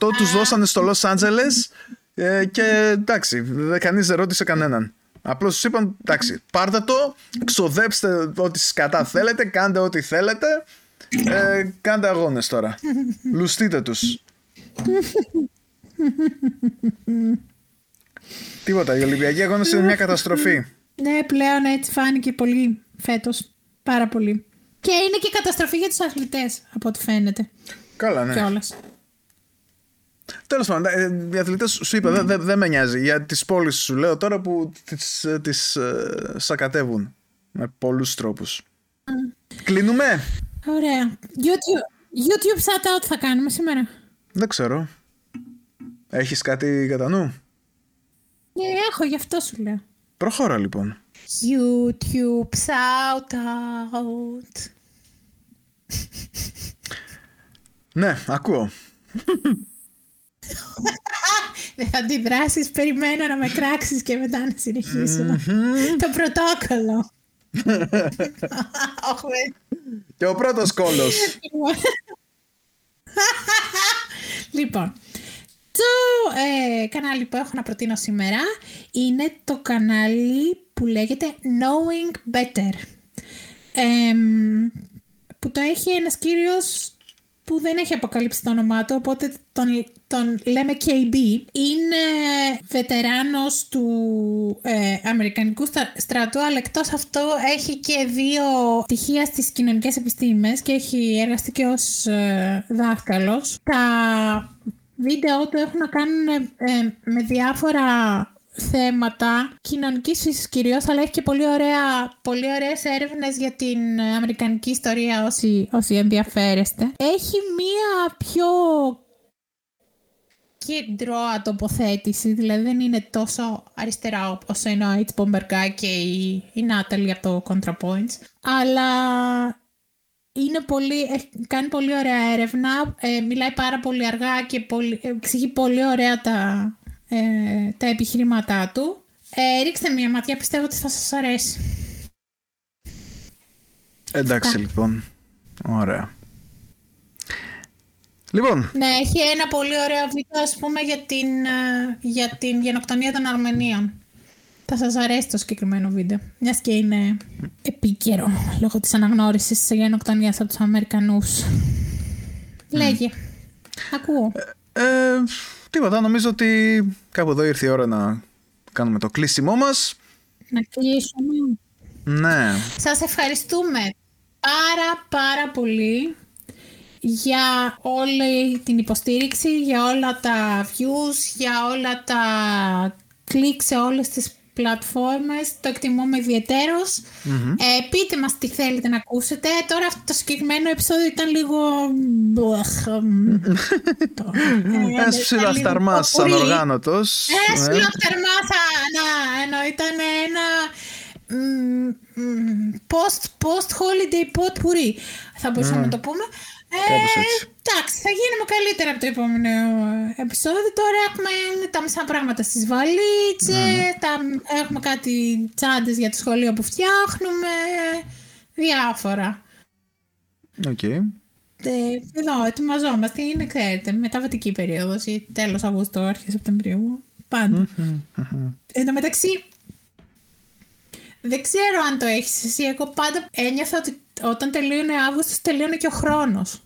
2028 τους δώσανε στο Los Angeles ε, και εντάξει, κανείς δεν ρώτησε κανέναν. Απλώς τους είπαν: Εντάξει, πάρτε το, ξοδέψτε ό,τι σκατά θέλετε, κάντε ό,τι θέλετε. Ε, κάντε αγώνες τώρα. Λουστείτε τους. Τίποτα, η Ολυμπιακή αγώνες είναι μια καταστροφή. Ναι, πλέον έτσι φάνηκε πολύ φέτος. Πάρα πολύ. Και είναι και καταστροφή για τους αθλητές, από ό,τι φαίνεται. Καλά, ναι. Κιόλας. Τέλος πάντων, ε, οι αθλητέ σου είπα, δεν δε, δε με νοιάζει. Για τις πόλεις σου λέω τώρα που τις τις, ε, σακατεύουν με πολλούς τρόπους. Mm. Κλείνουμε; Ωραία. YouTube, YouTube shout out θα κάνουμε σήμερα. Δεν ξέρω. Έχεις κάτι κατά νου; Ναι, έχω, γι' αυτό σου λέω. Προχώρα λοιπόν. YouTube shout out. ναι, ακούω. Αντιδράσεις, περιμένω να με κράξεις και μετά να συνεχισω Το πρωτόκολλο. και ο πρώτος κόλλο. λοιπόν, το ε, κανάλι που έχω να προτείνω σήμερα είναι το κανάλι που λέγεται Knowing Better. που το έχει ένας κύριος που δεν έχει αποκαλύψει το όνομά του, οπότε τον, τον λέμε KB. Είναι βετεράνος του ε, Αμερικανικού στρατού, αλλά εκτός αυτό έχει και δύο πτυχία στις κοινωνικές επιστήμες και έχει εργαστεί και ως ε, δάσκαλος. Τα βίντεο του έχουν να κάνουν ε, με διάφορα θέματα κοινωνικής φύσης κυρίως, αλλά έχει και πολύ, ωραία, πολύ ωραίες έρευνες για την αμερικανική ιστορία όσοι, όσοι ενδιαφέρεστε. Έχει μία πιο κεντρώα τοποθέτηση, δηλαδή δεν είναι τόσο αριστερά όπως είναι ο H. Bomberguy και η, η Natalie από το ContraPoints, αλλά είναι πολύ, κάνει πολύ ωραία έρευνα, ε, μιλάει πάρα πολύ αργά και πολύ, εξηγεί πολύ ωραία τα, ε, τα επιχειρήματά του. Ε, ρίξτε μια ματιά, πιστεύω ότι θα σας αρέσει. Εντάξει λοιπόν. Ωραία. Λοιπόν. Ναι, έχει ένα πολύ ωραίο βίντεο ας πούμε για την, ε, για την γενοκτονία των Αρμενίων. Θα σας αρέσει το συγκεκριμένο βίντεο. Μιας και είναι επίκαιρο λόγω της αναγνώρισης της γενοκτονίας από τους Αμερικανούς. Λέγε. Ακούω. Ε, ε, Τίποτα, νομίζω ότι κάπου εδώ ήρθε η ώρα να κάνουμε το κλείσιμό μας. Να κλείσουμε. Ναι. Σας ευχαριστούμε πάρα πάρα πολύ για όλη την υποστήριξη, για όλα τα views, για όλα τα κλικ σε όλες τις πλατφόρμες, το εκτιμούμε Ε, πείτε μας τι θέλετε να ακούσετε. Τώρα αυτό το συγκεκριμένο επεισόδιο ήταν λίγο... Ένας ψηλοαφθαρμάς ανοργάνωτος. Ένας ψηλοαφθαρμάς, να, ενώ ήταν ένα post, post holiday ποτ πουρί θα μπορούσαμε να το πούμε ε, εντάξει, θα γίνουμε καλύτερα από το επόμενο επεισόδιο. Τώρα έχουμε τα μισά πράγματα στις βαλίτσες, τα, έχουμε κάτι τσάντες για το σχολείο που φτιάχνουμε, διάφορα. Οκ. Okay. Ε, εδώ ετοιμαζόμαστε, είναι ξέρετε, μεταβατική περίοδος, τέλος Αυγούστου, αρχές Σεπτεμβρίου, πάντα. Εν τω μεταξύ, δεν ξέρω αν το έχεις εσύ, εγώ πάντα ένιωθα ότι όταν τελείωνε Αύγουστος, τελείωνε και ο χρόνος.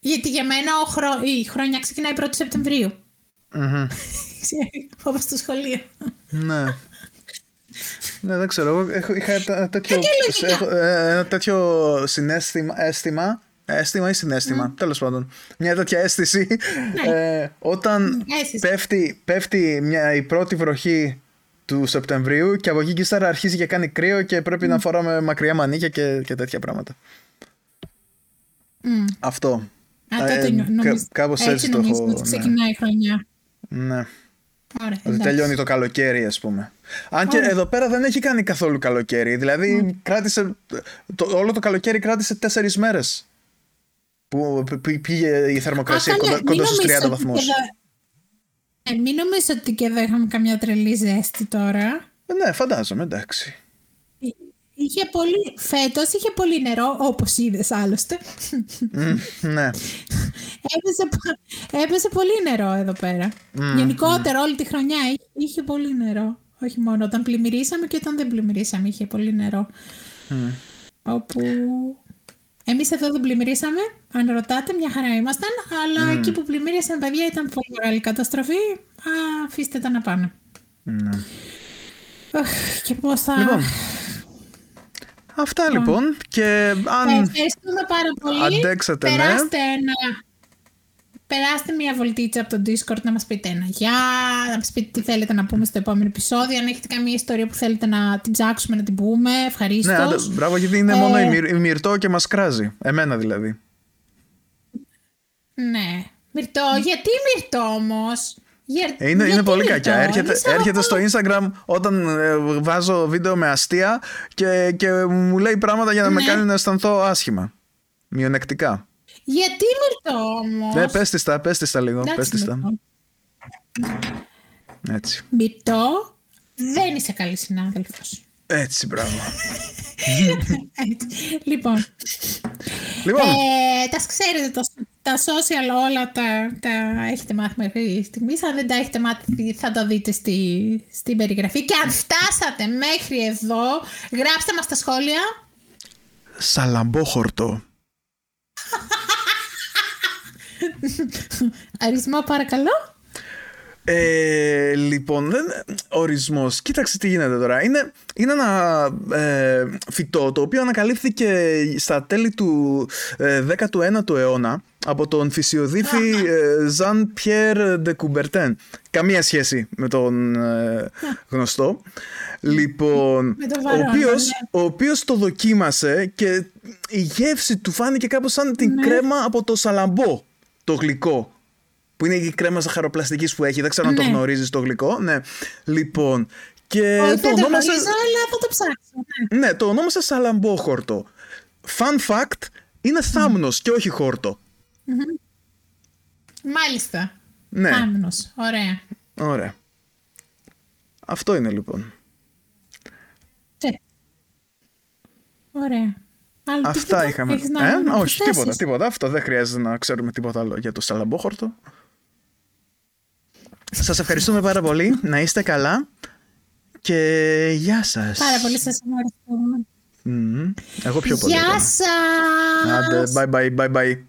Γιατί για μένα ο χρο... η χρονιά ξεκινάει 1η Σεπτεμβρίου. Όπως στο σχολείο. Ναι. Ναι, δεν ξέρω. Εγώ έχω- είχα ένα τέτοιο, έχω, ε, ένα τέτοιο συνέστημα, αίσθημα, αίσθημα ή συνέστημα, τέλος πάντων. Μια τέτοια αίσθηση ε, όταν Αίσθηση. πέφτει, πέφτει μια, η πρώτη βροχή του Σεπτεμβρίου και από εκεί και ύστερα αρχίζει και κάνει κρύο και πρέπει να φοράμε μακριά μανίκια και, και τέτοια πράγματα. Μμ. Αυτό. Α, Ε, τότε νο- κα- νομίζω- κάπως έτσι το νομίζω έχω, ότι ναι. ξεκινάει η χρονιά. Ναι. Ωραία, Ότι εντάξει. τελειώνει το καλοκαίρι, ας πούμε. Αν και εδώ πέρα δεν έχει κάνει καθόλου καλοκαίρι. Δηλαδή, κράτησε. Το, όλο το καλοκαίρι κράτησε τέσσερις μέρες. Που π- π- πήγε η θερμοκρασία Α, καλά, κοντά, μην κοντά στους 30 νομίζω ότι βαθμούς. Και εδώ- Ε, μην νομίζω ότι και εδώ είχαμε καμιά τρελή ζέστη τώρα; Ναι, φαντάζομαι, εντάξει. Είχε πολύ, φέτος είχε πολύ νερό, όπως είδες άλλωστε. Μμ, ναι. έπεσε, πο- έπεσε πολύ νερό εδώ πέρα. Γενικότερα όλη τη χρονιά είχε, είχε πολύ νερό. Όχι μόνο όταν πλημμυρίσαμε και όταν δεν πλημμυρίσαμε είχε πολύ νερό. Όπου εμείς εδώ δεν πλημμυρίσαμε, αν ρωτάτε, μια χαρά ήμασταν, αλλά εκεί που πλημμύρισαν παιδιά ήταν πολύ μεγάλη καταστροφή. Α, αφήστε τα να πάνε. Αχ, και πώς θα... Λοιπόν, Αυτά λοιπόν. Και Ε, αν. Ευχαριστούμε πάρα πολύ. Αντέξατε, ναι. Περάστε ένα... Περάστε μια βολτίτσα από το Discord να μας πείτε ένα γεια, να μας πείτε τι θέλετε να πούμε στο επόμενο επεισόδιο, αν έχετε καμία ιστορία που θέλετε να την ψάξουμε να την πούμε, ευχαρίστως. Ναι, άντε, μπράβο, γιατί είναι Ε, μόνο η, Μυρ- η Μυρτό και μας κράζει. Εμένα δηλαδή. Ναι. Μυρτό, γιατί Μυρτό όμως; Για- Ε, Είναι, είναι γιατί πολύ Μυρτώ; κακιά. Έρχεται, Είναι σαν έρχεται στο αυτό- Instagram όταν ε, βάζω βίντεο με αστεία και, και μου λέει πράγματα για να με Ναι. κάνει να αισθανθώ άσχημα. Μειονεκτικά. Γιατί Μυρτό όμως; Ναι, πες της τα, πες της τα λίγο. Εντάξει, Πες της τα. Μυρτώ. Έτσι. Μυρτώ, δεν είσαι καλή συνάδελφος. Έτσι, μπράβο. Έτσι. λοιπόν, λοιπόν, Ε, τα ξέρετε, τα, τα social όλα τα, τα έχετε μάθει μέχρι στιγμή. Αν δεν τα έχετε μάθει, θα τα δείτε στη, στην περιγραφή. Και αν φτάσατε μέχρι εδώ, γράψτε μας στα σχόλια. σαλαμπόχορτο. Αριθμό, παρακαλώ. Ε, λοιπόν, δεν, ορισμός. Κοίταξε τι γίνεται τώρα. Είναι, είναι ένα ε, φυτό το οποίο ανακαλύφθηκε στα τέλη του ε, 19ου αιώνα από τον φυσιοδίφη ε, Ζαν Πιέρ Ντε Κουμπερτέν. Καμία σχέση με τον ε, γνωστό. Λοιπόν, Με τον ο Βαρόνα, οποίος, ναι. ο οποίος το δοκίμασε και η γεύση του φάνηκε κάπως σαν την κρέμα από το σαλαμπό, το γλυκό. Που είναι η κρέμα ζαχαροπλαστικής που έχει. Δεν ξέρω αν το Ναι. γνωρίζεις το γλυκό. Ναι. Λοιπόν, και Όχι, το δεν το ονόμασε... γνωρίζω, αλλά θα το ψάξω. ναι. Ναι, το ονόμασε σαλαμπόχορτο. Fun fact, είναι θάμνος και όχι χόρτο. Μάλιστα. Ναι. Άμυνος. Ωραία. Ωραία. Αυτό είναι λοιπόν. Τε. Ωραία. Άλλο Αυτά τίποτα; είχαμε. Έχεις να- ε, να όχι, προσθέσεις; τίποτα, τίποτα. Αυτό δεν χρειάζεται να ξέρουμε τίποτα άλλο για το σαλαμπόχορτο. Σας ευχαριστούμε πάρα πολύ. Να είστε καλά. Και γεια σας. Πάρα πολύ σας ευχαριστούμε. Μμμ. Εγώ πιο πολύ. Γεια τώρα. σας! Άντε, bye bye, bye bye.